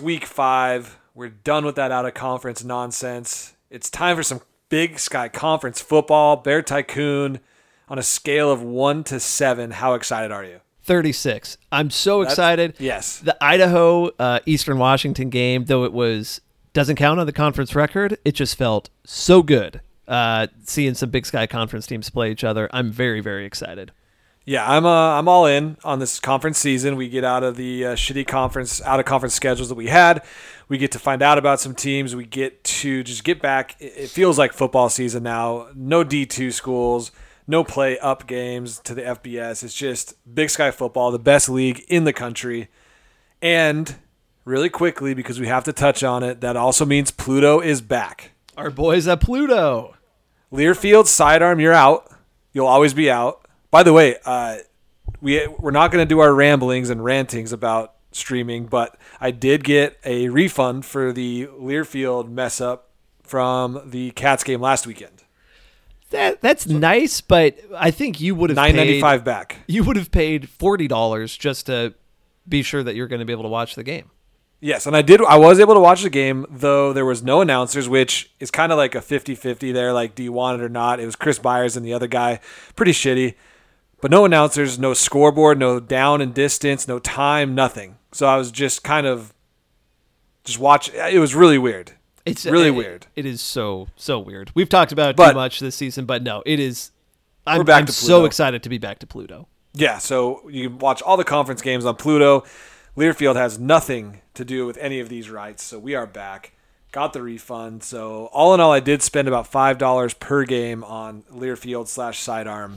All right, it's week five. We're done with that out of conference nonsense. It's time for some Big Sky Conference football. Bear Tycoon, on a scale of one to seven, how excited are you? 36. I'm so That's- excited. Yes. The Idaho uh, Eastern Washington game, though it was doesn't count on the conference record, it just felt so good. Uh, seeing some Big Sky Conference teams play each other, I'm very very excited. Yeah, I'm uh, I'm all in on this conference season. We get out of the uh, shitty conference out of conference schedules that we had. We get to find out about some teams. We get to just get back. It it feels like football season now. No D2 schools, no play up games to the FBS. It's just Big Sky football, the best league in the country. And really quickly because we have to touch on it, that also means Pluto is back. Our boys at Pluto. Learfield sidearm, you're out. You'll always be out. By the way, uh, we we're not going to do our ramblings and rantings about streaming, but I did get a refund for the Learfield mess up from the Cats game last weekend. That that's nice, but I think you would have Nine paid, ninety five back. You would have paid forty dollars just to be sure that you're going to be able to watch the game. Yes, and I did. I was able to watch the game, though there was no announcers, which is kind of like a 50-50 there. Like, do you want it or not? It was Chris Byers and the other guy. Pretty shitty. But no announcers, no scoreboard, no down and distance, no time, nothing. So I was just kind of just watch. It was really weird. It's Really it- weird. It is so so weird. We've talked about it But- too much this season, but no, it is. I'm, back I'm so excited to be back to Pluto. Yeah, so you can watch all the conference games on Pluto. Learfield has nothing to do with any of these rights, so we are back. Got the refund. So all in all, I did spend about five dollars per game on Learfield slash Sidearm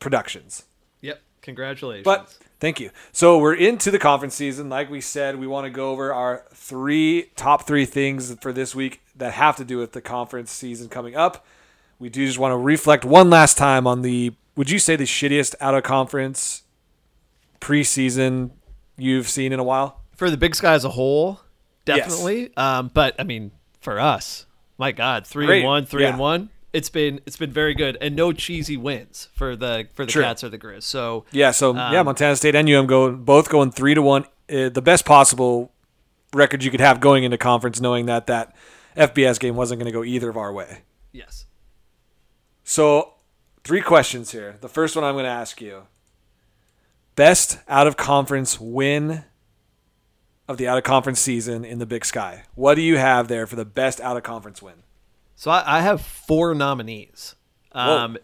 Productions. Yep. Congratulations. But thank you. So we're into the conference season. Like we said, we want to go over our three top three things for this week that have to do with the conference season coming up. We do just want to reflect one last time on the would you say the shittiest out of conference preseason you've seen in a while? for the Big Sky as a whole, Yes. definitely. Um, but I mean, for us, my God, three Great. and one, three Yeah. and one. It's been it's been very good, and no cheesy wins for the for the. Cats or the Grizz. So Yeah, so yeah, Um, Montana State and UM go both going three to one. Uh, the best possible record you could have going into conference, knowing that that FBS game wasn't going to go either of our way. yes, So, three questions here. The first one I'm going to ask you best out of conference win of the out of conference season in the Big Sky. What do you have there for the best out of conference win? So I, I have four nominees. Um,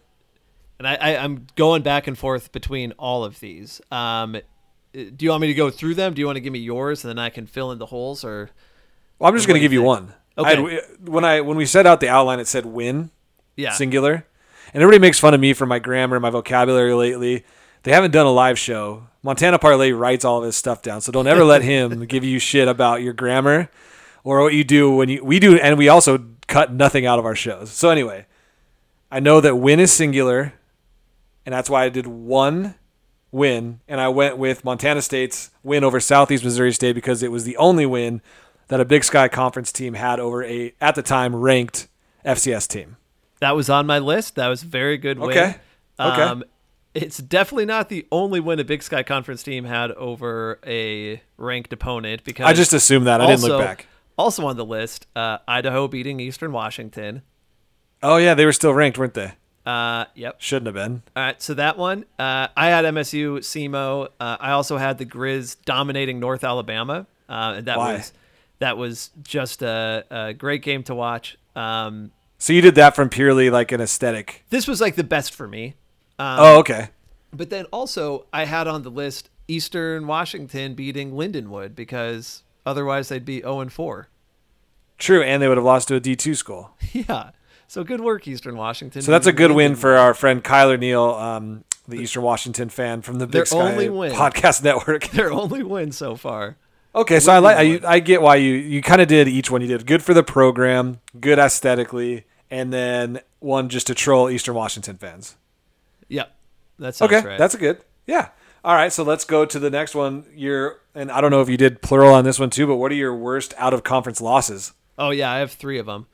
and I, I I'm going back and forth between all of these. Um, do you want me to go through them? Do you want to give me yours, and then I can fill in the holes, or Well, I'm just going to give you think? one. Okay. I when I when we set out the outline, it said win yeah, singular, and everybody makes fun of me for my grammar and my vocabulary lately. They haven't done a live show. Montana Parlay writes all of his stuff down, so don't ever let him give you shit about your grammar or what you do when you we do, and we also cut nothing out of our shows. So anyway, I know that win is singular, and that's why I did one win, and I went with Montana State's win over Southeast Missouri State because it was the only win that a Big Sky Conference team had over a at the time ranked FCS team. that was on my list. That was a very good win. Okay. Okay. Um, it's definitely not the only win a Big Sky Conference team had over a ranked opponent because I just assumed that. I didn't look back. Also on the list, uh, Idaho beating Eastern Washington. Oh yeah, they were still ranked, weren't they? Uh, yep. Shouldn't have been. All right, so that one, uh, I had MSU, SEMO. Uh, I also had the Grizz dominating North Alabama, uh, and that Why? was that was just a, a great game to watch. Um, So you did that from purely like an aesthetic. this was like the best for me. Um, Oh, okay. But then also, I had on the list Eastern Washington beating Lindenwood because otherwise they'd be 0 and 4. True, and they would have lost to a D two school. Yeah. So good work, Eastern Washington. So that's a good win for our friend Kyler Neal, um, the Eastern Washington fan from the Their Big Sky only win. Podcast Network. their only win so far. Okay, so I like I, I get why you you kind of did each one you did good for the program, good aesthetically, and then one just to troll Eastern Washington fans. Yep. That sounds Okay, right. that's a good. Yeah. All right, so let's go to the next one. Your and I don't know if you did plural on this one too, but what are your worst out of conference losses? Oh, yeah. I have three of them.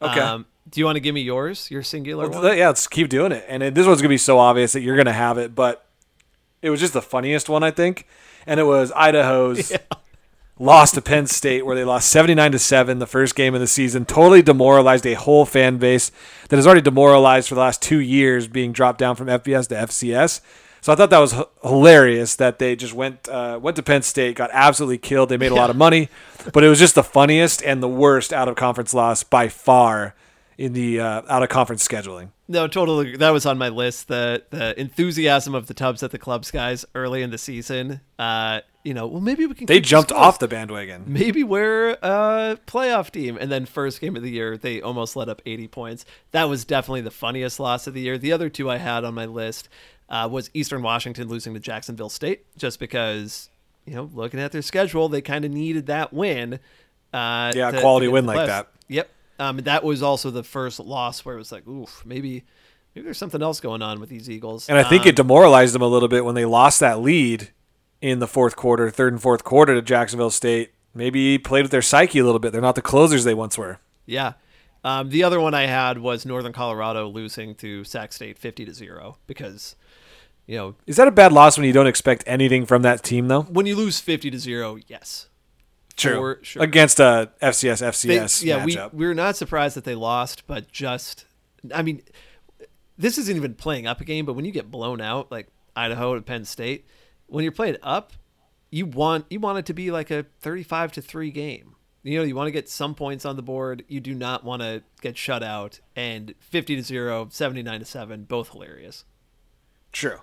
Okay. Um, do you want to give me yours? Your singular Well, one? yeah, let's keep doing it. And it, this one's gonna be so obvious that you're gonna have it, but it was just the funniest one I think, and it was Idaho's lost to Penn State, where they lost 79 to 7 the first game of the season, totally demoralized a whole fan base that has already demoralized for the last two years, being dropped down from FBS to FCS. So I thought that was h- hilarious that they just went uh, went to Penn State, got absolutely killed. They made a lot of money, but it was just the funniest and the worst out of conference loss by far in the uh, out of conference scheduling. No, totally. That was on my list. The the enthusiasm of the Tubs at the Clubs guys early in the season. Uh, you know, well maybe we can. They jumped off the bandwagon. Maybe we're a playoff team, and then first game of the year they almost let up 80 points. That was definitely the funniest loss of the year. The other two I had on my list uh, was Eastern Washington losing to Jacksonville State, just because you know looking at their schedule they kind of needed that win. Uh, Yeah, to- quality win like that. Yep. Um, that was also the first loss where it was like, oof, maybe maybe there's something else going on with these Eagles. And I think Um, it demoralized them a little bit when they lost that lead in the fourth quarter, third and fourth quarter to Jacksonville State. Maybe played with their psyche a little bit. They're not the closers they once were. Yeah. Um, the other one I had was Northern Colorado losing to Sac State 50 to 0 because you know, Is that a bad loss when you don't expect anything from that team, though? when you lose 50 to 0, yes. For sure. Against uh, a FCS They- FCS yeah, we matchup. we were not surprised that they lost, but just I mean this isn't even playing up a game, but when you get blown out like Idaho and Penn State, when you're playing up, you want you want it to be like a 35 to 3 game. You know, you want to get some points on the board. You do not want to get shut out and 50 to 0, 79 to 7, both hilarious. True.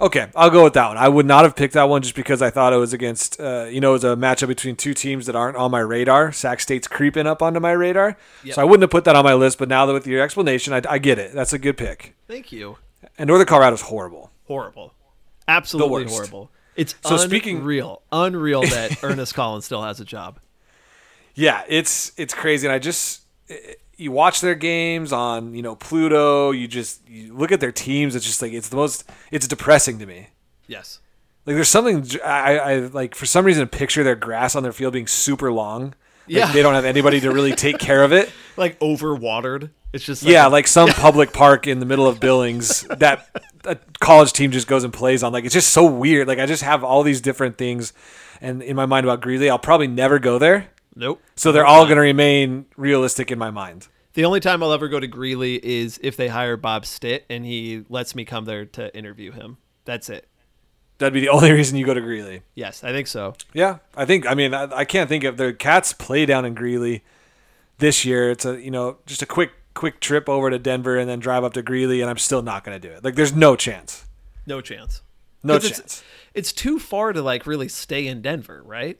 Okay, I'll go with that one. I would not have picked that one just because I thought it was against, uh, you know, it was a matchup between two teams that aren't on my radar. Sac State's creeping up onto my radar, Yep. so I wouldn't have put that on my list. But now that with your explanation, I, I get it. That's a good pick. Thank you. And Northern Colorado's horrible. Horrible. Absolutely horrible. It's So unreal, speaking- real, unreal that Earnest Collins still has a job. Yeah, it's it's crazy, and I just you watch their games on you know Pluto. You just you look at their teams. It's just like it's the most. It's depressing to me. Yes. Like there's something I, I like for some reason picture their grass on their field being super long. Like, Yeah. they don't have anybody to really take care of it. Like overwatered. It's just like Yeah, like some public park in the middle of Billings that a college team just goes and plays on. Like it's just so weird. Like I just have all these different things, and in my mind about Greeley, I'll probably never go there. Nope. So they're all going to remain realistic in my mind. The only time I'll ever go to Greeley is if they hire Bob Stitt and he lets me come there to interview him. That's it. That'd be the only reason you go to Greeley. Yes, I think so. Yeah, I think. I mean, I, I can't think of the Cats play down in Greeley this year. It's a you know just a quick quick trip over to Denver and then drive up to Greeley, and I'm still not going to do it. Like, there's no chance. No chance. No chance. It's, it's too far to like really stay in Denver, right?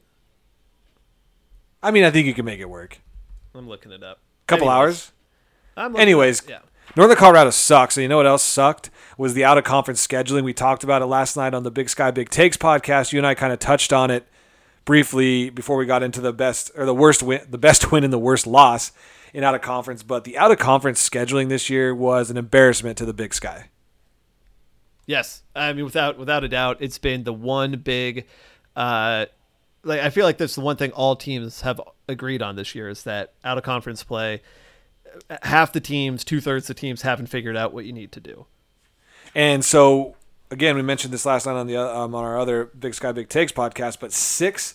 I mean, I think you can make it work. I'm looking it up. Couple Anyways. hours. I'm looking Anyways, it up. Northern Colorado sucks. And you know what else sucked? Was the out of conference scheduling. We talked about it last night on the Big Sky Big Takes podcast. You and I kind of touched on it briefly before we got into the best or the worst win, the best win and the worst loss in out of conference. But the out of conference scheduling this year was an embarrassment to the Big Sky. Yes, I mean without without a doubt, it's been the one big. Uh, like I feel like that's the one thing all teams have agreed on this year is that out of conference play, half the teams, two thirds the teams haven't figured out what you need to do. And so again, we mentioned this last night on the um, on our other Big Sky Big Takes podcast, but six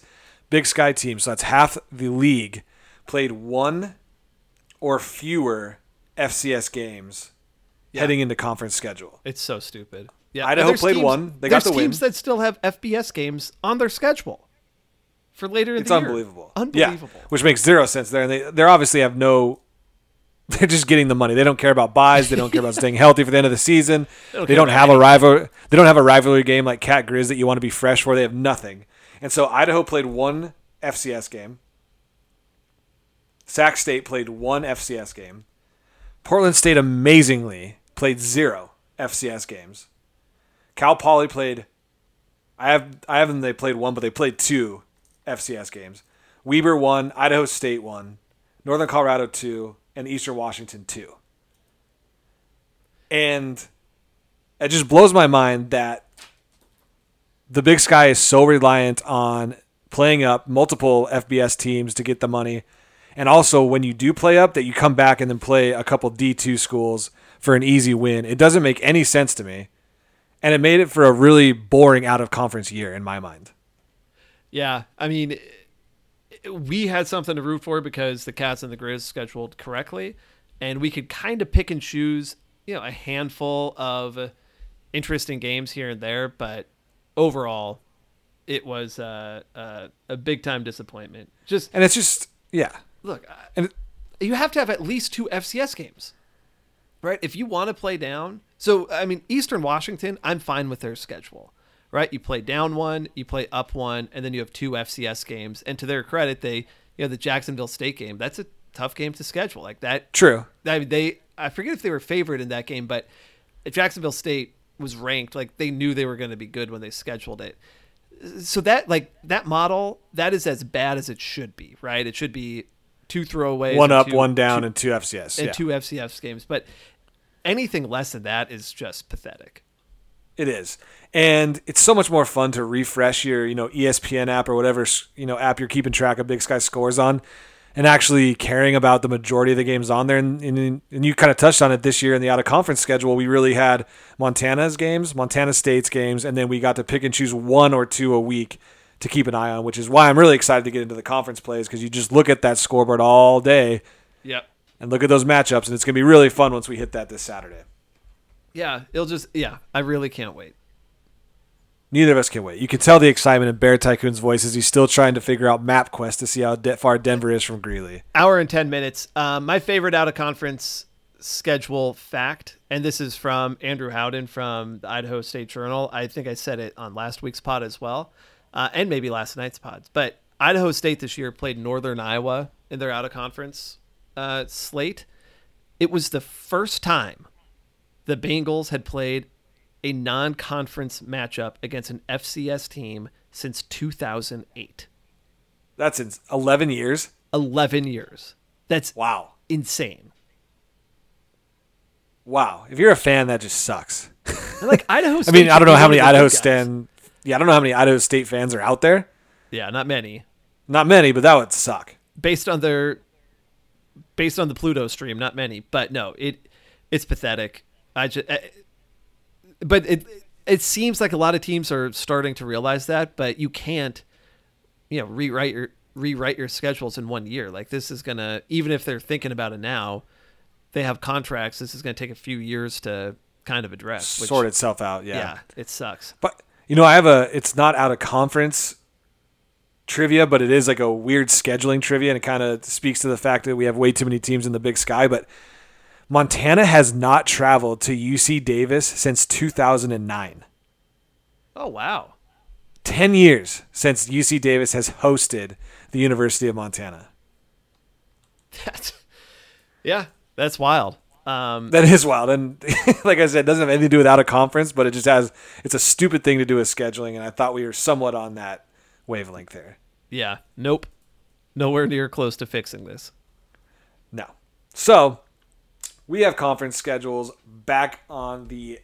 Big Sky teams, so that's half the league, played one or fewer FCS games heading into conference schedule. It's so stupid. Yeah, Idaho played teams- one. They got the win. teams that still have FBS games on their schedule for later in It's the year. unbelievable. Unbelievable. Yeah, which makes zero sense there. And they they obviously have no. They're just getting the money. They don't care about buys. They don't care about staying healthy for the end of the season. They don't don't, have a rival. They don't have a rivalry game like Cat Grizz that you want to be fresh for. They have nothing. And so Idaho played one FCS game. Sac State played one FCS game. Portland State amazingly played zero FCS games. Cal Poly played I have I have them they played one, but they played two FCS games. Weber won, Idaho State won, Northern Colorado two, and Eastern Washington two. And it just blows my mind that the Big Sky is so reliant on playing up multiple FBS teams to get the money. And also when you do play up that you come back and then play a couple D2 schools for an easy win. It doesn't make any sense to me. And it made it for a really boring out of conference year in my mind. Yeah, I mean, we had something to root for because the Cats and the Grizz scheduled correctly, and we could kind of pick and choose, you know, a handful of interesting games here and there. But overall, it was uh, uh, a big time disappointment. Just And it's just yeah. look, And it- you have to have at least two FCS games, right? If you want to play down. So, I mean, Eastern Washington, I'm fine with their schedule, right? You play down one, you play up one, and then you have two FCS games. And to their credit, they, you know, the Jacksonville State game, that's a tough game to schedule. Like that, true. I mean, they, I forget if they were favored in that game, but Jacksonville State was ranked. Like they knew they were going to be good when they scheduled it. So that, like, that model, that is as bad as it should be, right? It should be two throwaways, One up, two- one down, two- and two FCS. and yeah. two FCS games. But anything less than that is just pathetic. It is, and it's so much more fun to refresh your, you know, ESPN app or whatever, you know, app you're keeping track of Big Sky scores on, and actually caring about the majority of the games on there. And, and, and you kind of touched on it this year in the out of conference schedule. We really had Montana's games, Montana State's games, and then we got to pick and choose one or two a week to keep an eye on, which is why I'm really excited to get into the conference plays because you just look at that scoreboard all day Yep. and look at those matchups, and it's going to be really fun once we hit that this Saturday. Yeah, it'll just yeah. I really can't wait. Neither of us can wait. You can tell the excitement in Bear Tycoon's voice as he's still trying to figure out MapQuest to see how de- far Denver is from Greeley. Hour and ten minutes. Um, my favorite out of conference schedule fact, and this is from Andrew Howden from the Idaho State Journal. I think I said it on last week's pod as well, uh, and maybe last night's pods. But Idaho State this year played Northern Iowa in their out of conference uh, slate. It was the first time the Bengals had played a non-conference matchup against an FCS team since 2008. That's in 11 years. 11 years. That's Wow. insane. Wow. If you're a fan, that just sucks. Like Idaho I mean, I don't know how many Idaho good. Stan. Yeah, I don't know how many Idaho State fans are out there. Yeah, not many. Not many, but that would suck. Based on their based on the Pluto stream, not many. But no, it it's pathetic. I just eh, but it it seems like a lot of teams are starting to realize that, but you can't you know, rewrite your rewrite your schedules in one year. Like this is going to even if they're thinking about it now, they have contracts. This is going to take a few years to kind of address. Which, Sort itself out. Yeah. yeah, it sucks. But you know, I have a. It's not out of conference trivia, but it is like a weird scheduling trivia, and it kind of speaks to the fact that we have way too many teams in the Big Sky. But Montana has not traveled to UC Davis since 2009. Oh wow. 10 years since UC Davis has hosted the University of Montana. That's yeah, that's wild. Um, That is wild. And like I said, it doesn't have anything to do with out of conference, but it just has, it's a stupid thing to do with scheduling. And I thought we were somewhat on that wavelength there. yeah, nope, nowhere near close to fixing this. No. So we have conference schedules back on the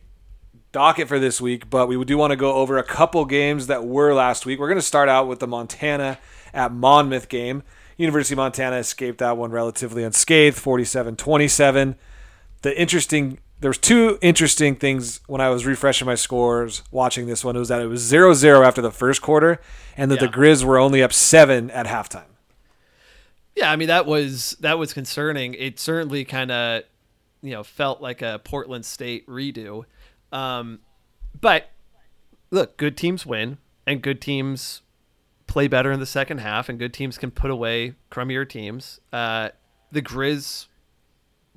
docket for this week, but we do want to go over a couple games that were last week. We're going to start out with the Montana at Monmouth game. University of Montana escaped that one relatively unscathed, 47-27. The interesting there was two interesting things when I was refreshing my scores watching this one. It was that it was 0-0 after the first quarter and that the Yeah. Grizz were only up 7 at halftime. Yeah, I mean that was that was concerning. It certainly kind of you know felt like a Portland State redo. Um, but look, good teams win, and good teams play better in the second half, and good teams can put away crummier teams. Uh, the Grizz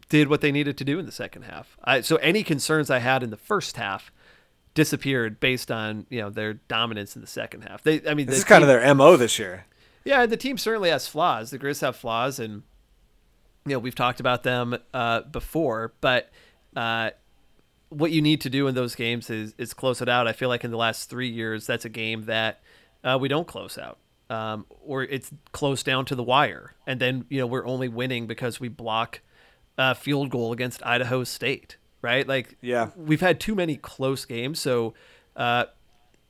did what they needed to do in the second half. I, so any concerns I had in the first half disappeared based on you know their dominance in the second half. They, I mean, This is kind of their MO this year. yeah, the team certainly has flaws. The Grizz have flaws, and you know we've talked about them uh, before. But uh, what you need to do in those games is is close it out. I feel like in the last three years, that's a game that uh, we don't close out, um, or it's close down to the wire, and then you know we're only winning because we block a field goal against Idaho State, right? Like, Yeah. we've had too many close games. So, uh,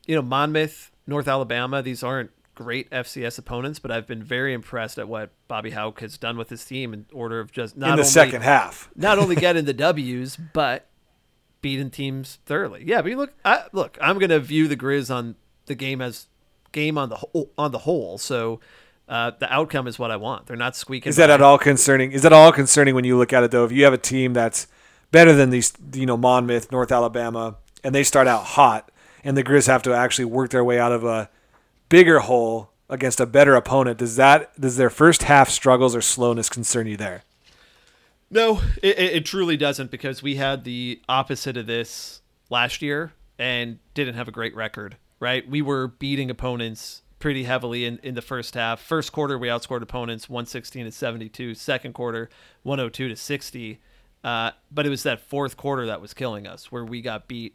you know, Monmouth, North Alabama, these aren't great FCS opponents, but I've been very impressed at what Bobby Hauck has done with his team in order of just not in the only, second half. not only getting the W's, but beating teams thoroughly. Yeah, but you look, I, look, I'm going to view the Grizz on the game as game on the whole, on the whole. So uh, the outcome is what I want. They're not squeaking. Is that by. at all concerning? Is that all concerning when you look at it though? If you have a team that's better than these, you know, Monmouth, North Alabama, and they start out hot, and the Grizz have to actually work their way out of a bigger hole against a better opponent. Does that does their first half struggles or slowness concern you there? No, it, it truly doesn't because we had the opposite of this last year and didn't have a great record. Right, we were beating opponents pretty heavily in, in the first half. First quarter, we outscored opponents 116 to 72. Second quarter, 102 to 60. Uh, but it was that fourth quarter that was killing us, where we got beat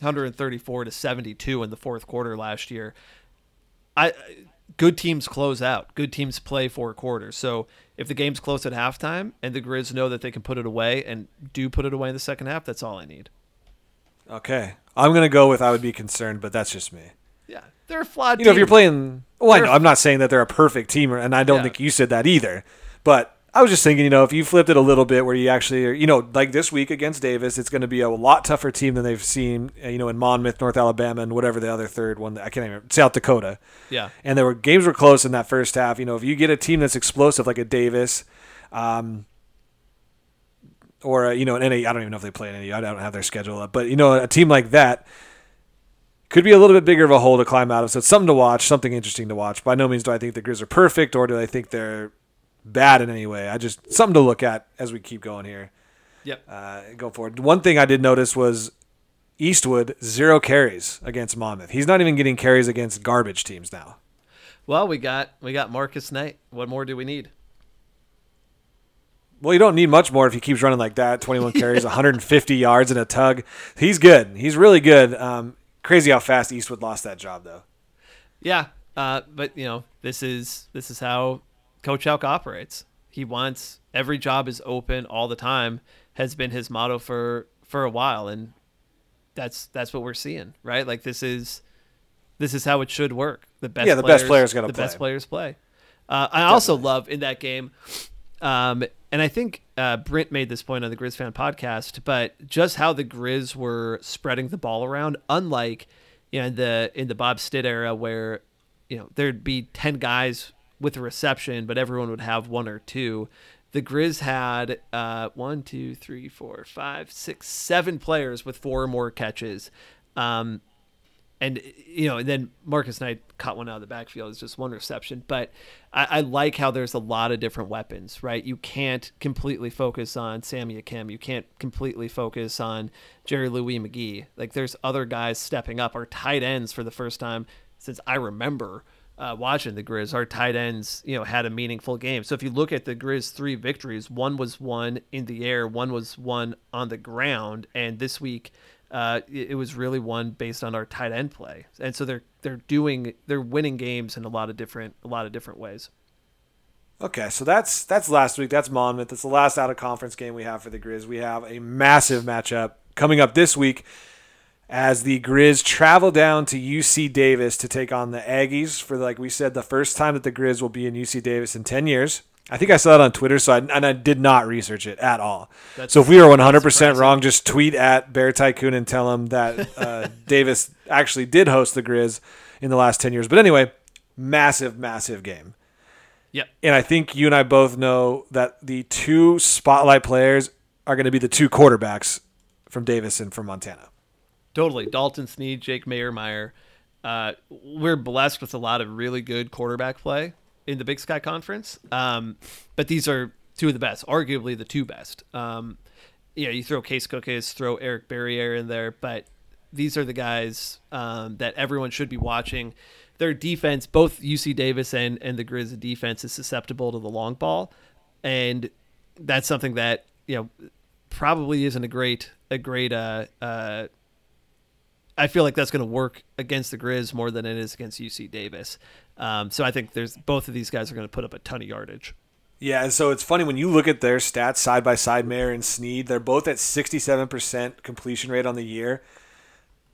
134 to 72 in the fourth quarter last year. I good teams close out. Good teams play four quarters. So if the game's close at halftime and the Grizz know that they can put it away and do put it away in the second half, that's all I need. Okay, I'm gonna go with I would be concerned, but that's just me. Yeah, they're a flawed. You know, if you're playing, well, I know, I'm not saying that they're a perfect team, and I don't Yeah. think you said that either. But I was just thinking, you know, if you flipped it a little bit, where you actually, are, you know, like this week against Davis, it's going to be a lot tougher team than they've seen, uh, you know, in Monmouth, North Alabama, and whatever the other third one. I can't even South Dakota. yeah, And there were games were close in that first half. You know, if you get a team that's explosive like a Davis, um, or a, you know an NA, I don't even know if they play an NA. I don't have their schedule up, but you know a team like that could be a little bit bigger of a hole to climb out of. So it's something to watch, something interesting to watch. By no means do I think the Grizz are perfect, or do I think they're bad in any way. I just something to look at as we keep going here. yep. Uh, go forward. One thing I did notice was Eastwood zero carries against Monmouth. He's not even getting carries against garbage teams now. Well, we got we got Marcus Knight. What more do we need? Well, you don't need much more if he keeps running like that. 21 carries, 150 yards and a tug. He's good. He's really good. Um, crazy how fast Eastwood lost that job, though. Yeah, uh, but you know this is this is how Coach Elk operates. He wants every job is open all the time. Has been his motto for for a while, and that's that's what we're seeing, right? Like this is this is how it should work. The best Yeah, the best players gotta the best players play. Uh, I also love in that game, um, and I think uh, Brent made this point on the Grizz fan podcast, but just how the Grizz were spreading the ball around, unlike you know in the in the Bob Stitt era where you know there'd be ten guys with a reception, but everyone would have one or two. The Grizz had uh, one, two, three, four, five, six, seven players with four or more catches. Um, and you know, and then Marcus Knight caught one out of the backfield. It's just one reception, but I, I like how there's a lot of different weapons, right? You can't completely focus on Sammy Akem. You can't completely focus on Jerry Louie-McGee. Like there's other guys stepping up. Our tight ends for the first time since I remember uh, watching the Grizz, our tight ends, you know, had a meaningful game. So if you look at the Grizz three victories, one was won in the air, one was won on the ground, and this week uh, it, it was really won based on our tight end play. And so they're they're doing they're winning games in a lot of different a lot of different ways. Okay, so that's that's last week. That's Monmouth. That's the last out of conference game we have for the Grizz. We have a massive matchup coming up this week as the Grizz travel down to UC Davis to take on the Aggies for, like we said, the first time that the Grizz will be in UC Davis in 10 years. I think I saw that on Twitter, so I, and I did not research it at all. That's- so if we are 100% surprising. wrong, just tweet at Bear Tycoon and tell him that uh, Davis actually did host the Grizz in the last 10 years. But anyway, massive, massive game. Yep. And I think you and I both know that the two spotlight players are going to be the two quarterbacks from Davis and from Montana. Totally. Dalton Sneed, Jake Mayermeyer. Uh, we're blessed with a lot of really good quarterback play in the Big Sky Conference. Um, but these are two of the best, arguably the two best. Um, you know, you throw Case Cookus, throw Eric Barriere in there, but these are the guys um, that everyone should be watching. Their defense, both UC Davis and, and the Grizz defense, is susceptible to the long ball. And that's something that, you know, probably isn't a great, a great, uh, uh, I feel like that's going to work against the Grizz more than it is against UC Davis. Um, so I think there's both of these guys are going to put up a ton of yardage. Yeah, and so it's funny when you look at their stats side by side, Maier and Sneed, they're both at 67% completion rate on the year.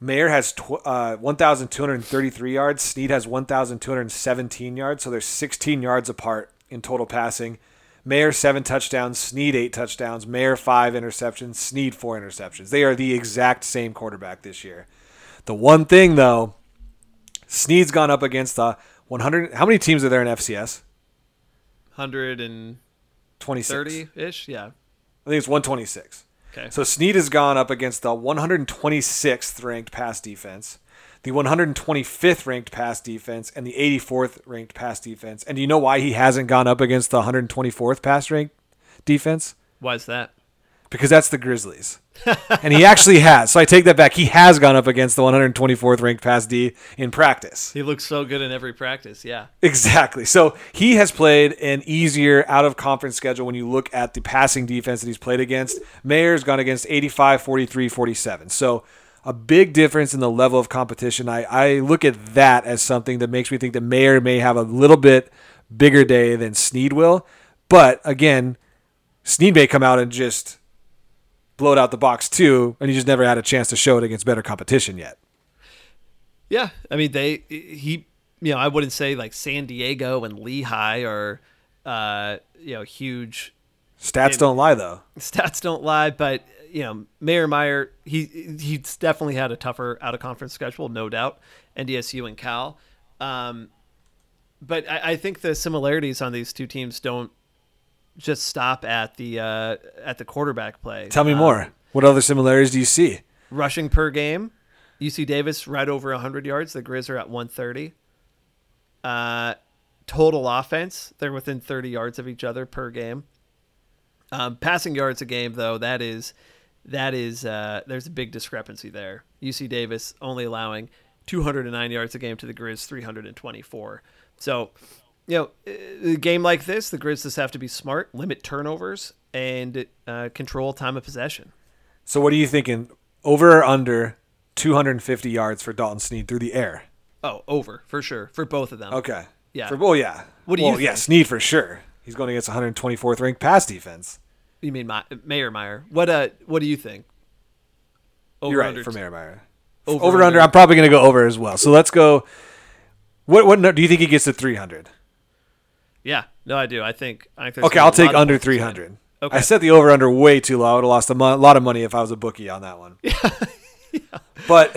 Maier has tw- uh, 1,233 yards. Sneed has 1,217 yards. So they're 16 yards apart in total passing. Maier, seven touchdowns. Sneed, eight touchdowns. Maier, five interceptions. Sneed, four interceptions. They are the exact same quarterback this year. The one thing, though, Sneed's gone up against uh, the 100. How many teams are there in FCS? 130 26. ish. Yeah. I think it's 126. Okay. So Sneed has gone up against the 126th ranked pass defense, the 125th ranked pass defense, and the 84th ranked pass defense. And do you know why he hasn't gone up against the 124th pass ranked defense? Why is that? Because that's the Grizzlies. And he actually has. So I take that back. He has gone up against the 124th ranked pass D in practice. He looks so good in every practice. Yeah. Exactly. So he has played an easier out of conference schedule when you look at the passing defense that he's played against. Maier's gone against 85, 43, 47. So a big difference in the level of competition. I, I look at that as something that makes me think that Maier may have a little bit bigger day than Sneed will. But again, Sneed may come out and just blow it out the box too, and he just never had a chance to show it against better competition yet. Yeah, I mean they he you know I wouldn't say like San Diego and Lehigh are uh you know huge Stats And- don't lie though. stats don't lie, but you know Mayer Meyer he he's definitely had a tougher out of conference schedule, no doubt. NDSU and Cal, um, but I, I think the similarities on these two teams don't just stop at the uh, at the quarterback play. Tell me Um, more. What other similarities do you see? rushing per game. UC Davis right over 100 yards. The Grizz are at 130. Uh, total offense, they're within 30 yards of each other per game. Um, passing yards a game, though, that is that is uh, there's a big discrepancy there. UC Davis only allowing 209 yards a game to the Grizz 324. So, you know, a game like this, the Grizz just have to be smart, limit turnovers, and uh, control time of possession. So what are you thinking? Over or under 250 yards for Dalton Sneed through the air? Oh, over for sure for both of them. Okay. Yeah. For, well, yeah. What do you well, Yeah, think? Sneed for sure. He's going against 124th ranked pass defense. You mean My- Mayer Meyer? What uh? What do you think? Over You're right under for Mayer Meyer. Over, Over, under. under. I'm probably going to go over as well. So let's go. What what do you think he gets to 300? Yeah, no, I do. I think. I think. Okay, I'll take under it. 300. Okay. I set the over under way too low. I would have lost a mo- lot of money if I was a bookie on that one. Yeah, But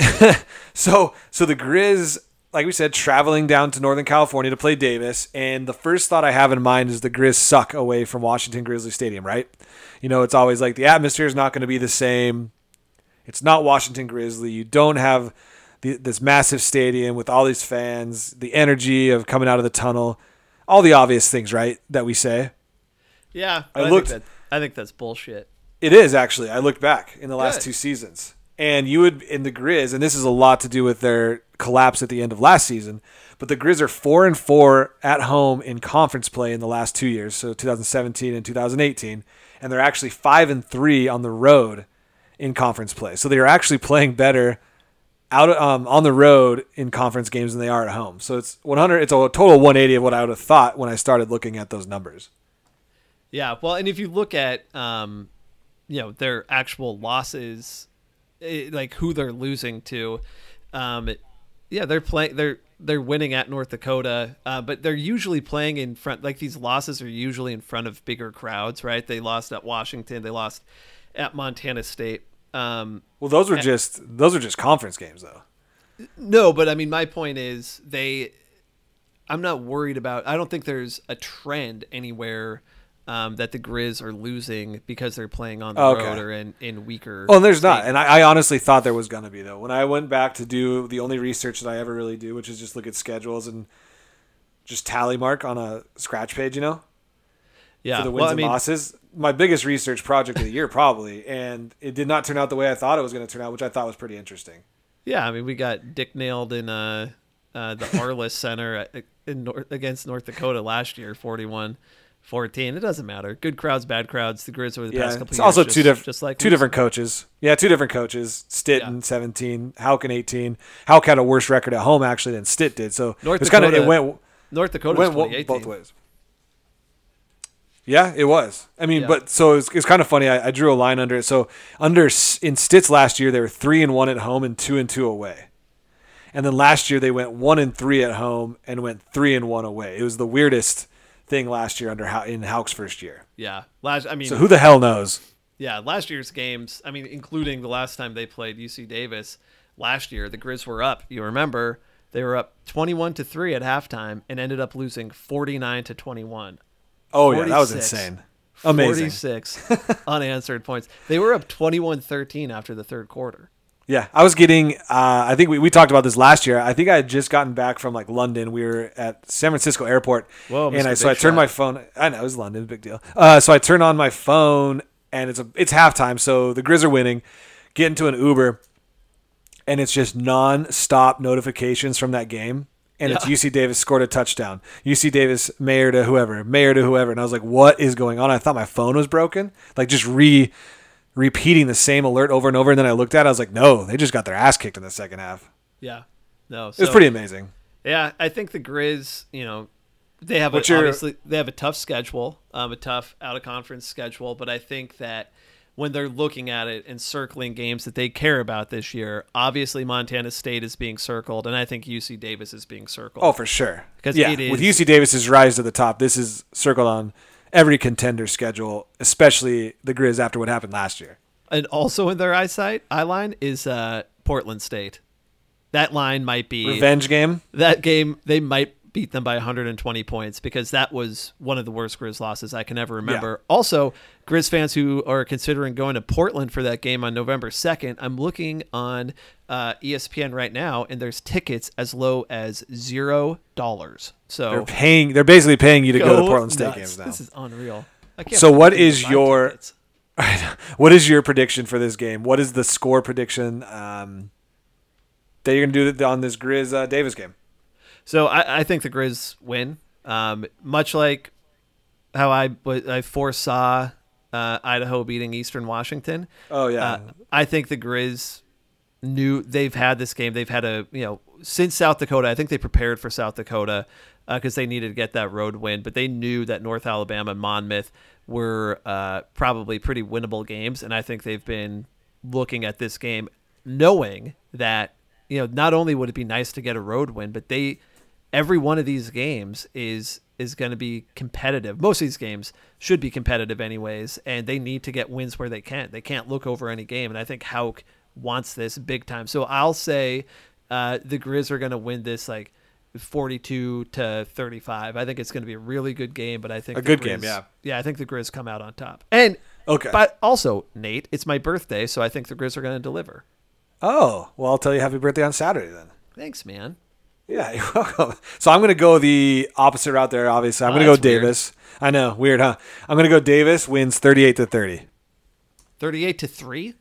so so the Grizz, like we said, traveling down to Northern California to play Davis, and the first thought I have in mind is the Grizz suck away from Washington Grizzly Stadium, right? You know, it's always like the atmosphere is not going to be the same. It's not Washington Grizzly. You don't have the, this massive stadium with all these fans, the energy of coming out of the tunnel, all the obvious things, right? That we say. Yeah, I I, looked- Think that, I think that's bullshit. It is actually. I looked back in the last Good. two seasons, and you would in the Grizz, and this is a lot to do with their collapse at the end of last season. But the Grizz are four and four at home in conference play in the last two years, so 2017 and 2018, and they're actually five and three on the road in conference play. So they are actually playing better out um, on the road in conference games than they are at home. So it's 100. It's a total 180 of what I would have thought when I started looking at those numbers. Yeah, well, and if you look at, um, you know, their actual losses, eh, like who they're losing to, um, it- yeah, they're playing, they're they're winning at North Dakota, uh, but they're usually playing in front. Like these losses are usually in front of bigger crowds, right? They lost at Washington, they lost at Montana State. Um, Well, those were just those are just conference games though. No, but I mean, my point is they. I'm not worried about. I don't think there's a trend anywhere um, that the Grizz are losing because they're playing on the Okay. road or in, in weaker. Oh, and there's not. And I, I honestly thought there was going to be, though. When I went back to do the only research that I ever really do, which is just look at schedules and just tally mark on a scratch page, you know, yeah. for the wins well, I and mean, losses. My biggest research project of the year, probably. And it did not turn out the way I thought it was going to turn out, which I thought was pretty interesting. yeah. I mean, we got Dick nailed in uh, uh, the Alerus Center in North, against North Dakota last year, 41. 14. It doesn't matter. Good crowds, bad crowds. The Grizz over the Yeah, past couple it's years. also just, two different, just like two different coaches. Yeah, two different coaches. Stitton Yeah. 17, Hauck in 18. Hauck had a worse record at home actually than Stitt did. So North it's kind of it Dakota- went North Dakota went 2018. both ways. Yeah, it was. I mean, Yeah. but so it's, it's kind of funny. I, I drew a line under it. So under in Stitz last year, they were three and one at home and two and two away. And then last year they went one and three at home and went three and one away. It was the weirdest thing last year under in Hauck's first year. Yeah. Last. I mean, So who the hell knows? Yeah, last year's games, I mean, including the last time they played UC Davis last year, the Grizz were up. You remember They were up 21 to 3 at halftime and ended up losing 49 to 21. Oh yeah, that was insane. Amazing. 46 unanswered points. They were up 21-13 after the third quarter. Yeah, I was getting. Uh, I think we, we talked about this last year. I think I had just gotten back from like London. We were at San Francisco Airport, Whoa, and I so I turned Shot. my phone. I know it was London, big deal. Uh, so I turned on my phone, and it's a it's halftime. So the Grizz are winning. Get into an Uber, and it's just non-stop notifications from that game. And it's UC Davis scored a touchdown. UC Davis Maier to whoever, Maier to whoever, and I was like, "What is going on?" I thought my phone was broken. Like just re repeating the same alert over and over. And then I looked at it, I was like, no, they just got their ass kicked in the second half. Yeah. No. It was pretty amazing. Yeah, I think the Grizz, you know, they have a, obviously they have a tough schedule, um, a tough out of conference schedule, but I think that when they're looking at it and circling games that they care about this year, obviously Montana State is being circled, and I think UC Davis is being circled. Oh, for sure. 'Cause yeah, it with UC Davis's rise to the top, this is circled on every contender schedule, especially the Grizz after what happened last year. and also in their eyesight, eye line is uh, Portland State. That line might be Revenge game. that game they might beat them by 120 points because that was one of the worst Grizz losses I can ever remember. Also, Grizz fans who are considering going to Portland for that game on November 2nd, I'm looking on uh, ESPN right now, and there's tickets as low as zero dollars. So They're paying. They're basically paying you to go, to Portland State nuts. games now. This is unreal. I can't So what is your- tickets. what is your prediction for this game? What is the score prediction um, that you're going to do on this Grizz uh, Davis game? So I, I think the Grizz win. Um, much like how I I foresaw uh, Idaho beating Eastern Washington. Oh yeah, Uh, I think the Grizz knew they've had this game. They've had a you know since South Dakota. I think they prepared for South Dakota because they needed to get that road win. But they knew that North Alabama and Monmouth were uh, probably pretty winnable games, and I think they've been looking at this game knowing that you know not only would it be nice to get a road win, but they every one of these games is is going to be competitive. Most of these games should be competitive anyways, and they need to get wins where they can. They can't look over any game, and I think Hauck wants this big time. So I'll say uh, the Grizz are going to win this like 42 to 35. I think it's going to be a really good game, but I think A good game, yeah. Yeah, I think the Grizz come out on top. And Okay. but also Nate, it's my birthday, so I think the Grizz are going to deliver. oh well, I'll tell you happy birthday on Saturday then. Thanks, man. Yeah, you're welcome. So I'm going to go the opposite route there. Obviously, I'm Oh, going to go that's weird. Davis. I know, weird, huh? I'm going to go Davis wins 38 to 30. 38 to 3?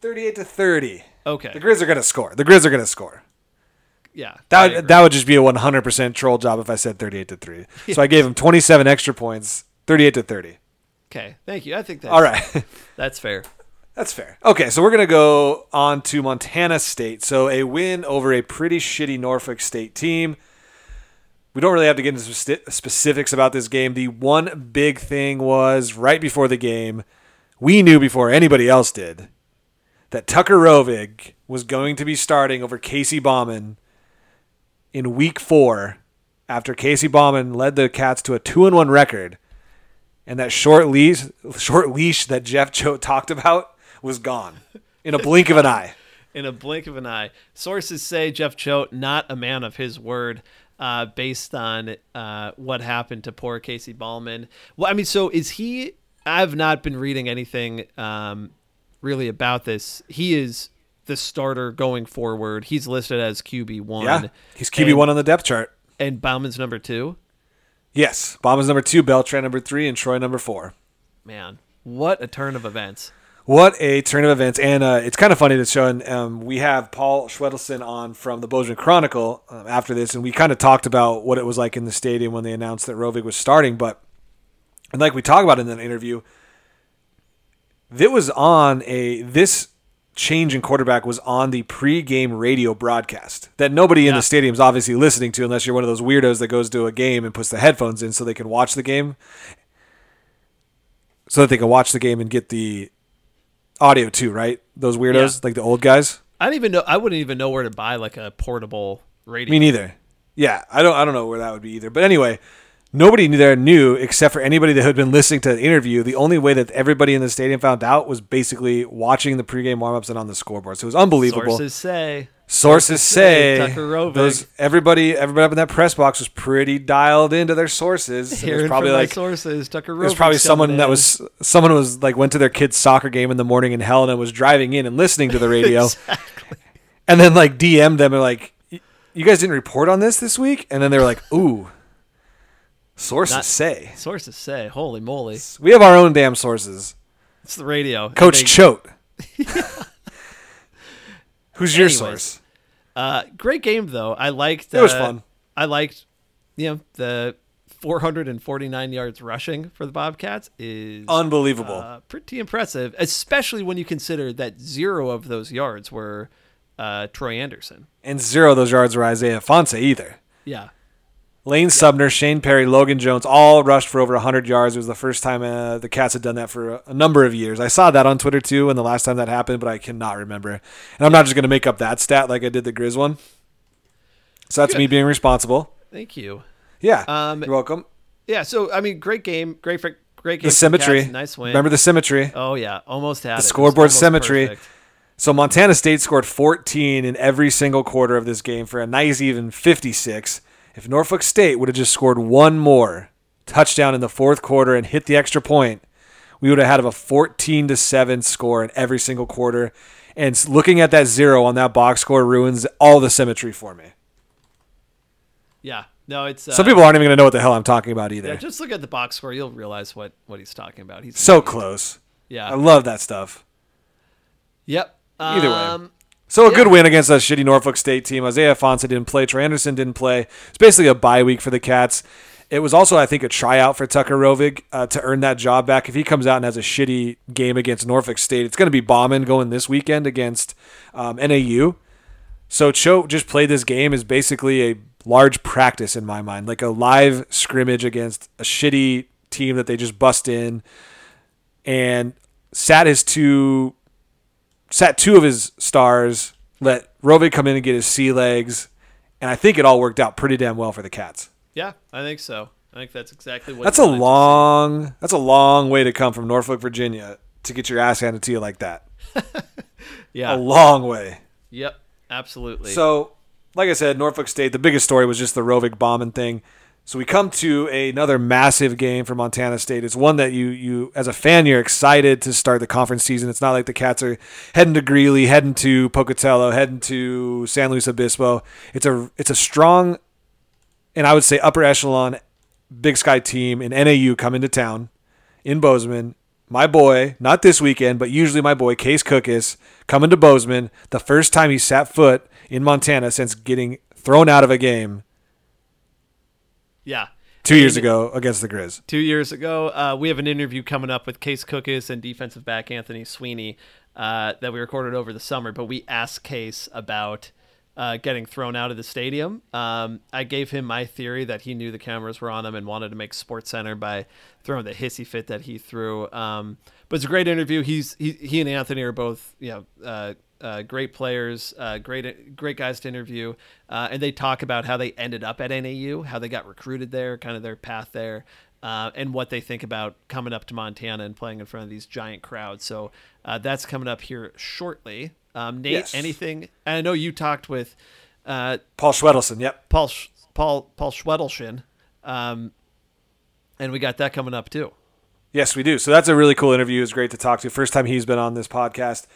38 to 30. Okay. The Grizz are going to score. The Grizz are going to score. yeah. That would, that would just be a 100% troll job if I said 38 to 3. So I gave him 27 extra points, 38 to 30. Okay. Thank you. I think that's All right. That's fair. That's fair. Okay, so we're going to go on to Montana State. So a win over a pretty shitty Norfolk State team. We don't really have to get into specifics about this game. The one big thing was right before the game, we knew before anybody else did that Tucker Rovig was going to be starting over Casey Bauman in week four after Casey Bauman led the Cats to a two and one record. And that short leash, short leash that Jeff Choate talked about was gone in a blink of an eye. In a blink of an eye. Sources say Jeff Choate, not a man of his word, uh, based on uh, what happened to poor Casey Bauman. Well, I mean, so is he? I've not been reading anything um, really about this. He is the starter going forward. He's listed as QB one. Yeah, he's QB one on the depth chart. and Bauman's number two. Yes, Bauman's number two, Beltran number three, and Troy number four. Man, what a turn of events! What a turn of events! And uh, it's kind of funny to show. And um, we have Paul Schwedelson on from the Bozeman Chronicle um, after this, and we kind of talked about what it was like in the stadium when they announced that Rovig was starting. But and like we talked about in that interview, it was on a this change in quarterback was on the pregame radio broadcast that nobody in the stadium is obviously listening to unless you're one of those weirdos that goes to a game and puts the headphones in so they can watch the game so that they can watch the game and get the audio too right those weirdos Yeah. like the old guys I don't even know. I wouldn't even know where to buy like a portable radio. me neither yeah i don't i don't know where that would be either but anyway nobody there knew except for anybody that had been listening to the interview the only way that everybody in the stadium found out was basically watching the pregame warm-ups and on the scoreboard so it was unbelievable Sources say. Sources say Tucker Rovig. those everybody everybody up in that press box was pretty dialed into their sources. Hearing There's probably from like sources, Tucker there's Rovig's probably someone coming that was someone was like went to their kid's soccer game in the morning in Helena was driving in and listening to the radio exactly. and then like DM'd them and like you guys didn't report on this this week and then they were like ooh sources Not- say Sources say, "Holy moly, we have our own damn sources. it's the radio." Coach they- Choate. Who's your source? Uh, great game though. I liked. It was uh, fun. I liked, you know, the 449 yards rushing for the Bobcats is Unbelievable. uh, pretty impressive, especially when you consider that zero of those yards were uh, Troy Andersen. and zero of those yards were Isaiah Ifanse either. Yeah, Lane Sumner, Shane Perry, Logan Jones all rushed for over 100 yards. It was the first time uh, the Cats had done that for a, a number of years. I saw that on Twitter too, and the last time that happened, but I cannot remember. And I'm not just going to make up that stat like I did the Grizz one. So that's Good. me being responsible. thank you. Yeah, Um, you're welcome. Yeah, so I mean, great game, great for great game. The symmetry. Cats, nice win. Remember the symmetry. Oh yeah, almost had The it. It scoreboard almost symmetry. perfect. So Montana State scored 14 in every single quarter of this game for a nice even 56. If Norfolk State would have just scored one more touchdown in the fourth quarter and hit the extra point, we would have had a 14 to 7 score in every single quarter. And looking at that zero on that box score ruins all the symmetry for me. Yeah, no, it's uh, Some people aren't even going to know what the hell I'm talking about either. Yeah, just look at the box score. You'll realize what what he's talking about. He's so close. yeah. I love that stuff. Yep. Either way. So a good win against a shitty Norfolk State team. Isaiah Ifanse didn't play. Troy Andersen didn't play. It's basically a bye week for the Cats. It was also, I think, a tryout for Tucker Rovig uh, to earn that job back. If he comes out and has a shitty game against Norfolk State, it's going to be bombing going this weekend against um, NAU. So Choate just played this game is basically a large practice in my mind, like a live scrimmage against a shitty team that they just bust in, and sat his two sat two of his stars, let Rovig come in and get his sea legs, and I think it all worked out pretty damn well for the Cats. yeah, I think so. I think that's exactly what. That's a long that's a long way to come from Norfolk, Virginia to get your ass handed to you like that. Yeah. A long way. Yep. Absolutely. So, like I said, Norfolk State, the biggest story was just the Rovig bombing thing. So we come to another massive game for Montana State. It's one that you you as a fan you're excited to start the conference season. It's not like the Cats are heading to Greeley, heading to Pocatello, heading to San Luis Obispo. It's a it's a strong and I would say upper echelon Big Sky team in NAU coming to town in Bozeman. My boy, not this weekend, but usually my boy Case Cookus coming to Bozeman. The first time he sat foot in Montana since getting thrown out of a game yeah. two years ago against the Grizz. Two years ago, uh, we have an interview coming up with Case Cookus and defensive back Anthony Sweeney uh, that we recorded over the summer. But we asked Case about uh, getting thrown out of the stadium. Um, I gave him my theory that he knew the cameras were on him and wanted to make Sports Center by throwing the hissy fit that he threw. Um, but it's a great interview. He's he, he and Anthony are both you know. Uh, great players, uh, great great guys to interview, uh, and they talk about how they ended up at NAU, how they got recruited there, kind of their path there, uh, and what they think about coming up to Montana and playing in front of these giant crowds. So uh, that's coming up here shortly. Um, Nate, Yes. anything? And I know you talked with uh, Paul Schwedelson, yep. Paul Paul Paul Schwedelson, um, and we got that coming up too. Yes, we do. So that's a really cool interview. It's great to talk to. First time he's been on this podcast.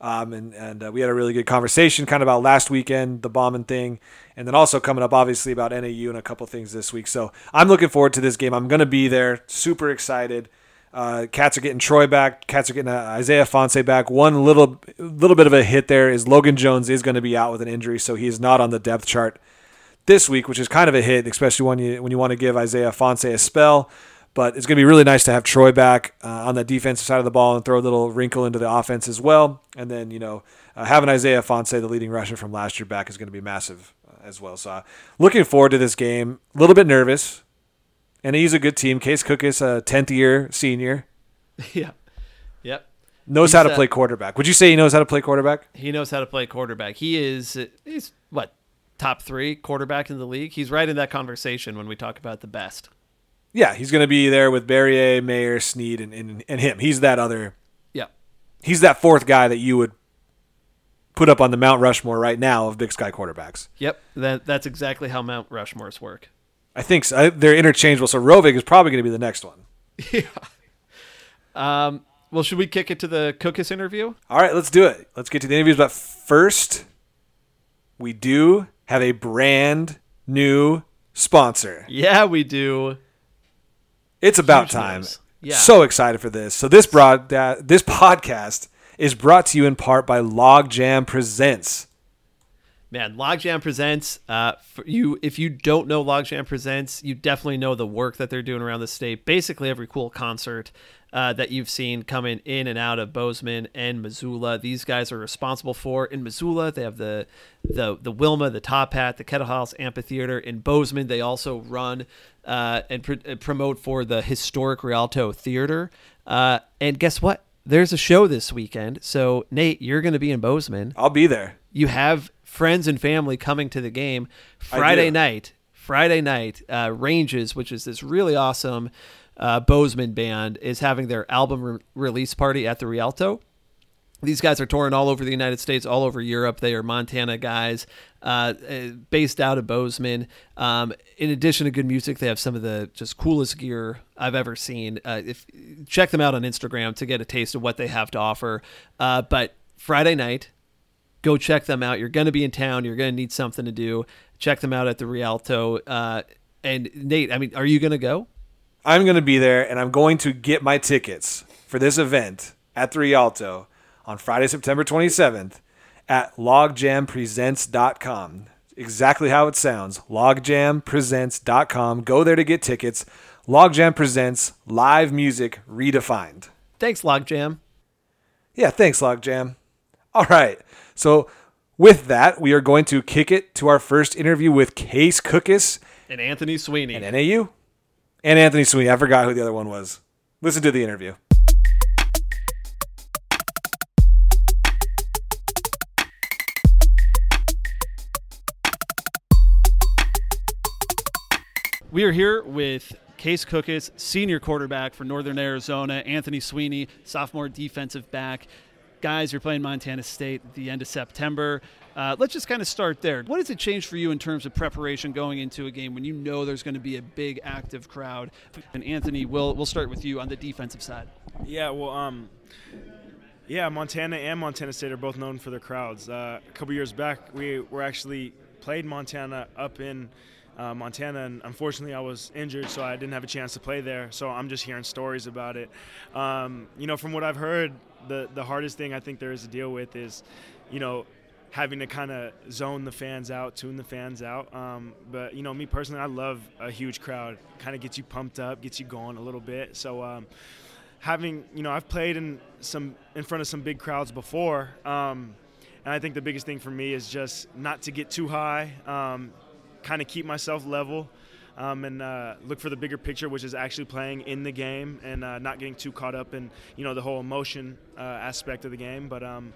Um, and and uh, we had a really good conversation kind of about last weekend, the bombing thing, and then also coming up, obviously, about NAU and a couple things this week. So I'm looking forward to this game. I'm going to be there. Super excited. Uh, Cats are getting Troy back. Cats are getting uh, Isaiah Ifanse back. One little little bit of a hit there is Logan Jones is going to be out with an injury, so he is not on the depth chart this week, which is kind of a hit, especially when you when you want to give Isaiah Ifanse a spell. But it's going to be really nice to have Troy back uh, on the defensive side of the ball and throw a little wrinkle into the offense as well. And then you know uh, having Isaiah Ifanse, the leading rusher from last year, back is going to be massive uh, as well. So uh, looking forward to this game. A little bit nervous, and he's a good team. Case Cookus a tenth year senior, yeah, yep. knows He's, how to play quarterback. Would you say he knows how to play quarterback? He knows how to play quarterback. He is he's what top three quarterback in the league. He's right in that conversation when we talk about the best. Yeah, he's going to be there with Barriere, Maier, Sneed, and, and and him. He's that other Yeah, he's that fourth guy that you would put up on the Mount Rushmore right now of Big Sky quarterbacks. Yep, that that's exactly how Mount Rushmores work. I think so. I, they're interchangeable. So Rovig is probably going to be the next one. yeah. Um, well, should we kick it to the Cookus interview? All right, let's do it. Let's get to the interviews. But first, we do have a brand new sponsor. Yeah, we do. It's about Huge time. news. Yeah. So excited for this. So this broad uh, this podcast is brought to you in part by Logjam Presents. Man, Logjam Presents. Uh, for you, if you don't know Logjam Presents, you definitely know the work that they're doing around the state. Basically, every cool concert uh, that you've seen coming in and out of Bozeman and Missoula, these guys are responsible for. In Missoula, they have the the the Wilma, the Top Hat, the Kettle House Amphitheater. In Bozeman, they also run uh, and pr- uh, promote for the historic Rialto Theater. Uh, and guess what? There's a show this weekend. So Nate, you're going to be in Bozeman I'll be there. you have friends and family coming to the game Friday night. Friday night, uh, Ranges, which is this really awesome uh, Bozeman band, is having their album re- release party at the Rialto. These guys are touring all over the United States, all over Europe. They are Montana guys, uh, uh, based out of Bozeman. Um, in addition to good music, they have some of the just coolest gear I've ever seen. Uh, if check them out on Instagram to get a taste of what they have to offer. Uh, but Friday night, go check them out. You're going to be in town. You're going to need something to do. Check them out at the Rialto. Uh, and Nate, I mean, are you going to go? I'm going to be there and I'm going to get my tickets for this event at the Rialto on Friday, September 27th at logjampresents.com. Exactly how it sounds. logjampresents.com. Go there to get tickets. Logjam presents live music redefined. Thanks, Logjam. Yeah, thanks, Logjam. All right. So, with that, we are going to kick it to our first interview with Case Cookus And Anthony Sweeney. and NAU and Anthony Sweeney. I forgot who the other one was. Listen to the interview. We are here with Case Cookus, senior quarterback for Northern Arizona, Anthony Sweeney, sophomore defensive back. Guys, you're playing Montana State at the end of September. Uh, let's just kind of start there. What does it change for you in terms of preparation going into a game when you know there's going to be a big active crowd? And Anthony, we'll we'll start with you on the defensive side. Yeah, well, um, yeah, Montana and Montana State are both known for their crowds. Uh, a couple years back, we were actually played Montana up in uh, Montana, and unfortunately, I was injured, so I didn't have a chance to play there. So I'm just hearing stories about it. Um, you know, from what I've heard, the the hardest thing I think there is to deal with is, you know, having to kind of zone the fans out, tune the fans out. Um, but you know, me personally, I love a huge crowd. Kind of gets you pumped up, gets you going a little bit. So. Um, having you know I've played in some in front of some big crowds before, um, and I think the biggest thing for me is just not to get too high, um, kind of keep myself level, um, and uh, look for the bigger picture, which is actually playing in the game and uh, not getting too caught up in you know the whole emotion uh, aspect of the game, but. Um,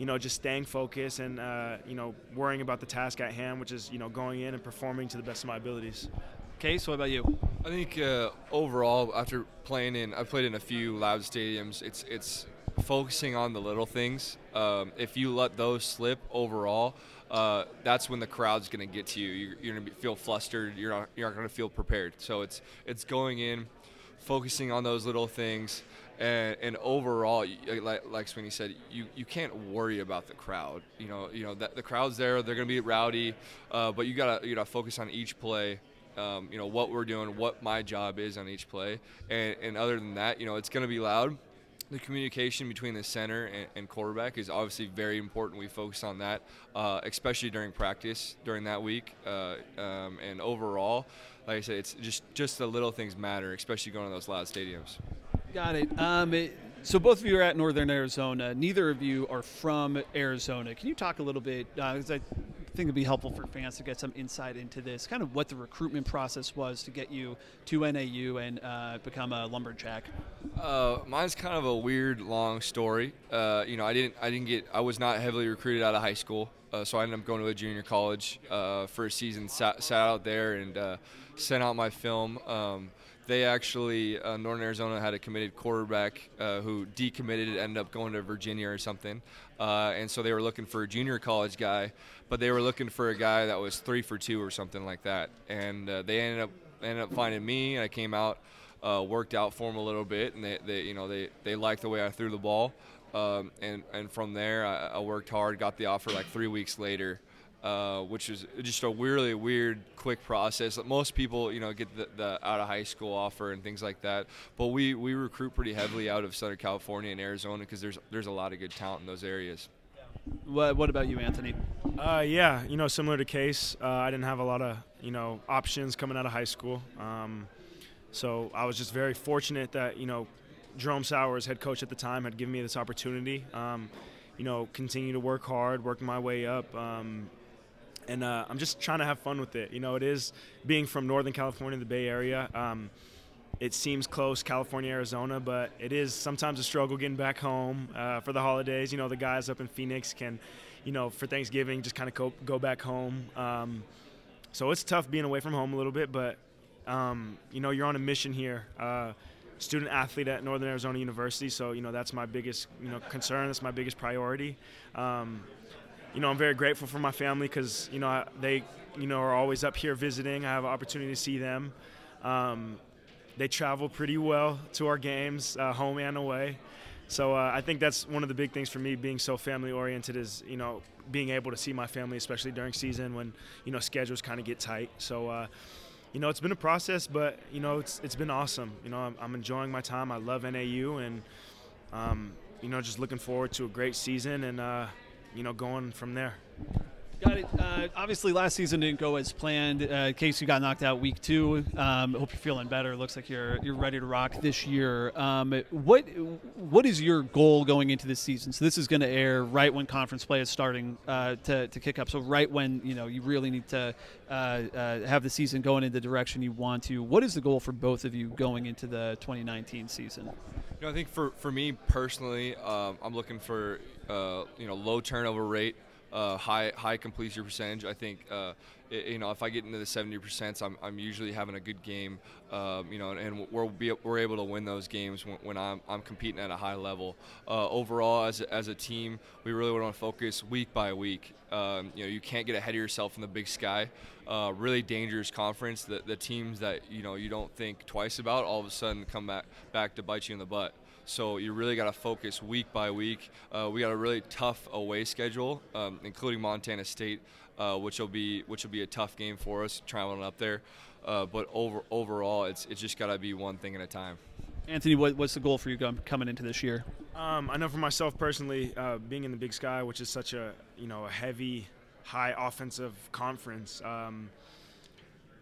you know, just staying focused and uh, you know worrying about the task at hand, which is you know going in and performing to the best of my abilities. Case, what about you? I think uh, overall, after playing in, I've played in a few loud stadiums. It's it's focusing on the little things. Um, if you let those slip overall, uh, that's when the crowd's going to get to you. You're, you're going to feel flustered. You're not you're not going to feel prepared. So it's it's going in, focusing on those little things. And, and overall, like, like Sweeney said, you, you can't worry about the crowd. You know, you know that the crowd's there. They're going to be rowdy, uh, but you gotta you gotta focus on each play um, you know what we're doing, what my job is on each play, and, and other than that, you know it's going to be loud. The communication between the center and, and quarterback is obviously very important. We focus on that, uh, especially during practice during that week, uh, um, and overall, like I said, it's just just the little things matter, especially going to those loud stadiums. Got it. Um, it- so both of you are at Northern Arizona. Neither of you are from Arizona. Can you talk a little bit? Because I think it'd be helpful for fans to get some insight into this, kind of what the recruitment process was to get you to NAU and uh, become a lumberjack. Uh, mine's kind of a weird, long story. Uh, you know, I didn't, I didn't get, I was not heavily recruited out of high school, uh, so I ended up going to a junior college uh, for a season. Sat, sat out there and uh, sent out my film. Um, they actually uh, Northern Arizona had a committed quarterback uh, who decommitted, and ended up going to Virginia or something, uh, and so they were looking for a junior college guy, but they were looking for a guy that was three for two or something like that, and uh, they ended up ended up finding me, and I came out, uh, worked out for them a little bit, and they, they you know they they liked the way I threw the ball. Um, and and from there, I, I worked hard, got the offer like three weeks later, uh, which is just a really weird, quick process. Most people, you know, get the, the, out of high school offer and things like that. But we, we recruit pretty heavily out of Southern California and Arizona because there's there's a lot of good talent in those areas. What, what about you, Anthony? Uh, yeah, you know, similar to Case, uh, I didn't have a lot of you know options coming out of high school. Um, so I was just very fortunate that you know Jerome Souers, head coach at the time, had given me this opportunity. Um, you know, continue to work hard, working my way up. Um, and uh, I'm just trying to have fun with it. You know, it is being from Northern California, the Bay Area. Um, it seems close, California, Arizona, but it is sometimes a struggle getting back home uh, for the holidays. You know, the guys up in Phoenix can, you know, for Thanksgiving just kind of go, go back home. Um, so it's tough being away from home a little bit, but um, you know, you're on a mission here. Uh, student athlete at Northern Arizona University, so you know that's my biggest you know concern. That's my biggest priority. Um, you know, I'm very grateful for my family because you know they you know are always up here visiting. I have an opportunity to see them. Um, they travel pretty well to our games, uh, home and away. So uh, I think that's one of the big things for me being so family oriented is you know being able to see my family, especially during season when you know schedules kind of get tight. So. Uh, you know, it's been a process, but you know, it's it's been awesome. You know, I'm, I'm enjoying my time. I love NAU, and um, you know, just looking forward to a great season and uh, you know, going from there. Got it. Uh, obviously, last season didn't go as planned. Uh, you got knocked out week two, um, hope you're feeling better. Looks like you're you're ready to rock this year. Um, what what is your goal going into this season? So this is going to air right when conference play is starting uh, to, to kick up. So right when you know you really need to uh, uh, have the season going in the direction you want to. What is the goal for both of you going into the 2019 season? You know, I think for for me personally, um, I'm looking for uh, you know low turnover rate uh, high high completion percentage. I think uh, it, you know if I get into the 70 percent, I'm, I'm usually having a good game. Um, you know, and we're be, we're able to win those games when, when I'm, I'm competing at a high level. Uh, overall, as a, as a team, we really want to focus week by week. Um, you know, you can't get ahead of yourself in the Big Sky. Uh, really dangerous conference. The, the teams that you know you don't think twice about all of a sudden come back back to bite you in the butt. So you really got to focus week by week. Uh, we got a really tough away schedule, um, including Montana State, uh, which will be which will be a tough game for us traveling up there. Uh, but over overall, it's it's just got to be one thing at a time. Anthony, what, what's the goal for you coming into this year? Um, I know for myself personally, uh, being in the Big Sky, which is such a you know a heavy, high offensive conference. Um,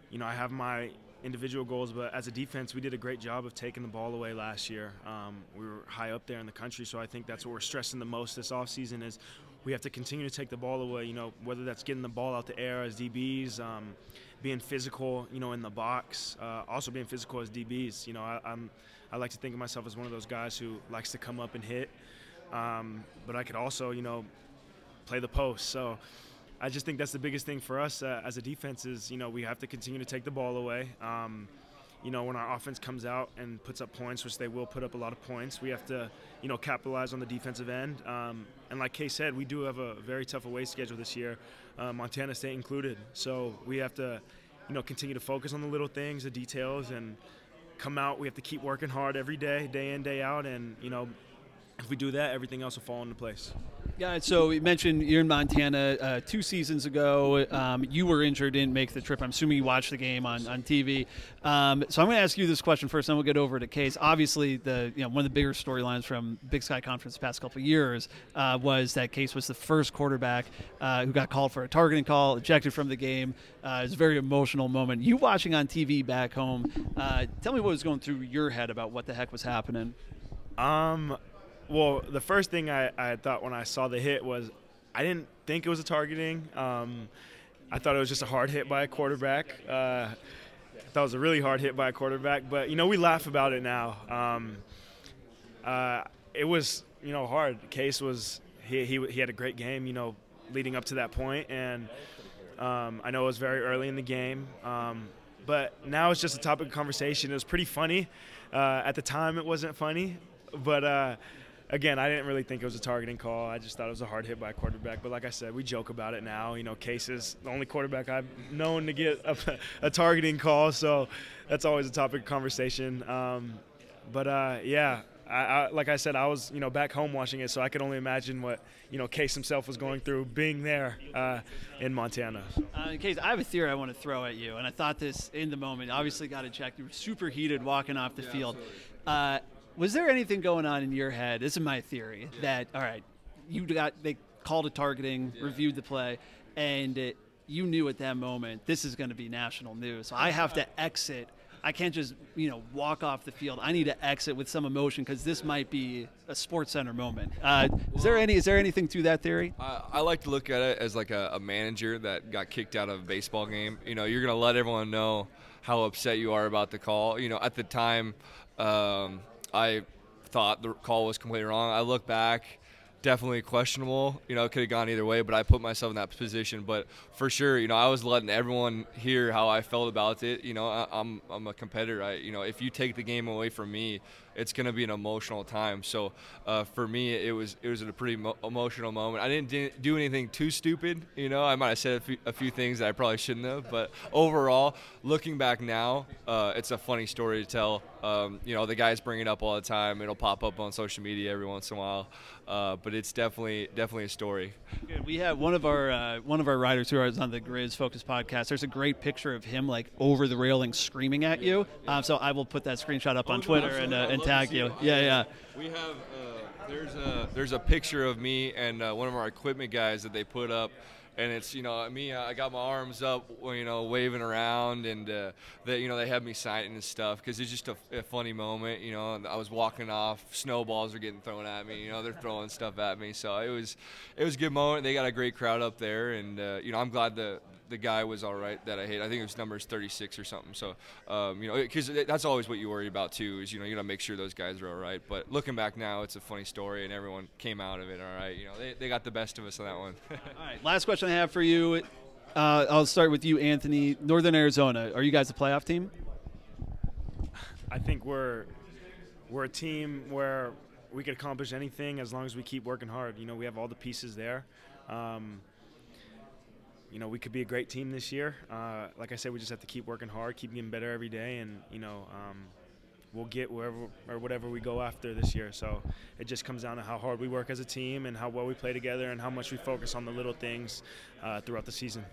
you know, I have my individual goals, but as a defense, we did a great job of taking the ball away last year. Um, we were high up there in the country, so I think that's what we're stressing the most this offseason is we have to continue to take the ball away. You know, whether that's getting the ball out the air as DBs, um, being physical, you know, in the box, uh, also being physical as DBs. You know, I, am I like to think of myself as one of those guys who likes to come up and hit, um, but I could also, you know, play the post. So I just think that's the biggest thing for us uh, as a defense is you know we have to continue to take the ball away. Um, you know when our offense comes out and puts up points, which they will put up a lot of points, we have to you know capitalize on the defensive end. Um, and like Kay said, we do have a very tough away schedule this year, uh, Montana State included. So we have to you know continue to focus on the little things, the details, and come out. We have to keep working hard every day, day in day out, and you know if we do that, everything else will fall into place. Yeah, so you mentioned you're in Montana uh, two seasons ago. Um, you were injured, didn't make the trip. I'm assuming you watched the game on, on TV. Um, so I'm going to ask you this question first, then we'll get over to Case. Obviously, the you know one of the bigger storylines from Big Sky Conference the past couple of years uh, was that Case was the first quarterback uh, who got called for a targeting call, ejected from the game. Uh, it was a very emotional moment. You watching on TV back home, uh, tell me what was going through your head about what the heck was happening. Um, well, the first thing I, I thought when I saw the hit was I didn't think it was a targeting. Um, I thought it was just a hard hit by a quarterback. Uh, I thought it was a really hard hit by a quarterback, but you know we laugh about it now. Um, uh, it was you know hard. Case was he, he he had a great game. You know, leading up to that point. point, and um, I know it was very early in the game, um, but now it's just a topic of conversation. It was pretty funny. Uh, at the time, it wasn't funny, but uh, again, I didn't really think it was a targeting call. I just thought it was a hard hit by a quarterback. But like I said, we joke about it now. You know, Case is the only quarterback I've known to get a, a targeting call, so that's always a topic of conversation. Um, but uh, yeah, I, I, like I said, I was you know back home watching it, so I could only imagine what you know Case himself was going through being there uh, in Montana. Uh, in case I have a theory I want to throw at you, and I thought this in the moment. Obviously, got to check. You were super heated walking off the Yeah, field. absolutely. Uh, was there anything going on in your head? This is my theory that all right, you got they called a targeting, reviewed the play, and it, you knew at that moment this is going to be national news. So I have to exit. I can't just you know walk off the field. I need to exit with some emotion because this might be a Sports Center moment. Uh, is there any is there anything to that theory? I, I like to look at it as like a, a manager that got kicked out of a baseball game. You know, you're gonna let everyone know how upset you are about the call. You know, at the time, um, I thought the call was completely wrong. I look back, definitely questionable. You know, it could have gone either way, but I put myself in that position. But for sure, you know, I was letting everyone hear how I felt about it. You know, I, I'm I'm a competitor. I you know, if you take the game away from me, it's going to be an emotional time. So uh, for me, it was it was a pretty mo- emotional moment. I didn't di- do anything too stupid. You know, I might have said a few, a few things that I probably shouldn't have. But overall, looking back now, uh, it's a funny story to tell. Um, you know, the guys bring it up all the time. It'll pop up on social media every once in a while. Uh, but it's definitely definitely a story. Good. We have one of our uh, one of our writers who is on the Grizz Focus podcast. There's a great picture of him like over the railing screaming at you. Um, so I will put that screenshot up on Twitter and, uh, and tag you. Yeah, yeah. We have uh, there's a there's a picture of me and uh, one of our equipment guys that they put up, and it's you know me I got my arms up you know waving around and uh, they you know they had me signing and stuff because it's just a, a funny moment you know and I was walking off snowballs are getting thrown at me you know they're throwing stuff at me so it was it was a good moment they got a great crowd up there and uh, you know I'm glad the the guy was all right that I hit. I think his number is 36 or something. So, um, you know, because that's always what you worry about too is you know you got to make sure those guys are all right. But looking back now, it's a funny story, and everyone came out of it all right. You know, they, they got the best of us on that one. All right. Last question I have for you. Uh, I'll start with you, Anthony. Northern Arizona. Are you guys a playoff team? I think we're we're a team where we could accomplish anything as long as we keep working hard. You know, we have all the pieces there. Um, you know, we could be a great team this year. Uh, like I said, we just have to keep working hard, keep getting better every day, and you know, um, we'll get wherever or whatever we go after this year. So it just comes down to how hard we work as a team and how well we play together and how much we focus on the little things uh, throughout the season.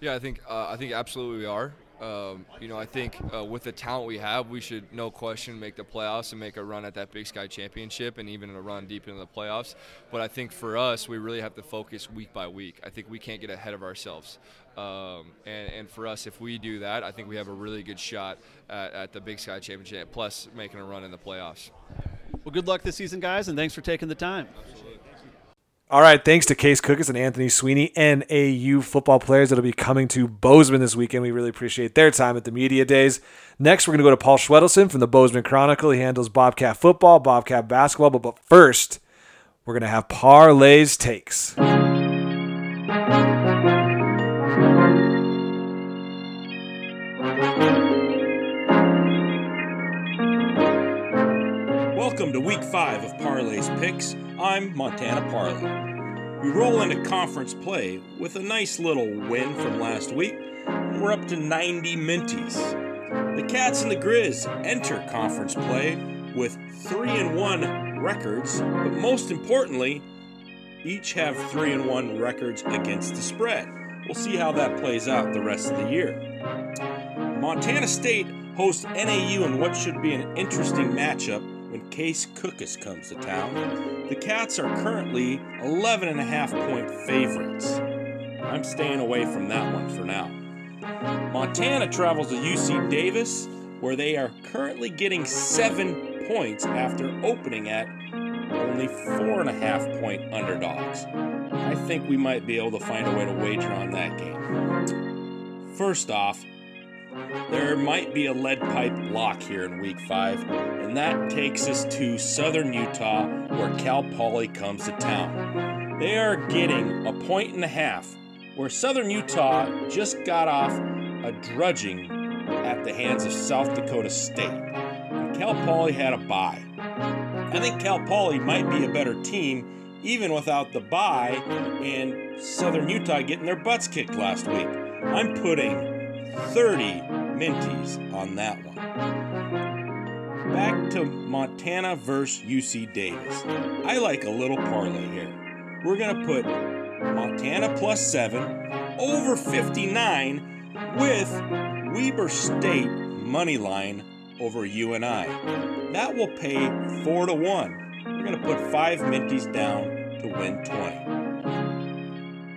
Yeah, I think uh, I think absolutely we are. Um, you know, I think uh, with the talent we have, we should no question make the playoffs and make a run at that Big Sky Championship and even a run deep into the playoffs. But I think for us, we really have to focus week by week. I think we can't get ahead of ourselves. Um, and, and for us, if we do that, I think we have a really good shot at, at the Big Sky Championship, plus making a run in the playoffs. Well, good luck this season, guys, and thanks for taking the time. All right, thanks to Case Cookus and Anthony Sweeney, NAU football players that'll be coming to Bozeman this weekend. We really appreciate their time at the media days. Next, we're going to go to Paul Schwedelson from the Bozeman Chronicle. He handles Bobcat football, Bobcat basketball, but, but first, we're going to have Parlay's takes. Welcome to week five of Parlay's Picks. I'm Montana Parlay. We roll into conference play with a nice little win from last week, and we're up to 90 minties. The Cats and the Grizz enter conference play with 3 and 1 records, but most importantly, each have 3 and 1 records against the spread. We'll see how that plays out the rest of the year. Montana State hosts NAU in what should be an interesting matchup Case Cookus comes to town. The Cats are currently 11 and a half point favorites. I'm staying away from that one for now. Montana travels to UC Davis, where they are currently getting seven points after opening at only four and a half point underdogs. I think we might be able to find a way to wager on that game. First off, there might be a lead pipe lock here in week five, and that takes us to southern Utah where Cal Poly comes to town. They are getting a point and a half, where southern Utah just got off a drudging at the hands of South Dakota State. And Cal Poly had a bye. I think Cal Poly might be a better team even without the bye and Southern Utah getting their butts kicked last week. I'm putting 30 Minties on that one. Back to Montana versus UC Davis. I like a little parlay here. We're going to put Montana plus 7 over 59 with Weber State money line over UNI. That will pay 4 to 1. We're going to put 5 Minties down to win 20.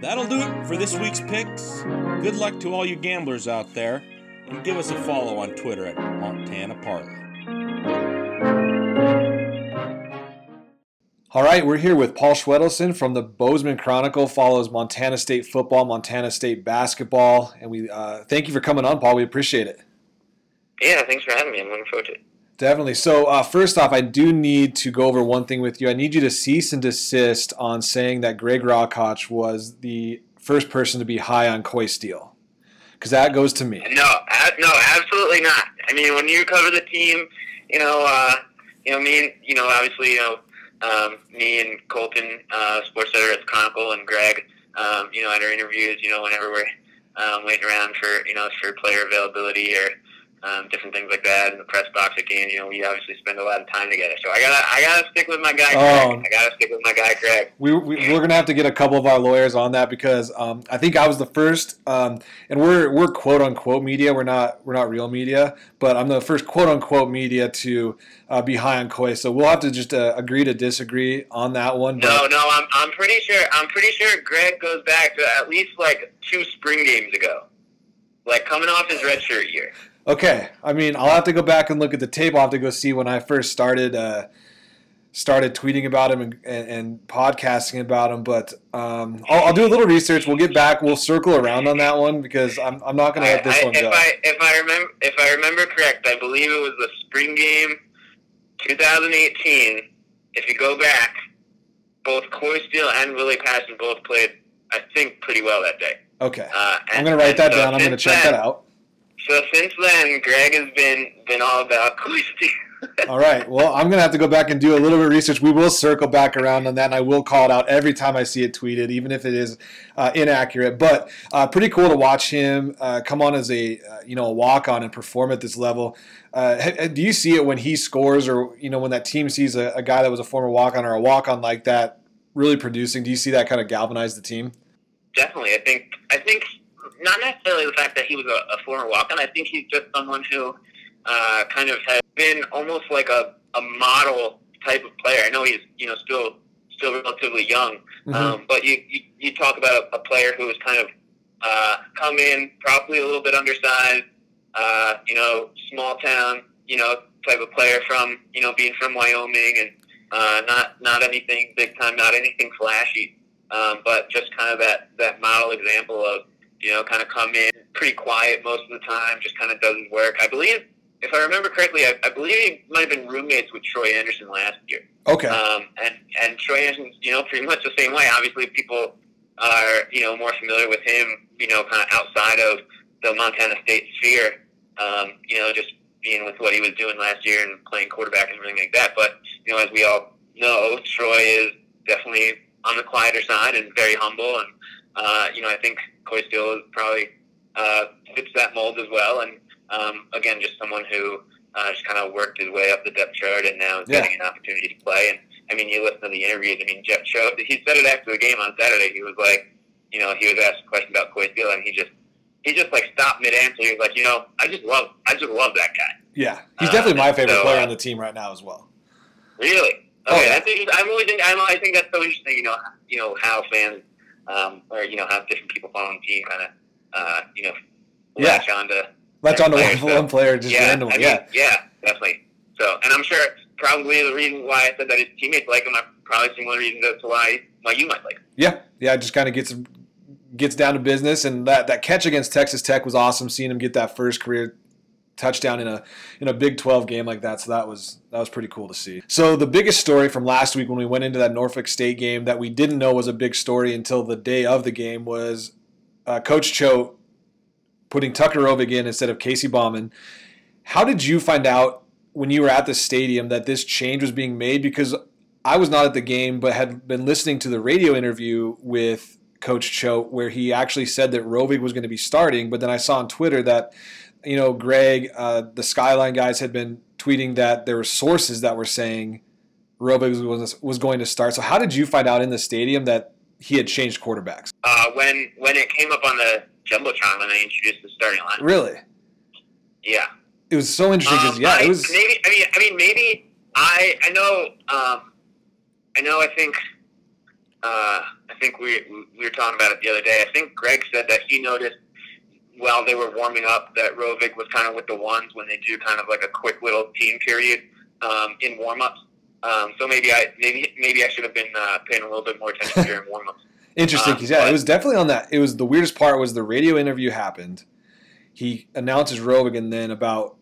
That'll do it for this week's picks. Good luck to all you gamblers out there, and give us a follow on Twitter at Montana Parlay. All right, we're here with Paul Schwedelson from the Bozeman Chronicle. Follows Montana State football, Montana State basketball, and we uh, thank you for coming on, Paul. We appreciate it. Yeah, thanks for having me. I'm looking forward to it. Definitely. So, uh, first off, I do need to go over one thing with you. I need you to cease and desist on saying that Greg Rakoch was the first person to be high on Coy Steel, because that goes to me. No, a- no, absolutely not. I mean, when you cover the team, you know, uh, you know, me and you know, obviously, you know, um, me and Colton, uh, sports editor at Chronicle, and Greg, um, you know, at our interviews, you know, whenever we're um, waiting around for you know for player availability or um, different things like that in the press box again. You know, we obviously spend a lot of time together. So I gotta, I gotta stick with my guy. Oh. Greg. I gotta stick with my guy, Greg. We, we, we're going to have to get a couple of our lawyers on that because um, I think I was the first, um, and we're we're quote unquote media. We're not we're not real media, but I'm the first quote unquote media to uh, be high on Coy. So we'll have to just uh, agree to disagree on that one. No, no, I'm, I'm pretty sure. I'm pretty sure Greg goes back to at least like two spring games ago, like coming off his redshirt year. Okay, I mean I'll have to go back and look at the tape. I'll have to go see when I first started. Uh, started tweeting about him and, and, and podcasting about him, but um, I'll, I'll do a little research. We'll get back. We'll circle around on that one because I'm, I'm not going to let this I, one if go. I if I remember if I remember correct, I believe it was the spring game, 2018. If you go back, both Coy Steele and Willie Passion both played, I think, pretty well that day. Okay, Uh, I'm going to write that down. I'm going to check then- that out. So since then, Greg has been been all about Coy All right. Well, I'm gonna have to go back and do a little bit of research. We will circle back around on that, and I will call it out every time I see it tweeted, even if it is uh, inaccurate. But uh, pretty cool to watch him uh, come on as a uh, you know a walk on and perform at this level. Uh, do you see it when he scores, or you know when that team sees a, a guy that was a former walk on or a walk on like that really producing? Do you see that kind of galvanize the team? Definitely, I think I think not necessarily the fact that he was a, a former walk-on. I think he's just someone who uh, kind of has been almost like a, a model type of player. I know he's you know still still relatively young, Mhm. um, but you, you you talk about a, a player who has kind of uh, come in probably a little bit undersized, uh, you know, small town, you know, type of player from you know being from Wyoming and uh, not not anything big time, not anything flashy um, but just kind of that that model example of you know kind of come in pretty quiet most of the time, just kind of does his work. I believe, if I remember correctly, I, I believe he might have been roommates with Troy Andersen last year. Okay. Um, and and Troy Andersen's you know pretty much the same way. Obviously, people are you know more familiar with him, you know, kind of outside of the Montana State sphere. Um, you know, just being with what he was doing last year and playing quarterback and everything like that. But you know, as we all know, Troy is definitely on the quieter side and very humble. And uh, you know, I think Coy Steele probably uh, fits that mold as well. And um, again, just someone who uh, just kind of worked his way up the depth chart and now is Yeah. getting an opportunity to play. And I mean, you listen to the interviews. I mean, Jeff Choate, he said it after the game on Saturday. He was like, you know, he was asked a question about Coy Steele, and he just he just like stopped mid answer. He was like, you know, I just love I just love that guy. yeah, he's uh, definitely my favorite so, player uh, on the team right now as well. Really? Oh, yeah. that's interesting. I'm really think I'm, I think that's so interesting. You know, you know how fans, um, or you know have different people following the team kind of, uh, you know, Yeah. latch on to. That's on the players, one, so- one player just yeah, randomly. I mean, yeah. yeah, definitely. So, and I'm sure probably the reason why I said that his teammates like him, are probably similar reasons as to why why you might like him. Yeah, yeah, it just kind of gets gets down to business, and that that catch against Texas Tech was awesome. Seeing him get that first career touchdown in a in a Big 12 game like that, so that was that was pretty cool to see. So the biggest story from last week when we went into that Norfolk State game that we didn't know was a big story until the day of the game was uh, Coach Choate putting Tucker Rovig in instead of Casey Bauman. How did you find out when you were at the stadium that this change was being made? Because I was not at the game, but had been listening to the radio interview with Coach Choate where he actually said that Rovig was going to be starting. But then I saw on Twitter that, you know, Greg, uh, the Skyline guys had been tweeting that there were sources that were saying Rovig was, was going to start. So how did you find out in the stadium that he had changed quarterbacks? Uh, when when it came up on the jumbotron when they introduced the starting line. Really? Yeah. It was so interesting because Um, yeah, I, it was. maybe. I mean, I mean, maybe. I I know. Um, I know. I think. Uh, I think we we were talking about it the other day. I think Greg said that he noticed while they were warming up that Rovig was kind of with the ones when they do kind of like a quick little team period um, in warm ups. Um, so maybe I maybe maybe I should have been uh, paying a little bit more attention during warm ups. Interesting, Um, 'cause, yeah, it was definitely on that. It was the weirdest part was the radio interview happened. He announces Rovig, and then about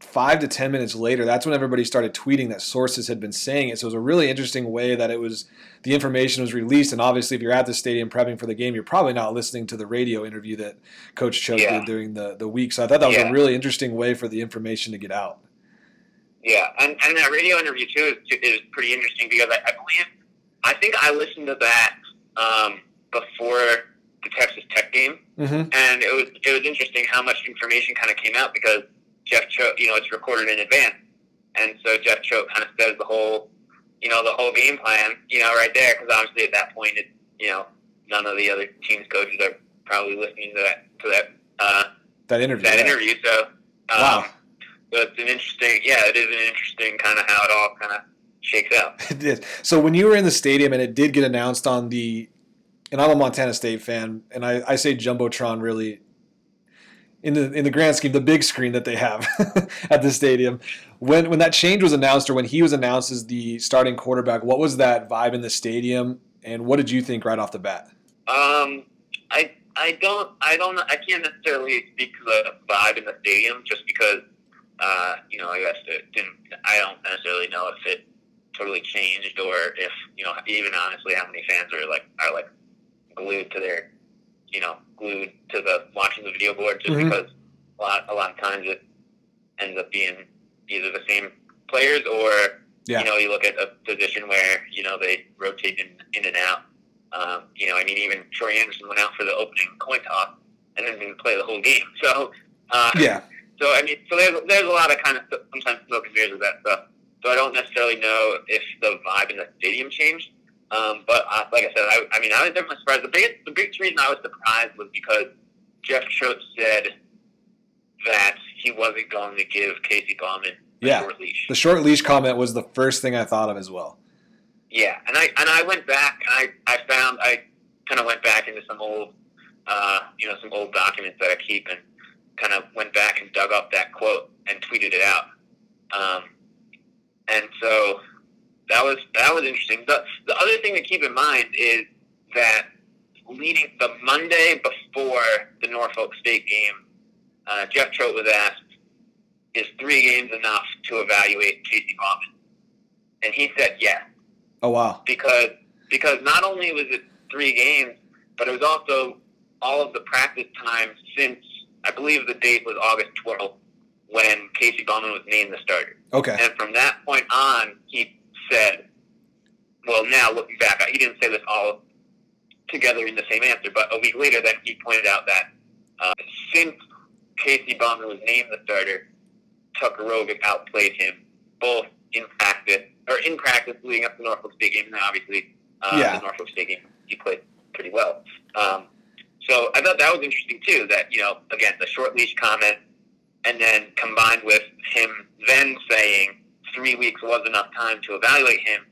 five to ten minutes later, that's when everybody started tweeting that sources had been saying it. So it was a really interesting way that it was the information was released. And obviously, if you're at the stadium prepping for the game, you're probably not listening to the radio interview that Coach Choate Yeah. did during the the week. So I thought that was Yeah. a really interesting way for the information to get out. Yeah, and, and that radio interview too is, is pretty interesting because I, I believe I think I listened to that um, before the Texas Tech game, Mm-hmm. and it was it was interesting how much information kind of came out because Jeff Choate, you know, it's recorded in advance, and so Jeff Choate kind of says the whole, you know, the whole game plan, you know, right there because obviously at that point, it, you know, none of the other teams coaches are probably listening to that to that uh, That interview. that yeah. interview. So, um, Wow. so it's an interesting, yeah, it is an interesting kind of how it all kind of shakes out. It did. So when you were in the stadium and it did get announced on the, and I'm a Montana State fan, and I, I say jumbotron really. In the in the grand scheme, the big screen that they have at the stadium, when when that change was announced or when he was announced as the starting quarterback, what was that vibe in the stadium, and what did you think right off the bat? Um, I I don't I don't I can't necessarily speak to the vibe in the stadium just because uh, you know I guess it didn't I don't necessarily know if it totally changed or if you know even honestly how many fans are like are like glued to their you know glued to the watching the video board just Mhm. because a lot a lot of times it ends up being either the same players or Yeah. you know you look at a position where you know they rotate in, in and out um, you know, I mean, even Troy Andersen went out for the opening coin toss and then didn't play the whole game. So, uh, Yeah, so I mean, so there's there's a lot of kind of sometimes smoke and mirrors with that stuff. So I don't necessarily know if the vibe in the stadium changed. Um, but I, like I said, I, I mean, I was definitely surprised. The biggest, the biggest reason I was surprised was because Jeff Choate said that he wasn't going to give Casey Bauman a Yeah. short leash. the short leash comment was the first thing I thought of as well. Yeah, and I and I went back and I, I found I kind of went back into some old uh, you know some old documents that I keep and kind of went back and dug up that quote and tweeted it out. Um, and so that was that was interesting. The the other thing to keep in mind is that leading the Monday before the Norfolk State game, uh, Jeff Choate was asked, "Is three games enough to evaluate Casey Bauman?" And he said yes Oh wow, because because not only was it three games, but it was also all of the practice time since I believe the date was August 12th when Casey Bauman was named the starter. okay, And from that point on, he said, well, now looking back, he didn't say this all together in the same answer, but a week later, then he pointed out that uh, since Casey Bauman was named the starter, Tucker Rovig outplayed him both in practice or in practice leading up to Norfolk State game, and obviously uh, Yeah. the Norfolk State game he played pretty well. Um, so I thought that was interesting too. That you know, again, the short leash comment, and then combined with him then saying three weeks was enough time to evaluate him.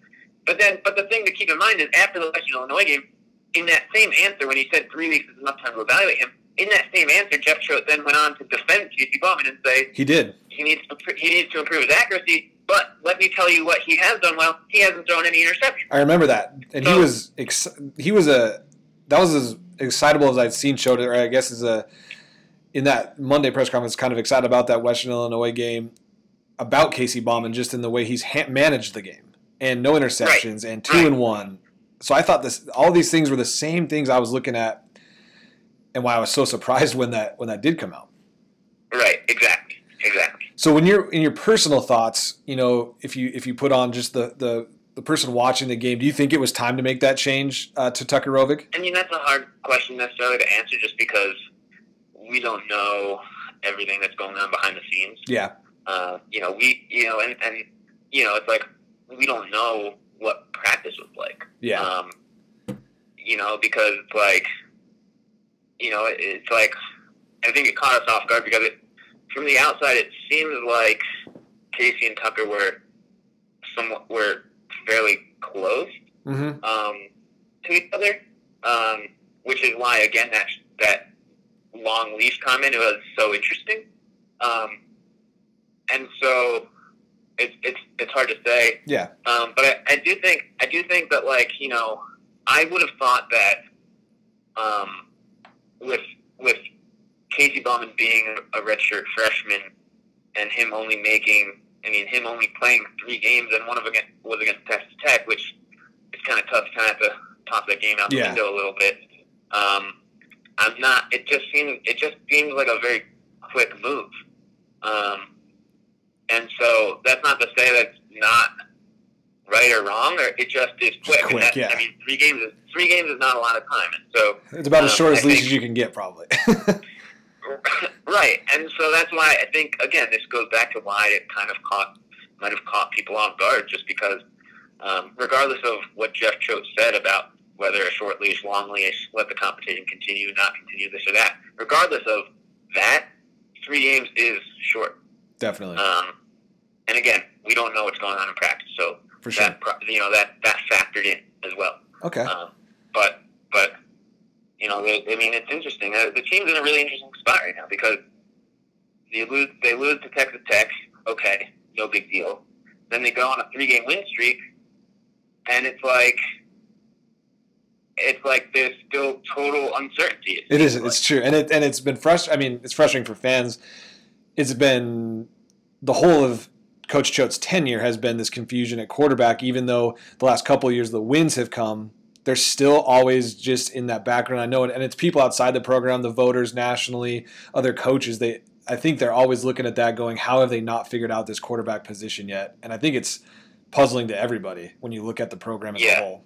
But then, but the thing to keep in mind is after the Western Illinois game, in that same answer, when he said three weeks is enough time to evaluate him, in that same answer, Jeff Choate then went on to defend Casey Bauman and say he did. he needs to he needs to improve his accuracy. But let me tell you what he has done well. He hasn't thrown any interceptions. I remember that, and he was ex- he was a that was as excitable as I'd seen it, or I guess as a in that Monday press conference, kind of excited about that Western Illinois game about Casey Bauman, just in the way he's ha- managed the game and no interceptions and two Right. and one. So I thought this all these things were the same things I was looking at and why I was so surprised when that when that did come out. Right. Exactly. Exactly. So when you're in your personal thoughts, you know, if you if you put on just the the the person watching the game, do you think it was time to make that change uh, to Tucker Rovig? I mean, that's a hard question necessarily to answer, just because we don't know everything that's going on behind the scenes. Yeah. Uh, you know, we, you know, and, and, you know, it's like we don't know what practice was like. Yeah. Um, you know, because like, you know, it, it's like, I think it caught us off guard because it, from the outside, it seems like Casey and Tucker were somewhat, were fairly close Mm-hmm. um, to each other, um, which is why again that that long leash comment was so interesting. Um, and so it's it's it's hard to say, Yeah. um, but I, I do think I do think that like you know I would have thought that um, with with Casey Bauman being a, redshirt freshman and him only making I mean him only playing three games and one of them was against Texas Tech, which is kind of tough to kind of have to toss that game out the Yeah. window a little bit. Um, I'm not. It just seems. It just seems like a very quick move. Um, and so that's not to say that's not right or wrong, or it just is quick. quick, that, yeah. I mean, three games is three games is not a lot of time, and so It's about as Um, short I as leash as you can get, probably. right. And so that's why I think again this goes back to why it kind of caught might have caught people off guard, just because um, regardless of what Jeff Choate said about whether a short leash, long leash, let the competition continue, not continue this or that, regardless of that, three games is short. Definitely. Um, and again, we don't know what's going on in practice, so For sure. that you know that that factored in as well. Okay. Um, but but you know, they, I mean, it's interesting. Uh, the team's in a really interesting spot right now because they lose they lose to Texas Tech. Okay, no big deal. Then they go on a three game win streak, and it's like it's like there's still total uncertainty. It is. seems It's true, and it and it's been frustrating. I mean, it's frustrating for fans. It's been the whole of Coach Choate's tenure has been this confusion at quarterback. Even though the last couple of years the wins have come, they're still always just in that background. I know, it, and it's people outside the program, the voters nationally, other coaches. They, I think they're always looking at that, going, "How have they not figured out this quarterback position yet?" And I think it's puzzling to everybody when you look at the program as a whole.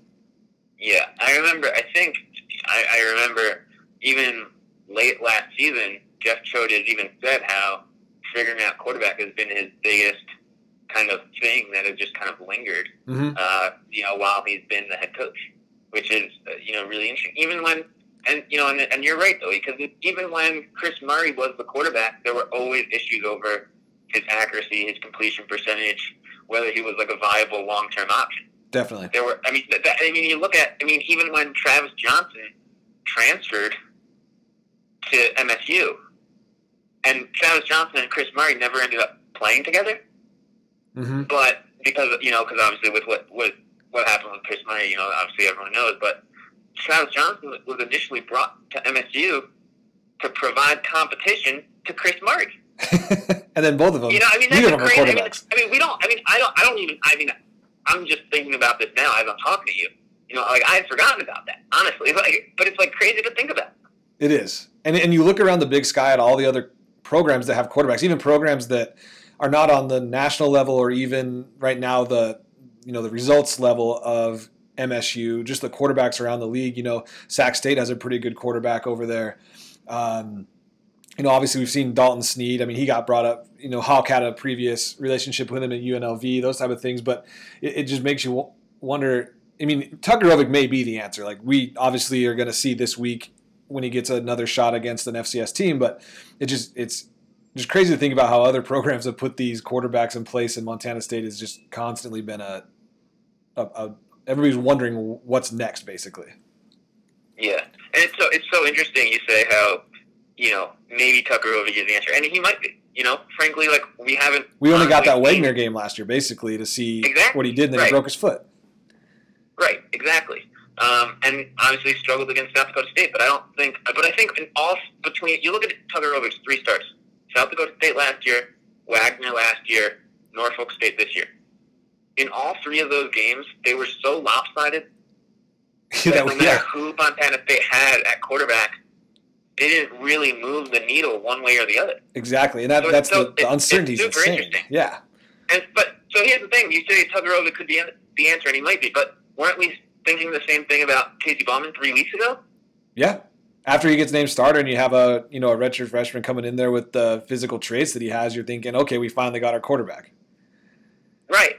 Yeah, I remember. I think I, I remember even late last season, Jeff Choate has even said how figuring out quarterback has been his biggest kind of thing that has just kind of lingered. Mm-hmm. Uh, you know, while he's been the head coach, which is uh, you know really interesting. Even when and you know, and, and you're right though, because even when Chris Murray was the quarterback, there were always issues over his accuracy, his completion percentage, whether he was like a viable long term option Definitely. there were. I mean, th- that, I mean, you look at. I mean, even when Travis Johnson transferred to MSU, and Travis Johnson and Chris Murray never ended up playing together, Mm-hmm. but because you know, because obviously with what what what happened with Chris Murray, you know, obviously everyone knows. But Travis Johnson was initially brought to MSU to provide competition to Chris Murray. and then both of them. You know, I mean, that's a crazy. I mean. I mean, we don't. I mean, I don't. I don't even. I mean, I'm just thinking about this now as I'm talking to you. You know, like I had forgotten about that. Honestly, like, but it's like crazy to think about. It is, and and you look around the Big Sky at all the other programs that have quarterbacks, even programs that are not on the national level or even right now the you know the results level of MSU. Just the quarterbacks around the league. You know, Sac State has a pretty good quarterback over there. Um, you know, obviously we've seen Dalton Sneed. I mean, he got brought up. You know, Hauck had a previous relationship with him at UNLV. Those type of things, but it, it just makes you wonder. I mean, Tucker Rovig may be the answer. Like we obviously are going to see this week when he gets another shot against an FCS team, but it just it's just crazy to think about how other programs have put these quarterbacks in place, and Montana State has just constantly been a, a, a everybody's wondering what's next, basically. Yeah, and it's so it's so interesting. You say how you know maybe Tucker Rovig is the answer, and he might be. You know, frankly, like we haven't. We only got that Wagner game last year, basically, to see Exactly, what he did, and then right. he broke his foot. Right, exactly. Um, and obviously struggled against South Dakota State, but I don't think. But I think in all between you look at Tucker Rovig's three starts: South Dakota State last year, Wagner last year, Norfolk State this year. In all three of those games, they were so lopsided that no matter who Montana State had at quarterback, it didn't really move the needle one way or the other. Exactly, and that, So- that's so the, the uncertainty it's super insane. interesting. Yeah, And but so here's the thing: you say Tucker Rovig could be the answer, and he might be, but weren't we thinking the same thing about Casey Bauman three weeks ago? yeah. After he gets named starter, and you have a you know a redshirt freshman coming in there with the physical traits that he has, you're thinking, okay, we finally got our quarterback. Right.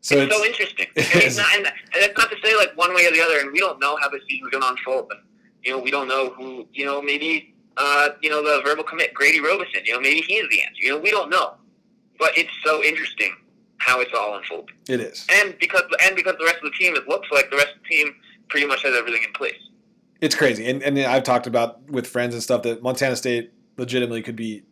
So it's, it's, so interesting. and, it's not, and that's not to say like one way or the other, and we don't know how the season's going to unfold. But, you know, we don't know who. You know, maybe uh, you know the verbal commit Grady Robison. You know, maybe he is the answer. You know, we don't know. But it's so interesting how it's all unfolding, it is. and because and because the rest of the team, it looks like the rest of the team pretty much has everything in place. It's crazy, and and I've talked about with friends and stuff that Montana State legitimately could be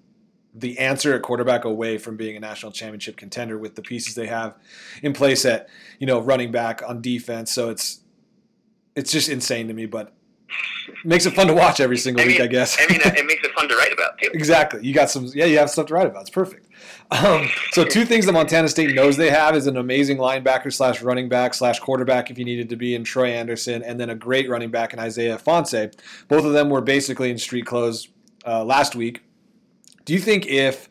the answer at quarterback away from being a national championship contender with the pieces they have in place at you know running back on defense. So it's it's just insane to me, but makes it fun to watch every single I week, I guess. I mean, it makes it fun to write about too. Exactly. You got some. Yeah, you have stuff to write about. It's perfect. Um, so two things that Montana State knows they have is an amazing linebacker slash running back slash quarterback if you needed to be in Troy Andersen, and then a great running back in Isaiah Ifanse. Both of them were basically in street clothes uh, last week. Do you think if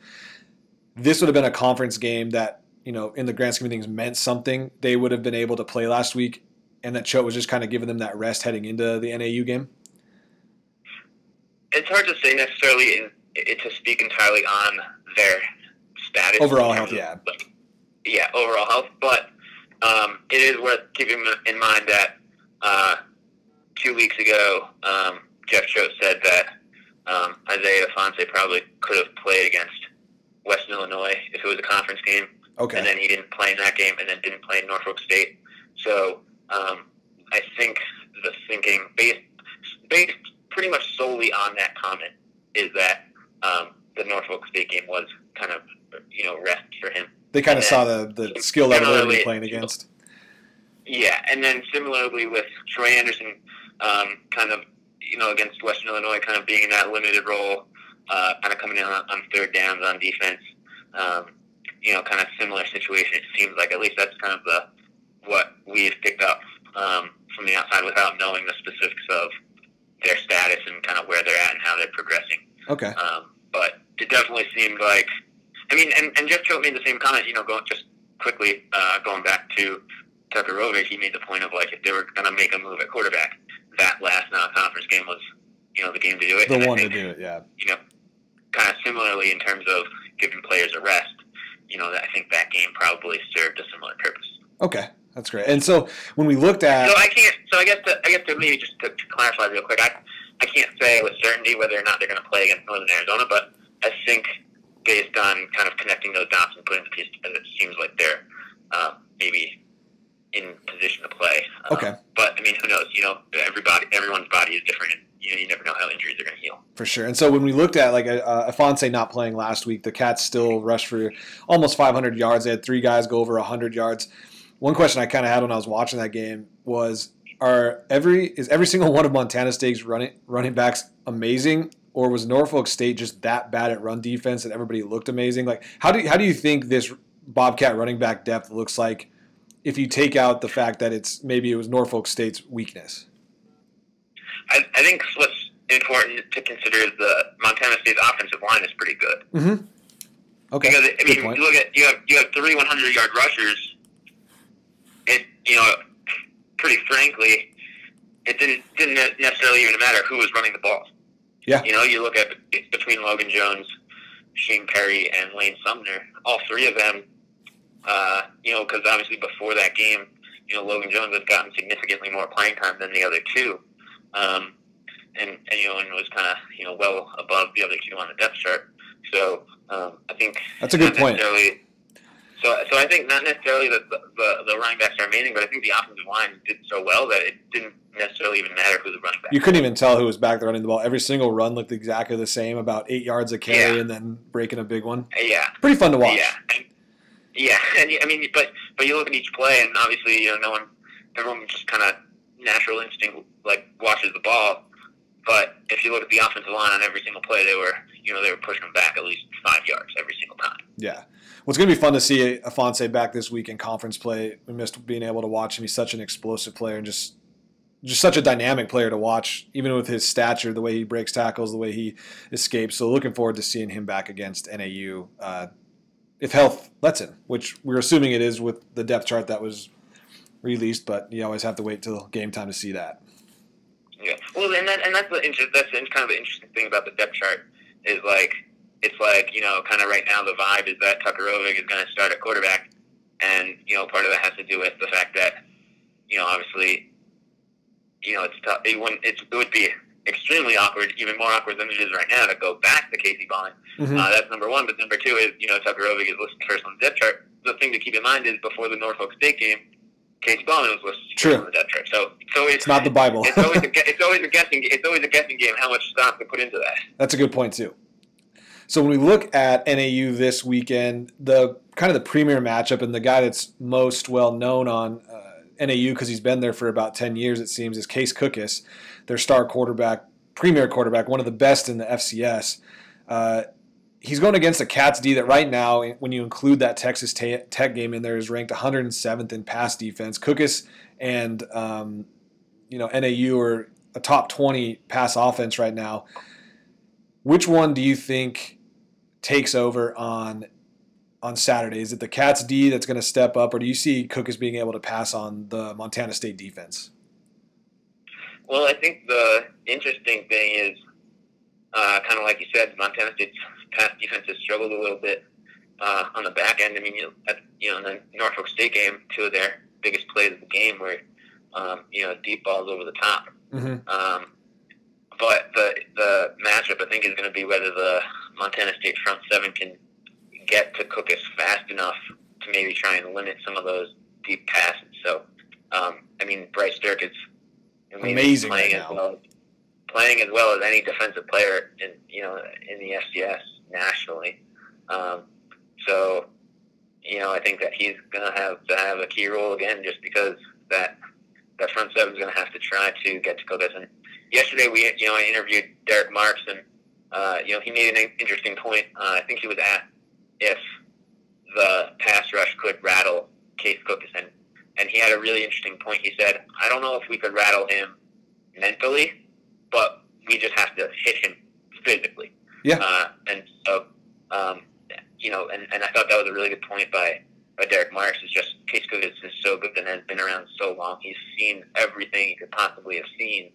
this would have been a conference game that you know in the grand scheme of things meant something, they would have been able to play last week, and that Choate was just kind of giving them that rest heading into the NAU game? It's hard to say necessarily in, to speak entirely on their status. Overall health, yeah. like, yeah, overall health. But um, it is worth keeping in mind that uh, two weeks ago, um, Jeff Choate said that um, Isaiah Ifanse probably could have played against Western Illinois if it was a conference game, Okay. and then he didn't play in that game, and then didn't play in Norfolk State. So um, I think the thinking, based based pretty much solely on that comment, is that um, the Norfolk State game was kind of you know rest for him. They kind of saw the, the skill level they were playing against. Yeah, and then similarly with Troy Andersen, um, kind of you know against Western Illinois, kind of being in that limited role, uh, kind of coming in on, on third downs on defense. Um, you know, kind of similar situation. It seems like at least that's kind of the what we've picked up um, from the outside without knowing the specifics of their status and kind of where they're at and how they're progressing. Okay. Um, definitely seemed like, I mean, and, and Jeff Choate made the same comment, you know, going just quickly, uh, going back to Tucker Rovig, he made the point of like, if they were going to make a move at quarterback, that last non-conference game was, you know, the game to do it. The And one to do it, yeah. You know, kind of similarly in terms of giving players a rest, you know, I think that game probably served a similar purpose. Okay, that's great. And so when we looked at, So I can't. So I guess to, I guess to maybe just to, to clarify real quick, I I can't say with certainty whether or not they're going to play against Northern Arizona, but I think based on kind of connecting those dots and putting the pieces together, it seems like they're uh, maybe in position to play. Um, Okay. But I mean, who knows? You know, everybody, everyone's body is different, and you know, you never know how injuries are going to heal. for sure. And so when we looked at like uh, Ifanse not playing last week, the Cats still rushed for almost 500 yards. They had three guys go over 100 yards. One question I kind of had when I was watching that game was: Are every is every single one of Montana State's running running backs amazing, or was Norfolk State just that bad at run defense that everybody looked amazing? Like how do how do you think this Bobcat running back depth looks like if you take out the fact that it's maybe it was Norfolk State's weakness? I, I think what's important to consider is the Montana State's offensive line is pretty good. Mm-hmm. Okay, Because I mean, you look at you have you have three 100 yard rushers. It you know, pretty frankly, it didn't didn't necessarily even matter who was running the ball. Yeah. You know, you look at between Logan Jones, Shane Perry, and Lane Sumner. All three of them, uh, you know, because obviously before that game, you know, Logan Jones had gotten significantly more playing time than the other two, um, and and you know, and was kind of you know well above the other two on the depth chart. So um, I think That's a good point. necessarily- So, so I think not necessarily that the, the, the running backs are amazing, but I think the offensive line did so well that it didn't necessarily even matter who the running back. You couldn't even tell who was back there running the ball. Every single run looked exactly the same, about eight yards a carry, Yeah. and then breaking a big one. Yeah, Pretty fun to watch. yeah, and, yeah. And I mean, but but you look at each play, and obviously, you know, no one, everyone just kind of natural instinct like watches the ball. But if you look at the offensive line on every single play, they were, you know, they were pushing them back at least five yards every single time. Yeah. It's going to be fun to see Ifanse back this week in conference play. We missed being able to watch him. He's such an explosive player and just just such a dynamic player to watch, even with his stature, the way he breaks tackles, the way he escapes. So looking forward to seeing him back against NAU uh, if health lets him, which we're assuming it is with the depth chart that was released. But you always have to wait till game time to see that. Yeah. Well, and that, and that's the inter- that's kind of the interesting thing about the depth chart is like it's like you know kind of right now the vibe is that Tucker Rovig is going to start at quarterback, and you know part of that has to do with the fact that you know obviously you know it's tough. It, wouldn't, it's, it would be extremely awkward, even more awkward than it is right now, to go back to Casey Bond. Mhm. Uh, that's number one. But number two is you know Tucker Rovig is listed first on the depth chart. The thing to keep in mind is before the Norfolk State game. Casey Bauman was listed True. first on the depth chart, so so it's, It's not the Bible. it's always a, it's always a guessing it's always a guessing game how much stock to put into that. That's a good point too. So when we look at NAU this weekend, the kind of the premier matchup and the guy that's most well known on uh, NAU because he's been there for about ten years, it seems, is Case Cookus, their star quarterback, premier quarterback, one of the best in the FCS. Uh, he's going against a Cats D that right now, when you include that Texas Tech game in there, is ranked 107th in pass defense. Cookus and um, you know NAU are a top 20 pass offense right now. Which one do you think takes over on on Saturday? Is it the Cats D that's going to step up, or do you see Cookus being able to pass on the Montana State defense? Well, I think the interesting thing is, uh, kind of like you said, Montana State's pass defense has struggled a little bit uh, on the back end. I mean, you, at, you know, in the Norfolk State game, two of their biggest plays of the game were, um, you know, deep balls over the top. Mm-hmm. Um, but the the matchup, I think, is going to be whether the Montana State front seven can get to Cookus fast enough to maybe try and limit some of those deep passes. So, um, I mean, Bryce Sterk is Amazing playing right as now. well, playing as well as any defensive player in you know in the FCS nationally. Um, so, you know, I think that he's going to have to have a key role again, just because that that front seven is going to have to try to get to Cookus. And yesterday, we you know I interviewed Derek Marks, and uh, you know he made an interesting point. Uh, I think he was at if the pass rush could rattle Case Cookus, and and he had a really interesting point. He said, "I don't know if we could rattle him mentally, but we just have to hit him physically." Yeah. Uh, and so, um, you know, and, and I thought that was a really good point by by Derek Marks. Is just Case Cookus is so good and has been around so long. He's seen everything he could possibly have seen.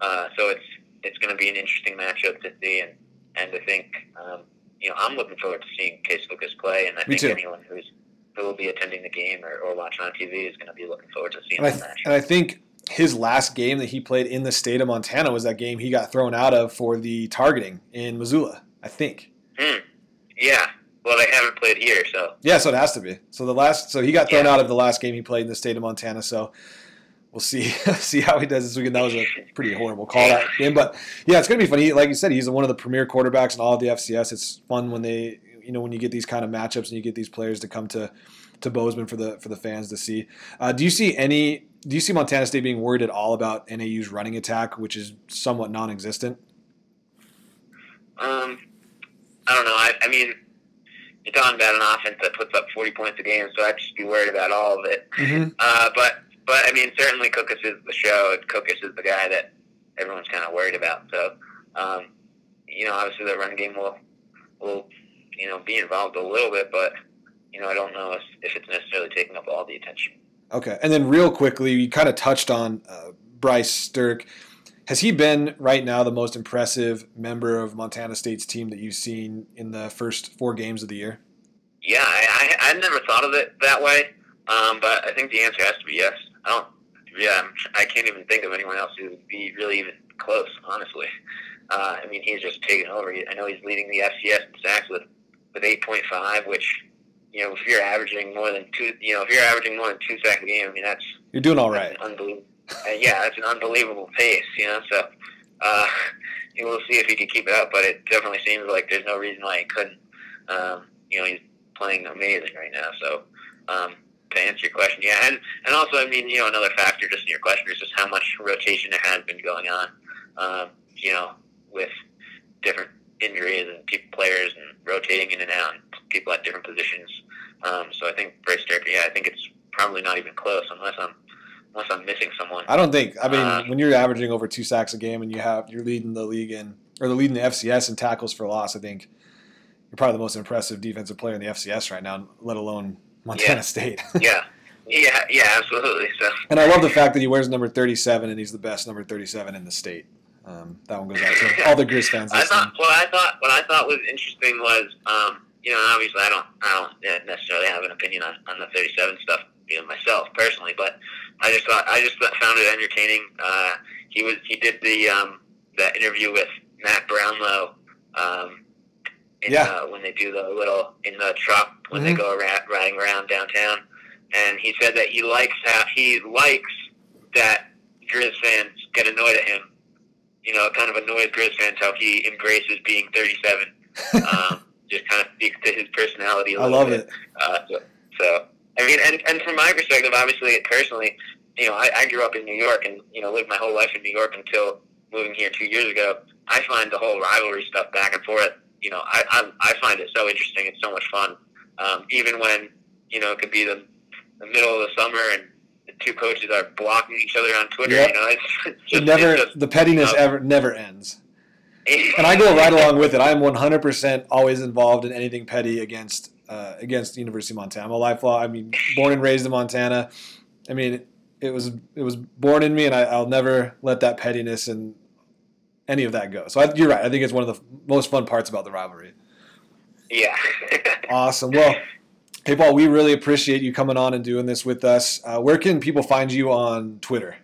Uh, so it's it's going to be an interesting matchup to see, and and I think um, you know I'm looking forward to seeing Case Cookus play, and I Me think too. anyone who's who will be attending the game or, or watching on TV is going to be looking forward to seeing And I, that th- match. and I think his last game that he played in the state of Montana was that game he got thrown out of for the targeting in Missoula. I think. Hmm. Yeah. Well, they haven't played here, so Yeah, so it has to be. So the last, so he got thrown Yeah. out of the last game he played in the state of Montana. So we'll see see how he does this weekend. That was a pretty horrible call that game, but yeah, it's gonna be funny. Like you said, he's one of the premier quarterbacks in all of the FCS. It's fun when they, you know, when you get these kind of matchups and you get these players to come to to Bozeman for the for the fans to see. Uh, do you see any? Do you see Montana State being worried at all about NAU's running attack, which is somewhat non-existent? um, I don't know. I, I mean, you're talking about an offense that puts up 40 points a game, so I'd just be worried about all of it. Mm-hmm. Uh, but but I mean, certainly Cookus is the show. Cookus is the guy that everyone's kind of worried about. So, um, you know, obviously the run game will will you know be involved a little bit, but you know, I don't know if, if it's necessarily taking up all the attention. Okay, and then real quickly, you kind of touched on uh, Bryce Sterk. Has he been right now the most impressive member of Montana State's team that you've seen in the first four games of the year? Yeah, I, I I've never thought of it that way, um, but I think the answer has to be yes. I don't. Yeah, I'm, I can't even think of anyone else who would be really even close. Honestly, uh, I mean, he's just taken over. I know he's leading the FCS in sacks with with 8.5, which you know, if you're averaging more than two, you know, if you're averaging more than two sacks a game, I mean, that's You're doing all right. unbelievable. Uh, yeah, that's an unbelievable pace. You know, so uh, you know, we'll see if he can keep it up. But it definitely seems like there's no reason why he couldn't. Um, you know, he's playing amazing right now. So um, to answer your question, yeah, and and also, I mean, you know, another factor just in your question is just how much rotation there has been going on. Um, you know, with different injuries and people, players and rotating in and out, and people at different positions. Um, so I think Bryce Sterk, yeah, I think it's probably not even close unless I'm unless I'm missing someone. I don't think. I mean, Uh, when you're averaging over two sacks a game and you have you're leading the league in or the leading the FCS in tackles for loss, I think you're probably the most impressive defensive player in the FCS right now, let alone Montana Yeah. State. yeah, yeah, yeah, absolutely. So and I love the fact that he wears number 37 and he's the best number 37 in the state. Um, that one goes out to all the Grizz fans I thought what I thought what I thought was interesting was um, you know obviously I don't I don't necessarily have an opinion on, on the 37 stuff you know myself personally, but I just thought I just found it entertaining. Uh, he was he did the um, that interview with Matt Brownlow. Um, in, Yeah. uh, when they do the little in the truck when they Mhm. go around, riding around downtown, and he said that he likes how he likes that Grizz fans get annoyed at him. You know, it kind of annoys Grizz fans how he embraces being 37. um, just kind of speaks to his personality. a I love bit. it. Uh, so, so, I mean, and, and from my perspective, obviously, personally, you know, I, I grew up in New York and, you know, lived my whole life in New York until moving here two years ago. I find the whole rivalry stuff back and forth, you know, I, I, I find it so interesting. It's so much fun. Um, even when, you know, it could be the, the middle of the summer and the two coaches are blocking each other on Twitter, Yep. you know, it's, it's just, It never it's just, the pettiness you know, ever never ends. and I go right along with it. I am 100% always involved in anything petty against uh, against University of Montana. I'm a lifelong. I mean, born and raised in Montana. I mean, it was it was born in me, and I, I'll never let that pettiness and any of that go. So I, you're right. I think it's one of the most fun parts about the rivalry. Yeah. Awesome. Well, hey Paul, we really appreciate you coming on and doing this with us. Uh, where can people find you on Twitter?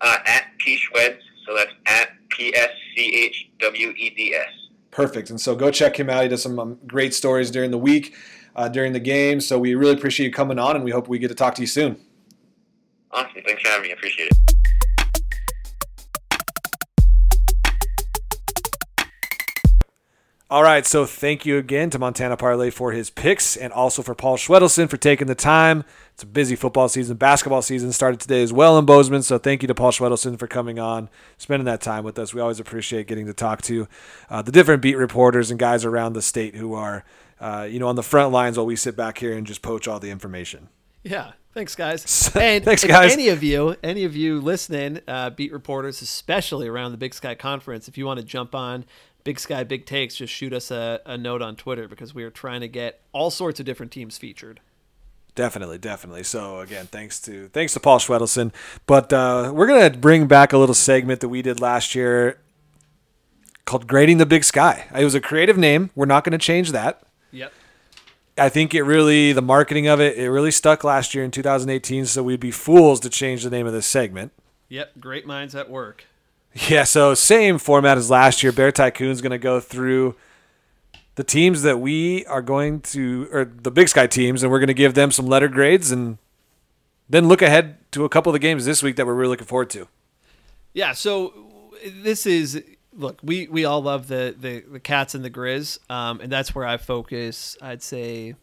uh, at P Schweds, so that's at P S C H W E D S. Perfect. And so go check him out. He does some um, great stories during the week, uh, during the game. So we really appreciate you coming on, and we hope we get to talk to you soon. Awesome. Thanks for having me. I appreciate it. All right. So thank you again to Montana Parlay for his picks, and also for Paul Schwedelson for taking the time. It's a busy football season. Basketball season started today as well in Bozeman. So thank you to Paul Schwedelson for coming on, spending that time with us. We always appreciate getting to talk to uh, the different beat reporters and guys around the state who are, uh, you know, on the front lines while we sit back here and just poach all the information. Yeah. Thanks, guys. And Thanks, guys. Any of you, any of you listening, uh, beat reporters, especially around the Big Sky Conference, if you want to jump on Big Sky Big Takes, just shoot us a, a note on Twitter because we are trying to get all sorts of different teams featured. Definitely, definitely. So again, thanks to thanks to Paul Schwedelson. But uh, we're gonna bring back a little segment that we did last year called "Grading the Big Sky." It was a creative name. We're not going to change that. Yep. I think it really the marketing of it it really stuck last year in 2018. So we'd be fools to change the name of this segment. Yep. Great minds at work. Yeah. So same format as last year. Bear Tycoon's going to go through the teams that we are going to, or the Big Sky teams, and we're going to give them some letter grades and then look ahead to a couple of the games this week that we're really looking forward to. Yeah, so this is look, we we all love the the, the cats and the grizz, um, and that's where I focus. I'd say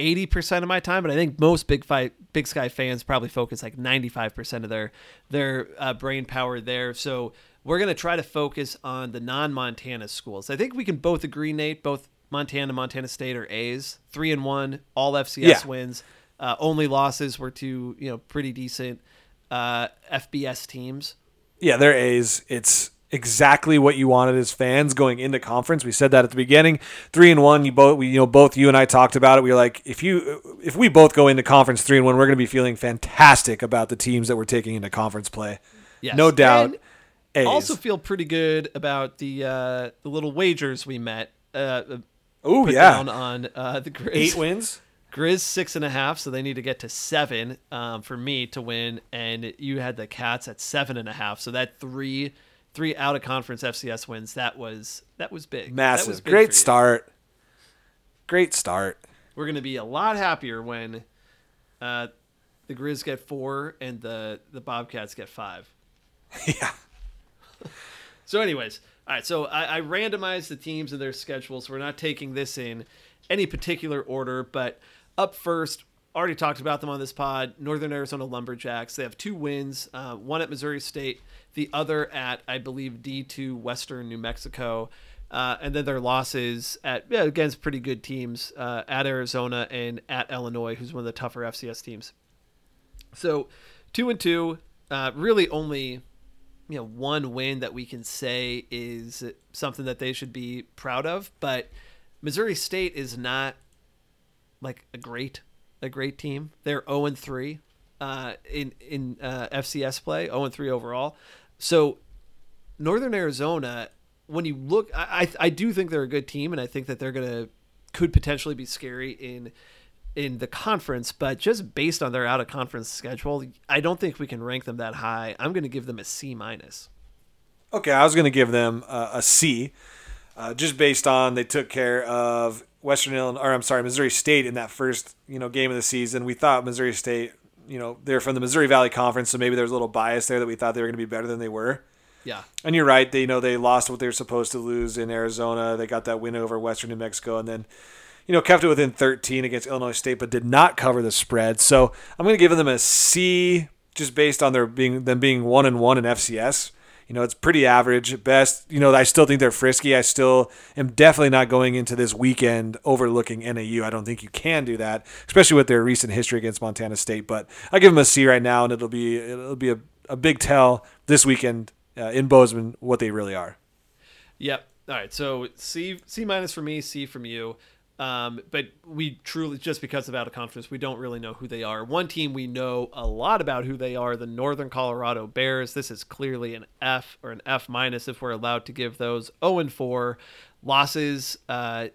eighty percent of my time, but I think most big fight Big Sky fans probably focus like ninety five percent of their their uh, brain power there. So we're gonna try to focus on the non Montana schools. I think we can both agree, Nate. Both Montana, Montana State are A's, three and one, all FCS Yeah. wins. Uh, only losses were to you know pretty decent uh, FBS teams. Yeah, they're A's. It's exactly what you wanted as fans going into conference. We said that at the beginning. Three and one. You both, we, you know, both you and I talked about it. We were like, if you, if we both go into conference three and one, we're going to be feeling fantastic about the teams that we're taking into conference play. Yes. No doubt. And also feel pretty good about the uh, the little wagers we met. Uh, Ooh, put yeah. down on uh, the Grizz. Eight wins. Grizz six and a half, so they need to get to seven um, for me to win. And you had the Cats at seven and a half, so that three three out of conference FCS wins. That was that was big. That was Massive. big Great start. Great start. We're gonna be a lot happier when uh, the Grizz get four and the the Bobcats get five. yeah. So, anyways, all right. So I, I randomized the teams and their schedules. We're not taking this in any particular order, but up first, already talked about them on this pod. Northern Arizona Lumberjacks. They have two wins, uh, one at Missouri State, the other at I believe D two Western New Mexico. Uh, and then their losses at yeah, against pretty good teams uh, at Arizona and at Illinois, who's one of the tougher FCS teams. So two and two. Uh, really, only you know one win that we can say is something that they should be proud of. But Missouri State is not like a great a great team. They're zero and three uh, in in uh, FCS play, zero and three overall. So Northern Arizona, when you look, I I do think they're a good team, and I think that they're gonna could potentially be scary in in the conference, but just based on their out of conference schedule, I don't think we can rank them that high. I'm going to give them a C minus. Okay, I was going to give them a, a C, uh, just based on they took care of Western Illinois, or I'm sorry, Missouri State in that first you know game of the season. We thought Missouri State, you know, they're from the Missouri Valley Conference, so maybe there's a little bias there that we thought they were going to be better than they were. Yeah, and you're right. They you know they lost what they were supposed to lose in Arizona. They got that win over Western New Mexico, and then you know, kept it within 13 against Illinois State, but did not cover the spread. So I'm going to give them a C, just based on their being them being one and one in FCS. You know, it's pretty average at best. You know, I still think they're frisky. I still am definitely not going into this weekend overlooking NAU. I don't think you can do that, especially with their recent history against Montana State. But I give them a C right now, and it'll be it'll be a, a big tell this weekend uh, in Bozeman what they really are. Yep. All right. So C C minus for me, C from you. Um, but we truly, just because of out of conference, we don't really know who they are. One team we know a lot about who they are, the Northern Colorado Bears. This is clearly an F or an F minus if we're allowed to give those. 0 and 4 losses, uh,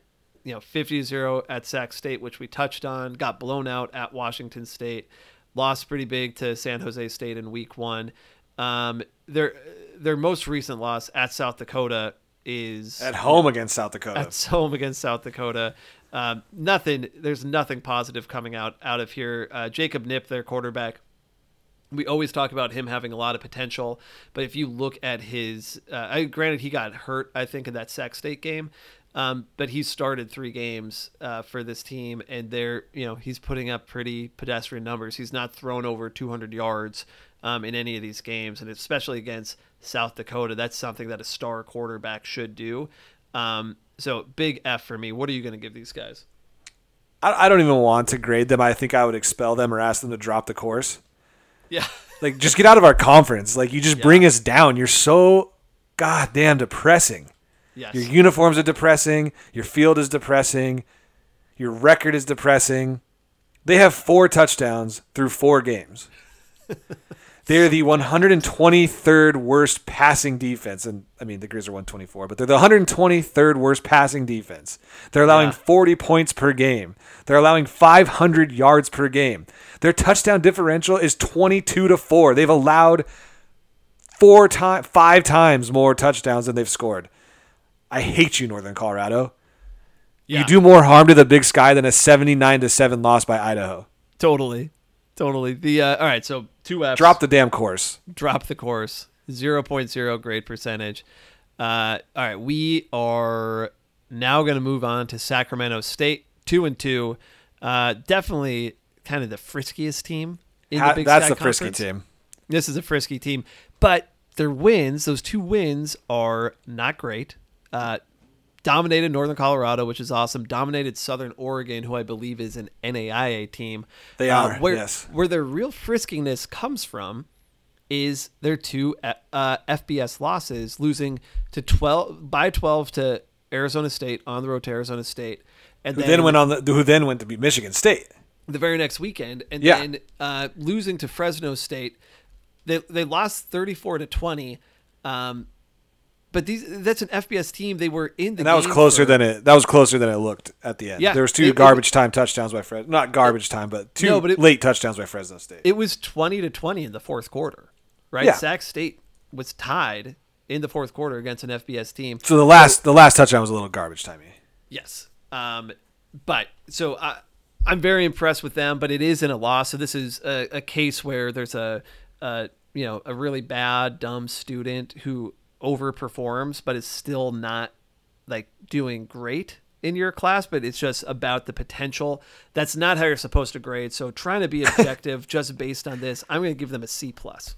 you know, 50 0 at Sac State, which we touched on, got blown out at Washington State, lost pretty big to San Jose State in week one. Um, their their most recent loss at South Dakota is at home against South Dakota. At home against South Dakota. Um, nothing. There's nothing positive coming out out of here. Uh, Jacob Knipp, their quarterback. We always talk about him having a lot of potential, but if you look at his, uh, I, granted he got hurt, I think in that Sac State game, um, but he's started three games uh, for this team, and they're you know he's putting up pretty pedestrian numbers. He's not thrown over 200 yards um, in any of these games, and especially against South Dakota, that's something that a star quarterback should do. Um, so big F for me. What are you going to give these guys? I, I don't even want to grade them. I think I would expel them or ask them to drop the course. Yeah. like just get out of our conference. Like you just yeah. bring us down. You're so goddamn depressing. Yes. Your uniforms are depressing. Your field is depressing. Your record is depressing. They have four touchdowns through four games. They're the 123rd worst passing defense. And I mean, the Grizz are 124, but they're the 123rd worst passing defense. They're allowing yeah. 40 points per game. They're allowing 500 yards per game. Their touchdown differential is 22 to 4. They've allowed four times, five times more touchdowns than they've scored. I hate you, Northern Colorado. Yeah. You do more harm to the Big Sky than a 79 to 7 loss by Idaho. Totally. Totally. The uh, all right, so two F's. Drop the damn course. Drop the course. 0.0 grade percentage. Uh, all right, we are now going to move on to Sacramento State, two and two. Uh, definitely kind of the friskiest team in the Big That's Sky the frisky team. This is a frisky team, but their wins, those two wins, are not great. Uh, dominated Northern Colorado, which is awesome. Dominated Southern Oregon, who I believe is an NAIA team. They uh, are. Uh, where, yes. Where their real friskiness comes from is their two uh, FBS losses, losing to twelve by twelve to Arizona State on the road to Arizona State, and who then, then went on the who then went to beat Michigan State the very next weekend, and yeah. then uh, losing to Fresno State. They they lost thirty four to twenty. Um, but these that's an FBS team. They were in the. And that was closer for, than it. That was closer than it looked at the end. Yeah, there was two it, garbage it, time touchdowns by Fresno. Not garbage time, but two no, but it, late touchdowns by Fresno State. It was twenty to twenty in the fourth quarter, right? Yeah. Sac State was tied in the fourth quarter against an FBS team. So the last the last touchdown was a little garbage timey. Yes, um, but so I, I'm very impressed with them. But it is in a loss. So this is a, a case where there's a, a you know a really bad dumb student who overperforms but is still not like doing great in your class, but it's just about the potential. That's not how you're supposed to grade. So trying to be objective just based on this, I'm going to give them a C plus.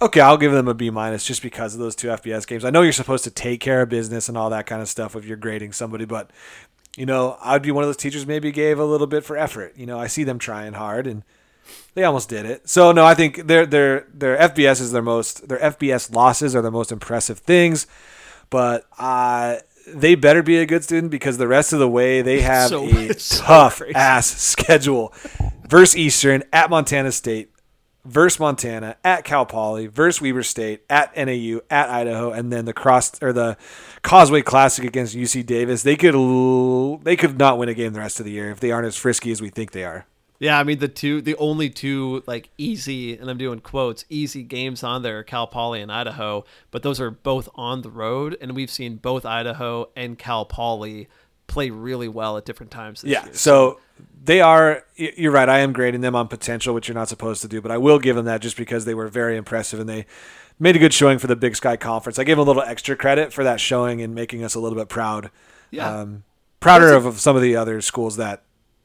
Okay, I'll give them a B minus just because of those two FBS games. I know you're supposed to take care of business and all that kind of stuff if you're grading somebody, but you know, I'd be one of those teachers maybe gave a little bit for effort. You know, I see them trying hard and they almost did it. So no, I think their their their FBS is their most their FBS losses are the most impressive things, but uh, they better be a good student because the rest of the way they have So- a so tough crazy. ass schedule. Versus Eastern at Montana State, versus Montana at Cal Poly, versus Weber State at NAU at Idaho, and then the cross or the Causeway Classic against UC Davis. They could they could not win a game the rest of the year if they aren't as frisky as we think they are. Yeah, I mean the two, the only two like easy, and I'm doing quotes, easy games on there, are Cal Poly and Idaho, but those are both on the road, and we've seen both Idaho and Cal Poly play really well at different times. This Yeah. year. So they are. You're right. I am grading them on potential, which you're not supposed to do, but I will give them that just because they were very impressive and they made a good showing for the Big Sky Conference. I gave them a little extra credit for that showing and making us a little bit proud. Yeah. Um, prouder of, of some of the other schools that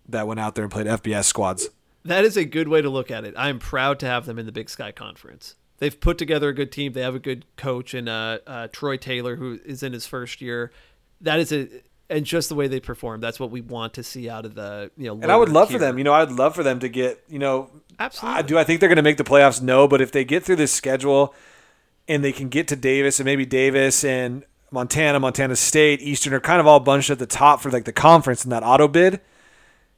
that went out there and played FBS squads. That is a good way to look at it. I'm proud to have them in the Big Sky Conference. They've put together a good team. They have a good coach and uh, uh, Troy Taylor, who is in his first year. That is a and just the way they perform. That's what we want to see out of the you know. And I would love for them. You know, I'd love for them to get. You know, Absolutely. I do. I think they're going to make the playoffs. No, but if they get through this schedule and they can get to Davis and maybe Davis and Montana, Montana State, Eastern are kind of all bunched at the top for like the conference in that auto bid.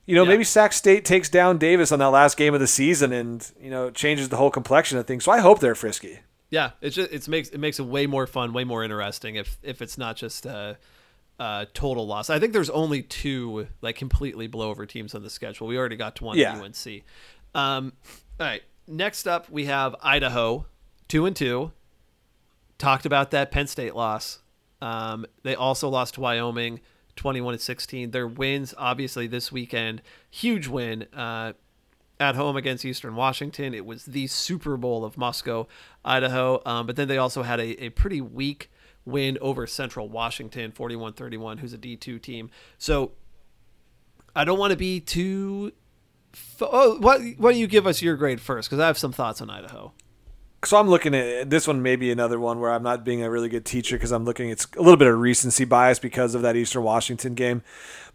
You know, Yeah. maybe Sac State takes down Davis on that last game of the season and you know changes the whole complexion of things. So I hope they're frisky. Yeah, it's just it makes it makes it way more fun, way more interesting if if it's not just a, a total loss. I think there's only two like completely blowover teams on the schedule. We already got to one Yeah. UNC. Um, all right, next up we have Idaho, two and two. Talked about that Penn State loss. Um, they also lost to Wyoming, twenty-one to sixteen. Their wins, obviously, this weekend, huge win. Uh, at home against Eastern Washington. It was the Super Bowl of Moscow, Idaho. Um, but then they also had a, a pretty weak win over Central Washington, 41 31, who's a D2 team. So I don't want to be too. Oh, why don't you give us your grade first? Because I have some thoughts on Idaho. So I'm looking at this one, maybe another one where I'm not being a really good teacher because I'm looking. It's a little bit of recency bias because of that Eastern Washington game,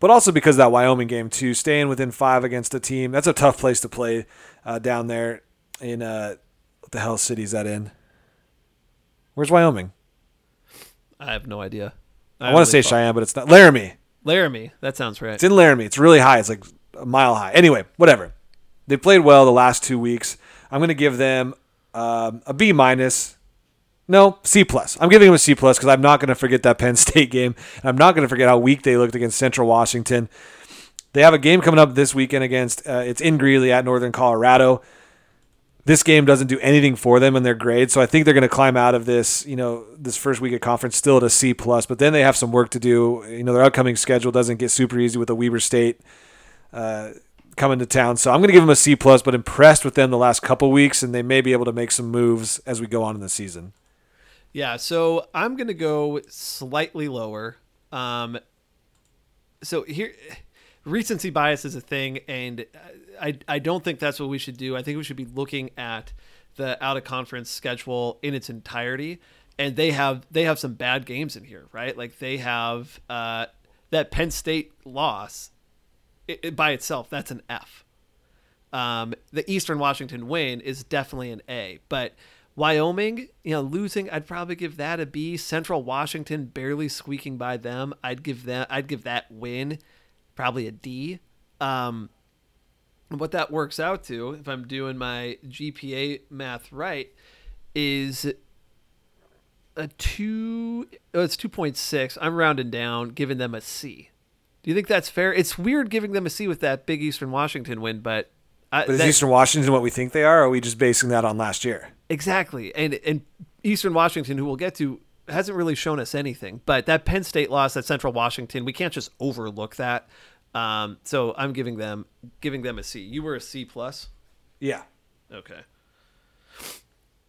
but also because of that Wyoming game too. Staying within five against a team that's a tough place to play uh, down there in uh, what the hell city is that in? Where's Wyoming? I have no idea. I, want to say Cheyenne, but it's not Laramie. Laramie. That sounds right. It's in Laramie. It's really high. It's like a mile high. Anyway, whatever. They played well the last two weeks. I'm going to give them um, a B minus. No, C plus. I'm giving them a C plus because I'm not going to forget that Penn State game. And I'm not going to forget how weak they looked against Central Washington. They have a game coming up this weekend against. Uh, it's in Greeley at Northern Colorado. This game doesn't do anything for them in their grade, so I think they're going to climb out of this. You know, this first week of conference still at a C plus, but then they have some work to do. You know, their upcoming schedule doesn't get super easy with the Weber State uh, coming to town. So I'm going to give them a C plus, but impressed with them the last couple weeks, and they may be able to make some moves as we go on in the season. Yeah, so I'm gonna go slightly lower. Um, so here, recency bias is a thing, and I I don't think that's what we should do. I think we should be looking at the out of conference schedule in its entirety, and they have they have some bad games in here, right? Like they have uh, that Penn State loss it, it- by itself. That's an F. Um, the Eastern Washington win is definitely an A, but Wyoming, you know, losing, I'd probably give that a B. Central Washington barely squeaking by them, I'd give that I'd give that win probably a D. Um, what that works out to, if I'm doing my GPA math right, is a two. Oh, it's two point six. I'm rounding down, giving them a C. Do you think that's fair? It's weird giving them a C with that big Eastern Washington win, but. I, But is that- Eastern Washington what we think they are, or are we just basing that on last year? Exactly. And and Eastern Washington, who we'll get to, hasn't really shown us anything. But that Penn State loss at Central Washington, we can't just overlook that. Um, so I'm giving them giving them a C. You were a C plus. Yeah. Okay.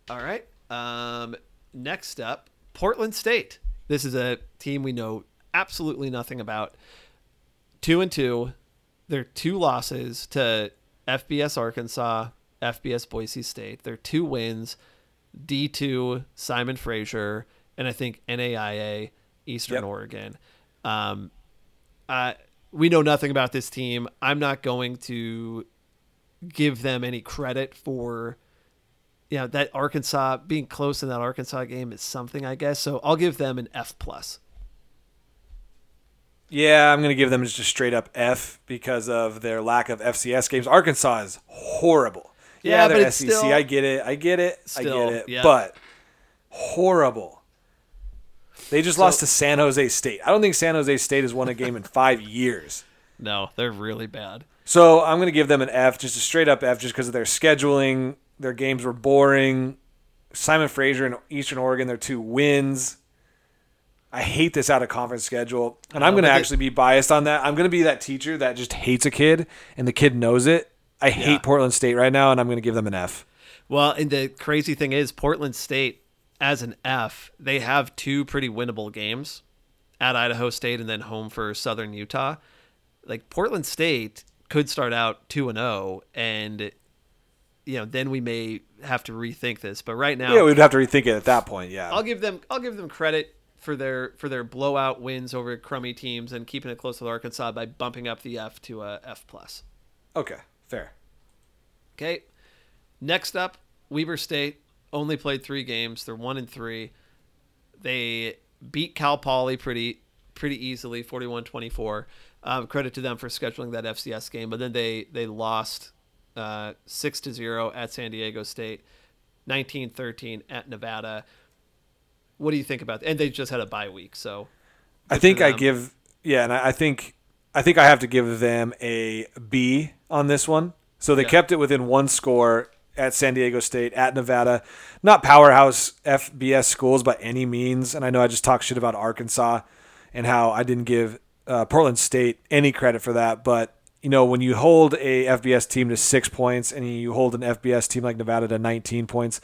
All right. Um, next up, Portland State. This is a team we know absolutely nothing about. Two and two. They're two losses to FBS Arkansas, FBS Boise State. They're two wins. D2 Simon Fraser, and I think NAIA Eastern Yep. Oregon. Um, uh, we know nothing about this team. I'm not going to give them any credit for you know that Arkansas being close in that Arkansas game is something I guess. So I'll give them an F plus. Yeah, I'm going to give them just a straight up F because of their lack of FCS games. Arkansas is horrible. Yeah, they're but SEC. still- I get it. I get it. Still, I get it. yeah. But horrible. They just So- lost to San Jose State. I don't think San Jose State has won a game in five years. No, they're really bad. So I'm going to give them an F, just a straight up F, just because of their scheduling. Their games were boring. Simon Fraser and Eastern Oregon, their two wins. I hate this out of conference schedule, and I'm going to actually be biased on that. I'm going to be that teacher that just hates a kid, and the kid knows it. I Yeah. hate Portland State right now, and I'm going to give them an F. Well, and the crazy thing is, Portland State, as an F, they have two pretty winnable games at Idaho State and then home for Southern Utah. Like Portland State could start out two and zero, and you know then we may have to rethink this. But right now, Yeah, we'd have to rethink it at that point. Yeah. I'll give them I'll give them credit for their for their blowout wins over crummy teams and keeping it close with Arkansas by bumping up the F to a F plus. okay, fair. Okay. Next up, Weber State only played three games. They're one and three. They beat Cal Poly pretty pretty easily, 41-24. Um, credit to them for scheduling that FCS game, but then they they lost uh, six to zero at San Diego State, 19-13 at Nevada. What do you think about? And they just had a bye week, so I think I give yeah, and I, I think I think I have to give them a B on this one. So they Yeah. kept it within one score at San Diego State, at Nevada, not powerhouse FBS schools by any means. And I know I just talked shit about Arkansas and how I didn't give uh, Portland State any credit for that, but you know when you hold a FBS team to six points and you hold an FBS team like Nevada to 19 points.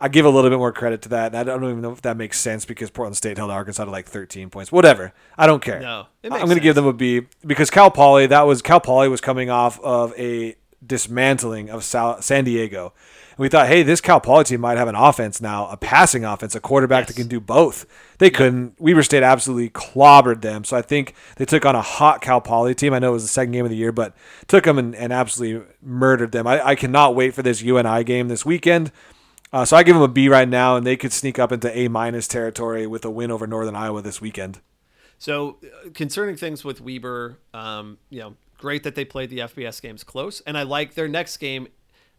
I give a little bit more credit to that. And I don't even know if that makes sense because Portland State held Arkansas to like 13 points. Whatever. I don't care. No, I'm going to give them a B because Cal Poly, that was Cal Poly was coming off of a dismantling of San Diego. And we thought, hey, this Cal Poly team might have an offense now, a passing offense, a quarterback that can do both. They couldn't. Weber State absolutely clobbered them. So I think they took on a hot Cal Poly team. I know it was the second game of the year, but took them and, and absolutely murdered them. I, I cannot wait for this UNI game this weekend. Uh, so I give them a B right now, and they could sneak up into A minus territory with a win over Northern Iowa this weekend. So uh, concerning things with Weber, um, you know, great that they played the FBS games close, and I like their next game.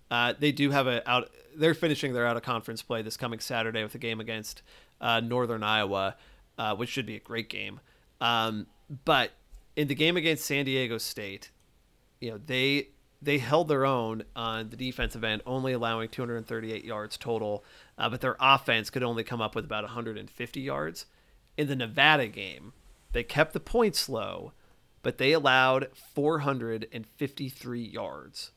Uh, they do have a out. They're finishing their out of conference play this coming Saturday with a game against uh, Northern Iowa, uh, which should be a great game. Um, but in the game against San Diego State, you know they they held their own on the defensive end, only allowing 238 yards total, uh, but their offense could only come up with about 150 yards. In the Nevada game, they kept the points low, but they allowed 453 yards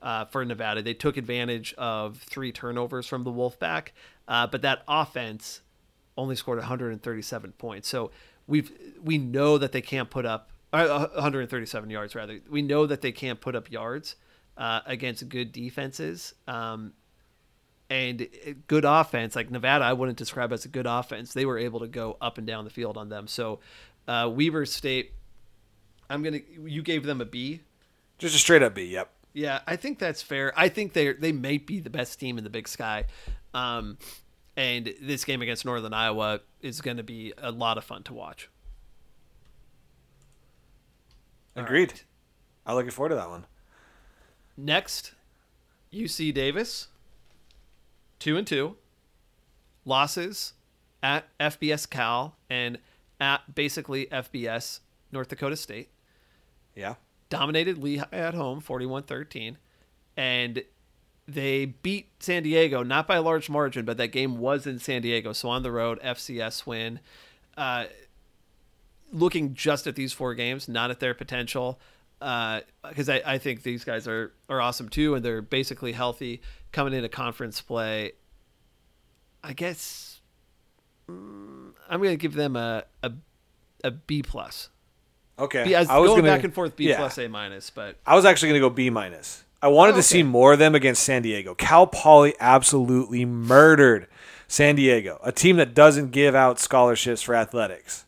uh, for Nevada. They took advantage of three turnovers from the Wolfpack, uh, but that offense only scored 137 points. So we've we know that they can't put up uh, 137 yards rather. We know that they can't put up yards uh, against good defenses. Um, and good offense like Nevada, I wouldn't describe as a good offense. They were able to go up and down the field on them. So uh, Weber State, I'm gonna. You gave them a B. Just a straight up B. Yep. Yeah, I think that's fair. I think they they may be the best team in the Big Sky, um, and this game against Northern Iowa is going to be a lot of fun to watch. Agreed. I'm looking forward to that one. Next, UC Davis, two and two, losses at FBS Cal and at basically FBS North Dakota State. Yeah. dominated Lehigh at home 41-13 and they beat San Diego not by a large margin but that game was in San Diego so on the road FCS win uh, looking just at these four games not at their potential because I, I think these guys are, are awesome too and they're basically healthy coming into conference play I guess mm, I'm going to give them a, a, a B plus Okay. B, I was, I was going gonna, back and forth B yeah. plus A minus but I was actually going to go B minus. I wanted Oh, to see more of them against San Diego. Cal Poly absolutely murdered San Diego, a team that doesn't give out scholarships for athletics.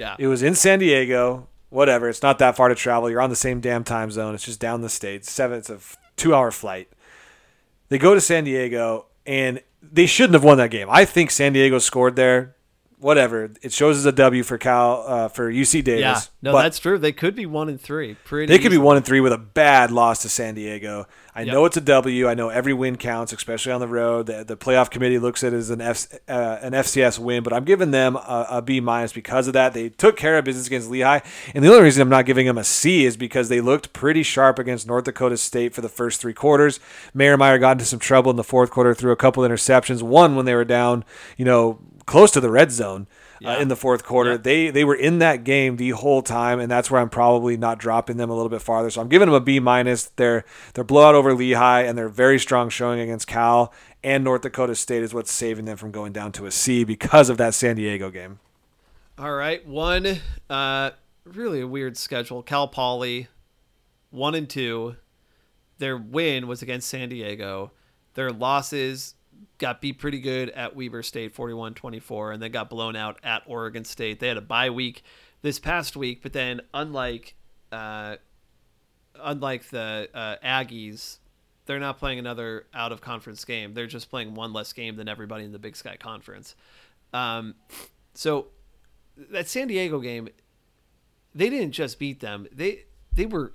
Yeah It was in San Diego. whatever. It's not that far to travel. You're on the same damn time zone. It's just down the state. Seven. It's a two hour flight. They go to San Diego and they shouldn't have won that game. I think San Diego scored there whatever. It shows as a W for Cal uh, for UC Davis. Yeah, no, that's true. They could be one and three. Pretty. They could be one and three with a bad loss to San Diego. I Yep. know it's a W. I know every win counts, especially on the road. The, the playoff committee looks at it as an F, uh, an FCS win, but I'm giving them a, a B minus because of that. They took care of business against Lehigh, and the only reason I'm not giving them a C is because they looked pretty sharp against North Dakota State for the first three quarters. Maier Maier got into some trouble in the fourth quarter through a couple of interceptions. One when they were down, you know, close to the red zone uh, in the fourth quarter. They they were in that game the whole time, and that's where I'm probably not dropping them a little bit farther. So I'm giving them a B minus. Their their blowout over Lehigh and their very strong showing against Cal and North Dakota State is what's saving them from going down to a C because of that San Diego game. All right, one. Uh, really a weird schedule. Cal Poly, one and two. Their win was against San Diego. Their losses got beat pretty good at Weber State 41-24 and then got blown out at Oregon State. They had a bye week this past week, but then unlike uh, unlike the uh, Aggies, they're not playing another out of conference game. They're just playing one less game than everybody in the Big Sky Conference. Um, so that San Diego game, they didn't just beat them; they they were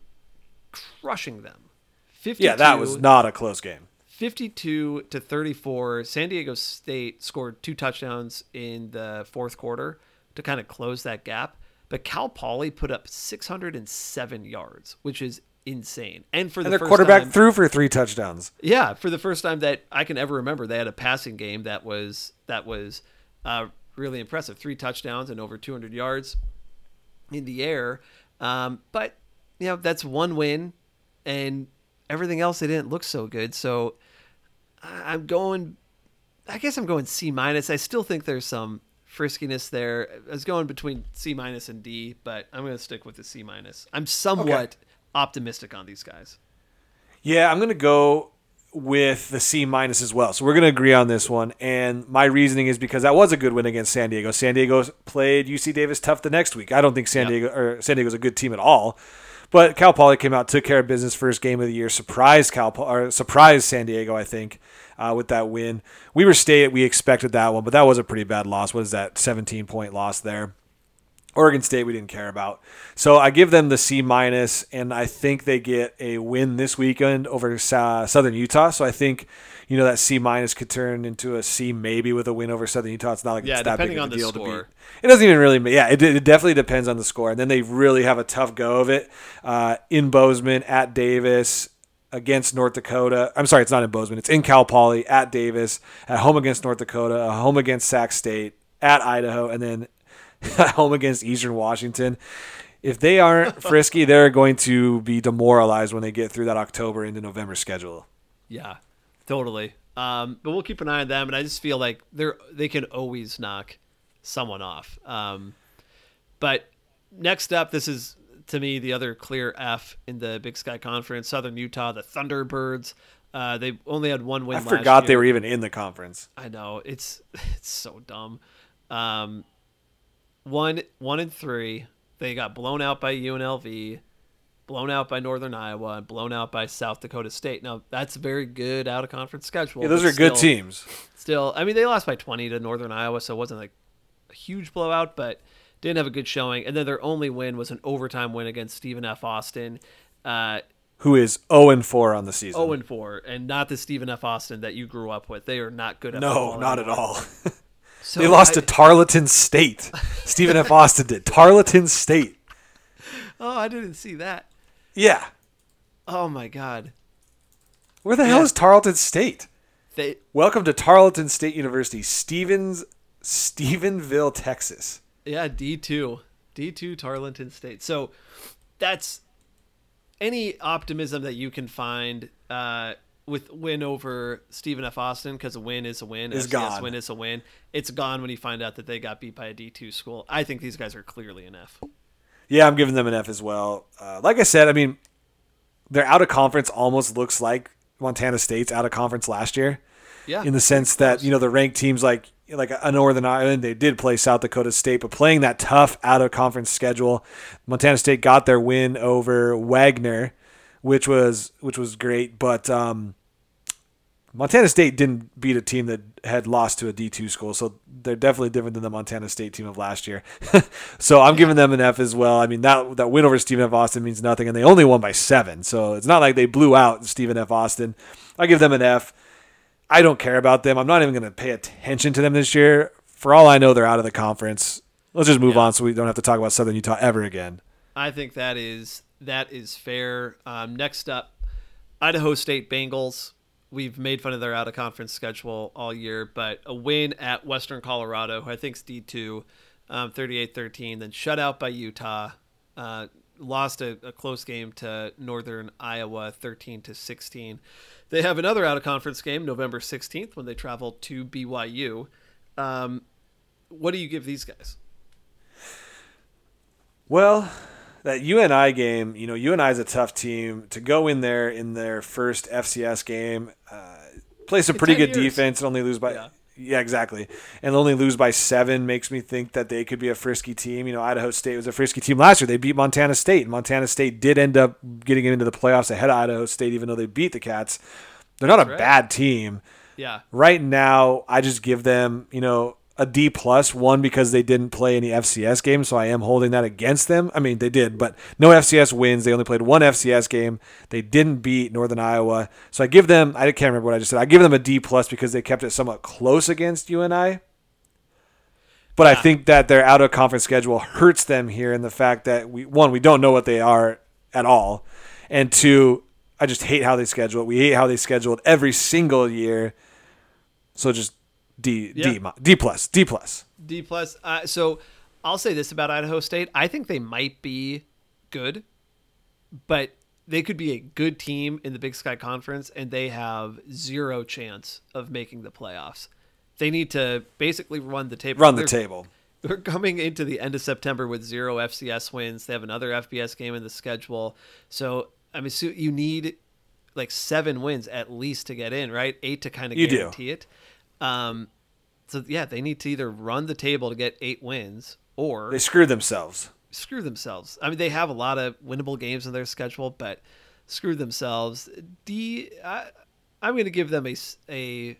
crushing them. 52, Yeah, that was not a close game. 52 to 34. San Diego State scored two touchdowns in the fourth quarter to kind of close that gap. But Cal Poly put up 607 yards, which is insane. And for the And their first quarterback time, threw for three touchdowns. yeah, for the first time that I can ever remember, they had a passing game that was that was uh, really impressive. Three touchdowns and over 200 yards in the air. Um, but you know that's one win, and everything else they didn't look so good. So I'm going. I guess I'm going C minus. I still think there's some friskiness there. I was going between C minus and D, but I'm going to stick with the C minus. I'm somewhat optimistic on these guys. Yeah, I'm going to go with the C minus as well. So we're going to agree on this one. And my reasoning is because that was a good win against San Diego. San Diego played UC Davis tough the next week. I don't think San Yep. Diego or San Diego's a good team at all. But Cal Poly came out, took care of business first game of the year, surprised Cal or surprised San Diego, I think, uh, with that win. Weber State, we expected that one, but that was a pretty bad loss. What is that? 17 point loss there. Oregon State we didn't care about. So I give them the C minus, and I think they get a win this weekend over Sa- Southern Utah. So I think you know that C minus could turn into a C maybe with a win over Southern Utah. It's not like Yeah, it's that big of a deal score. to beat. It doesn't even really. Yeah, it, it definitely depends on the score, and then they really have a tough go of it uh, in Bozeman at Davis. Against North Dakota. I'm sorry, it's not in Bozeman. It's in Cal Poly at Davis, at home against North Dakota, at home against Sac State, at Idaho, and then at home against Eastern Washington. If they aren't frisky, they're going to be demoralized when they get through that October into November schedule. Yeah, totally. Um, but we'll keep an eye on them, and I just feel like they're they can always knock someone off. Um, but next up, this is to me the other clear F in the Big Sky Conference: Southern Utah, the Thunderbirds. Uh, they only had one win. I forgot they were even in the conference. I know it's it's so dumb. Um, one one and three, they got blown out by UNLV, blown out by Northern Iowa, and blown out by South Dakota State. Now that's a very good out of conference schedule. Yeah, those are good teams. Still, I mean they lost by twenty to Northern Iowa, so it wasn't like a huge blowout, but didn't have a good showing. And then their only win was an overtime win against Stephen F. Austin. Uh, Who is 0 and 4 on the season? 0 and 4, and not the Stephen F. Austin that you grew up with. They are not good at no, not at all. So they lost I- to Tarleton State. Stephen F. Austin did. Tarleton State. Oh, I didn't see that. Yeah. Oh my god. Where the hell is Tarleton State? They Welcome to Tarleton State University, Stevens, Stephenville, Texas. yeah, D2. D2 Tarleton State. So that's any optimism that you can find uh, with win over Stephen F. Austin because a win is a win. Is FCS gone. win is a win. It's gone when you find out that they got beat by a D2 school. I think these guys are clearly an F. Yeah, I'm giving them an F as well. Uh, like I said, I mean, their out of conference almost looks like Montana State's out of conference last year. Yeah. in the sense that you know the ranked teams like like a Northern Iowa. They did play South Dakota State, but playing that tough out of conference schedule, Montana State got their win over Wagner, which was which was great. But um, Montana State didn't beat a team that had lost to a D2 school, so they're definitely different than the Montana State team of last year. so I'm giving them an F as well. I mean, that that win over Stephen F. Austin means nothing, and they only won by seven, so it's not like they blew out Stephen F. Austin. I give them an F. I don't care about them. I'm not even going to pay attention to them this year. For all I know, they're out of the conference. Let's just move Yeah. on so we don't have to talk about Southern Utah ever again. I think that is that is fair. Um, next up, Idaho State Bengals. We've made fun of their out of conference schedule all year, but a win at Western Colorado, who I think is D two, um, 38-13, then shut out by Utah. Uh, lost a, a close game to Northern Iowa, thirteen to sixteen. They have another out of conference game November sixteenth when they travel to BYU. Um, what do you give these guys? Well, that UNI game, you know, UNI is a tough team to go in there in their first FCS game, uh, play some pretty good years. defense and only lose by. Yeah. Yeah. exactly. And only lose by seven makes me think that they could be a frisky team. You know, Idaho State was a frisky team last year. They beat Montana State. and Montana State did end up getting into the playoffs ahead of Idaho State, even though they beat the Cats. They're not a right. bad team Yeah, right now i just give them you know a d plus one because they didn't play any fcs games so i am holding that against them. I mean they did but no fcs wins. They only played one fcs game. They didn't beat northern iowa. So i give them i can't remember what i just said. I give them a d plus because they kept it somewhat close against uni but i Yeah. think that their out of conference schedule hurts them here in the fact that we one we don't know what they are at all. And two i just hate how they schedule. It we hate how they schedule it every single year. So just D D Yeah. mi- D plus D plus. D plus. Uh, so I'll say this about Idaho State: I think they might be good, but they could be a good team in the Big Sky Conference, and they have zero chance of making the playoffs. They need to basically run the table. Run the They're- table. They're coming into the end of September with zero FCS wins. They have another FBS game in the schedule. So I mean, so you need like seven wins at least to get in, right? Eight to kind of You do. guarantee it. Um, so yeah, they need to either run the table to get eight wins or They screw themselves. screw themselves. I mean, they have a lot of winnable games in their schedule, but screw themselves. D, I, I'm going to give them a a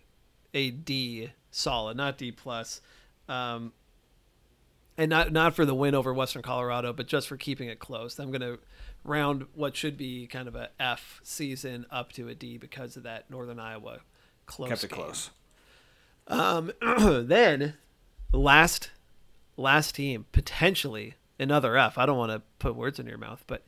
a D solid, not D plus, um, and not not for the win over Western Colorado, but just for keeping it close. I'm going to round what should be kind of a F season up to a D because of that Northern Iowa close. Kept it game. close. Um, then last last team potentially another F. I don't want to put words in your mouth, but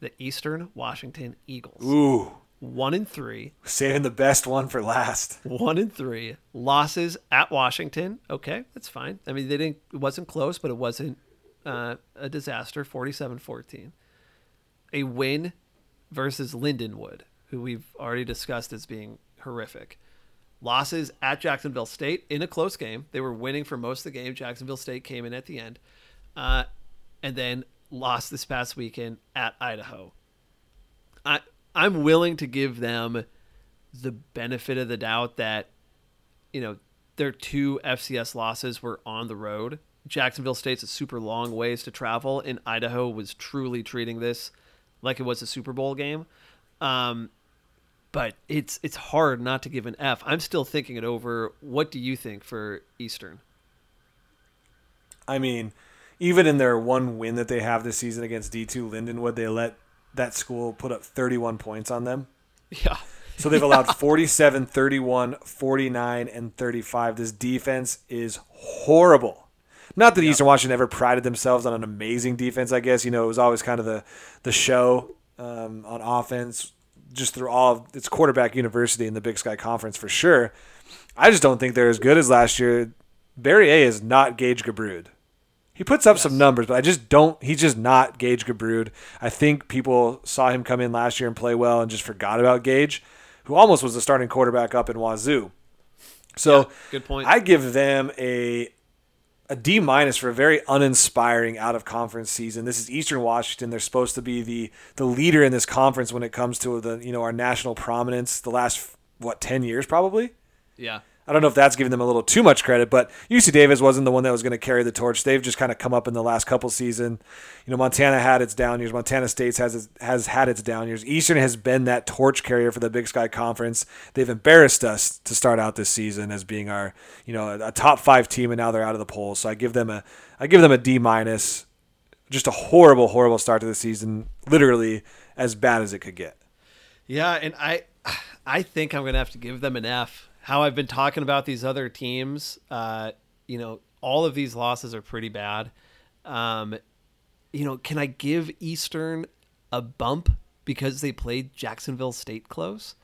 the Eastern Washington Eagles. Ooh, One and three. saving the best one for last. One and three. Losses at Washington. Okay, that's fine. I mean, they didn't. It wasn't close, but it wasn't uh, a disaster. 47-14. A win versus Lindenwood, who we've already discussed as being horrific. Losses at Jacksonville State in a close game. They were winning for most of the game. Jacksonville State came in at the end, uh, and then lost this past weekend at Idaho. I I'm willing to give them the benefit of the doubt that you know their two FCS losses were on the road. Jacksonville State's a super long ways to travel, and Idaho was truly treating this like it was a Super Bowl game. Um, but it's it's hard not to give an F. I'm still thinking it over. What do you think for Eastern? I mean, even in their one win that they have this season against D2 Lindenwood, they let that school put up 31 points on them. Yeah, So they've allowed 47, 31, 49, and 35. This defense is horrible. Not that Eastern Washington ever prided themselves on an amazing defense, I guess. You know, it was always kind of the, the show um, on offense just through all of its quarterback university in the Big Sky Conference for sure. I just don't think they're as good as last year. Barriere is not Gage Gubrud. He puts up some numbers, but I just don't. He's just not Gage Gubrud. I think people saw him come in last year and play well and just forgot about Gage, who almost was the starting quarterback up in Wazoo. So good point. I give them a a D minus for a very uninspiring out of conference season. This is Eastern Washington. They're supposed to be the the leader in this conference when it comes to the you know our national prominence. The last what ten years probably. yeah, I don't know if that's giving them a little too much credit, but UC Davis wasn't the one that was going to carry the torch. They've just kind of come up in the last couple season. You know, Montana had its down years. Montana State has has had its down years. Eastern has been that torch carrier for the Big Sky Conference. They've embarrassed us to start out this season as being our you know a, top five team, and now they're out of the polls. So I give them a I give them a D minus. Just a horrible, horrible start to the season. Literally as bad as it could get. Yeah, and I I think I'm gonna have to give them an F. How I've been talking about these other teams, uh, you know, all of these losses are pretty bad. Um, you know, can I give Eastern a bump because they played Jacksonville State close?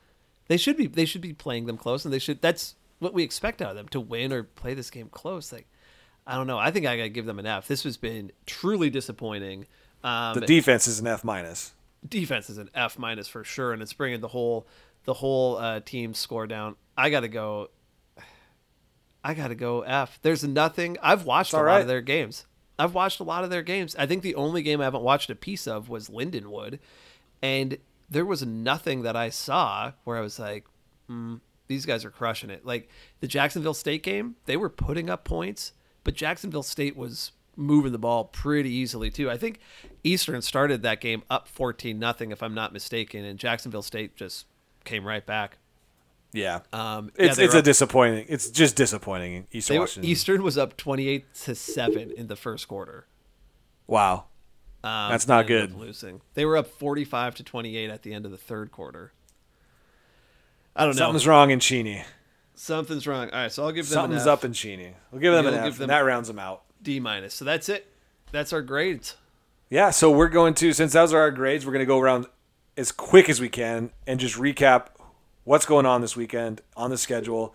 They should be they should be playing them close, and they should. That's what we expect out of them to win or play this game close. Like, I don't know. I think I gotta give them an F. This has been truly disappointing. Um, The defense is an F minus. defense is an F minus for sure, and it's bringing the whole the whole uh, team score down. I got to go. I got to go F. There's nothing. I've watched a lot right. of their games. I've watched a lot of their games. I think the only game I haven't watched a piece of was Lindenwood, and there was nothing that I saw where I was like, mm, "These guys are crushing it." Like the Jacksonville State game, they were putting up points, but Jacksonville State was moving the ball pretty easily too. I think Eastern started that game up 14 nothing if I'm not mistaken and Jacksonville State just came right back. Yeah. Um yeah, It's they it's were a up- disappointing. It's just disappointing. East were- Eastern was up 28 to 7 in the first quarter. Wow. Um, That's not good. Losing. They were up 45 to 28 at the end of the third quarter. I don't know. Something's wrong in Cheney. Something's wrong. All right, so I'll give them Something's an F, up in Cheney. We'll give them We'll an F. them- and that rounds them out. D minus. So that's it. That's our grades. Yeah, so we're going to since those are our grades, we're going to go around as quick as we can and just recap what's going on this weekend on the schedule.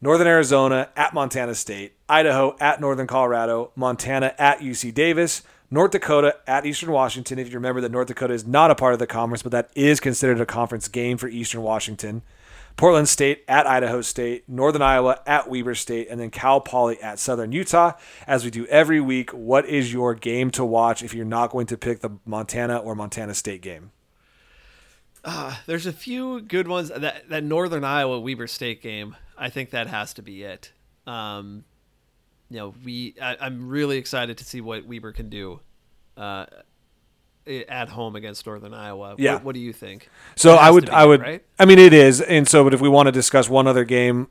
Northern Arizona at Montana State, Idaho at Northern Colorado, Montana at UC Davis, North Dakota at Eastern Washington. If you remember that North Dakota is not a part of the conference, but that is considered a conference game for Eastern Washington. Portland State at Idaho State, Northern Iowa at Weber State, and then Cal Poly at Southern Utah. As we do every week, what is your game to watch if you're not going to pick the Montana or Montana State game? There's a few good ones. That that Northern Iowa Weber State game, I think that has to be it. Um, you know, we I, I'm really excited to see what Weber can do uh, at home against Northern Iowa. Yeah. What, what do you think? So I would, I would, right? I mean, it is, and so, but if we want to discuss one other game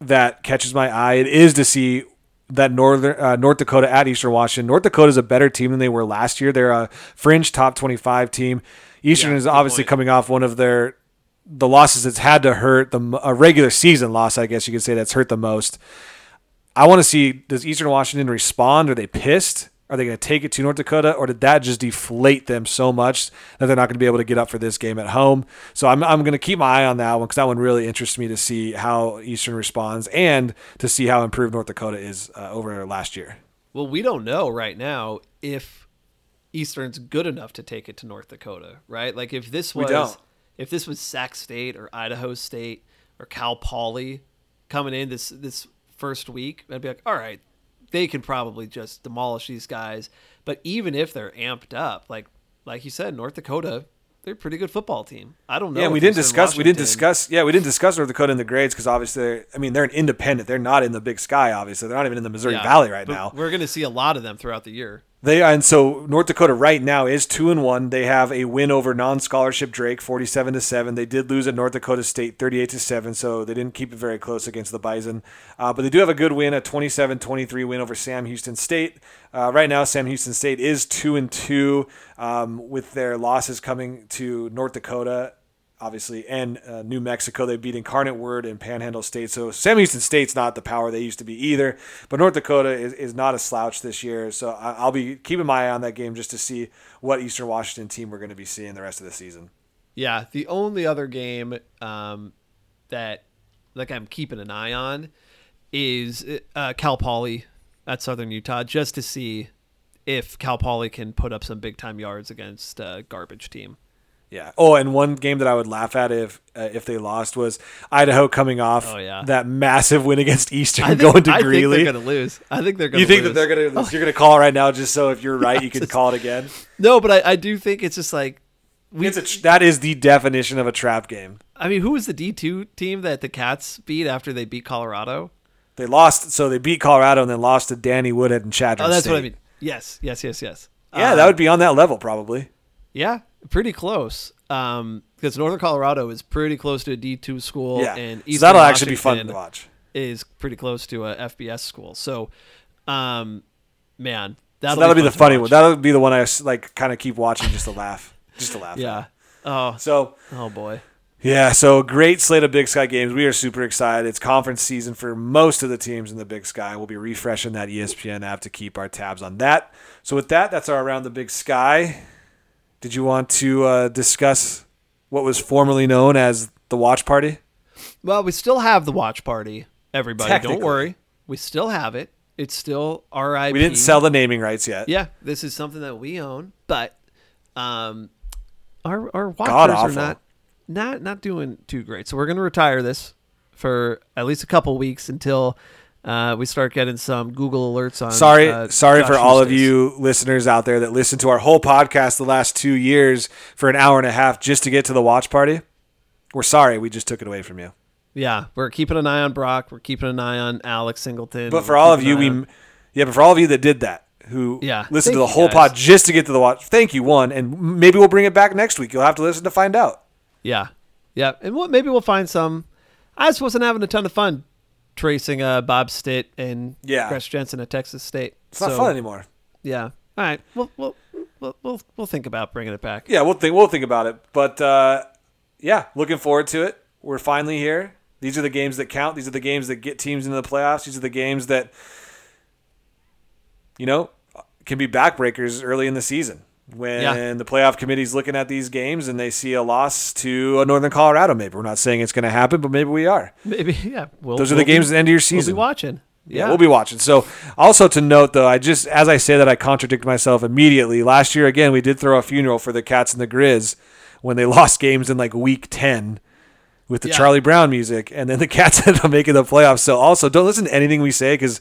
that catches my eye, it is to see that Northern uh, North Dakota at Eastern Washington. North Dakota is a better team than they were last year. They're a fringe top twenty-five team. Eastern Yeah, is obviously point. coming off one of their the losses that's had to hurt the a regular season loss. I guess you could say that's hurt the most. I want to see does Eastern Washington respond? Are they pissed? Are they going to take it to North Dakota, or did that just deflate them so much that they're not going to be able to get up for this game at home? So I'm, I'm going to keep my eye on that one because that one really interests me to see how Eastern responds and to see how improved North Dakota is uh, over last year. Well, we don't know right now if Eastern's good enough to take it to North Dakota, right? Like if this was if this was Sac State or Idaho State or Cal Poly coming in this this first week, I'd be like, all right, they can probably just demolish these guys. But even if they're amped up, like like you said, North Dakota, they're a pretty good football team. I don't know. Yeah, we didn't discuss. We didn't discuss. Yeah, we didn't discuss North Dakota in the grades because obviously, they're, I mean, they're an independent. They're not in the Big Sky. Obviously, they're not even in the Missouri Yeah, Valley right now. We're going to see a lot of them throughout the year. They and so North Dakota right now is two and one. They have a win over non-scholarship Drake, forty-seven to seven. They did lose at North Dakota State, thirty-eight to seven. So they didn't keep it very close against the Bison, uh, but they do have a good win, a 27-23 win over Sam Houston State. Uh, right now, Sam Houston State is two and two, um, with their losses coming to North Dakota obviously, and uh, New Mexico. They beat Incarnate Word and Panhandle State. So Sam Houston State's not the power they used to be either. But North Dakota is, is not a slouch this year. So I, I'll be keeping my eye on that game just to see what Eastern Washington team we're going to be seeing the rest of the season. Yeah, the only other game um, that like I'm keeping an eye on is uh, Cal Poly at Southern Utah, just to see if Cal Poly can put up some big time yards against a garbage team. Yeah. Oh, and one game that I would laugh at if uh, if they lost was Idaho coming off Oh, yeah. that massive win against Eastern, think, going to Greeley. I think Greeley. they're going to lose. I think they're going. you think lose. that they're gonna you're gonna call it right now just so if you're right you can call it again? No, but I, I do think it's just like we, It's a that is the definition of a trap game. I mean, who was the D two team that the Cats beat after they beat Colorado? They lost, so they beat Colorado and then lost to Danny Woodhead and Chadron Oh, that's State. what I mean. Yes, yes, yes, yes. Yeah, Uh, that would be on that level probably. Yeah, pretty close. Um, because Northern Colorado is pretty close to a D two school, Yeah, and so that'll actually be fun to watch. Is pretty close to a FBS school. So, um, man, that'll, So that'll be, fun the funny one. That'll be the one I like, kind of keep watching just to laugh, just to laugh. Yeah. Oh, So oh boy. yeah, so great slate of Big Sky games. We are super excited. It's conference season for most of the teams in the Big Sky. We'll be refreshing that ESPN app to keep our tabs on that. So with that, that's our around the Big Sky. Did you want to uh, discuss what was formerly known as the watch party? Well, we still have the watch party. Everybody, don't worry. We still have it. It's still RIP. We didn't sell the naming rights yet. Yeah, this is something that we own, but um, our our watchers are not not not doing too great. So we're gonna retire this for at least a couple weeks until uh, we start getting some Google alerts on. Sorry, uh, sorry Josh for all of you listeners out there that listened to our whole podcast the last two years for an hour and a half just to get to the watch party. We're sorry, we just took it away from you. Yeah, we're keeping an eye on Brock. We're keeping an eye on Alex Singleton. But for all of you, we, on- yeah, but for all of you that did that, who Yeah, listened to the whole guys. pod just to get to the watch, thank you, one, and maybe we'll bring it back next week. You'll have to listen to find out. Yeah, yeah, and we'll, maybe we'll find some. I just wasn't having a ton of fun tracing uh, Bob Stitt and Yeah. Chris Jensen at Texas State. It's not So, fun anymore. Yeah. All right. We'll we'll we'll we'll, we'll think about bringing it back. Yeah, we'll think we'll think about it. But uh, yeah, looking forward to it. We're finally here. These are the games that count. These are the games that get teams into the playoffs. These are the games that you know can be backbreakers early in the season when Yeah. the playoff committee's looking at these games and they see a loss to a Northern Colorado. Maybe we're not saying it's going to happen, but maybe we are. Maybe. Yeah. We'll, Those are we'll the games be, at the end of your season. We'll be watching. Yeah, we'll be watching. So, also to note though, I just as I say that I contradict myself immediately. Last year again, we did throw a funeral for the Cats and the Grizz when they lost games in like week 10 with the Yeah. Charlie Brown music and then the Cats ended up making the playoffs. So, also don't listen to anything we say cuz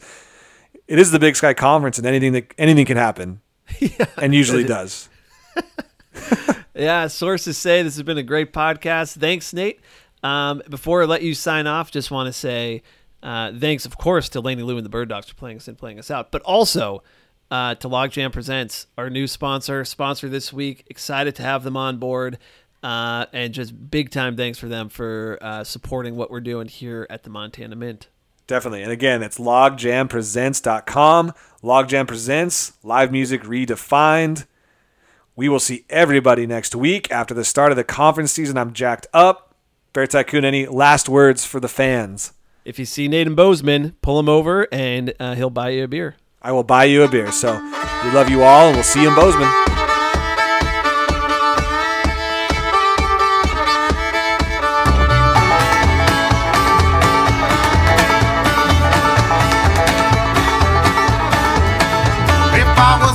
it is the Big Sky Conference and anything that anything can happen. and usually does. Yeah, sources say this has been a great podcast. Thanks, Nate. Um, before I let you sign off, just want to say uh, thanks, of course, to Laney Lou and the Bird Dogs for playing us and playing us out, but also uh, to Logjam Presents, our new sponsor, sponsor this week. Excited to have them on board. Uh, and just big time thanks for them for uh, supporting what we're doing here at the Montana Mint. Definitely. And again, it's logjampresents.com. Logjam Presents, live music redefined. We will see everybody next week after the start of the conference season. I'm jacked up. Bear Tycoon, any last words for the fans? If you see Nathan Bozeman, pull him over and uh, he'll buy you a beer. I will buy you a beer. So we love you all, and we'll see you in Bozeman. In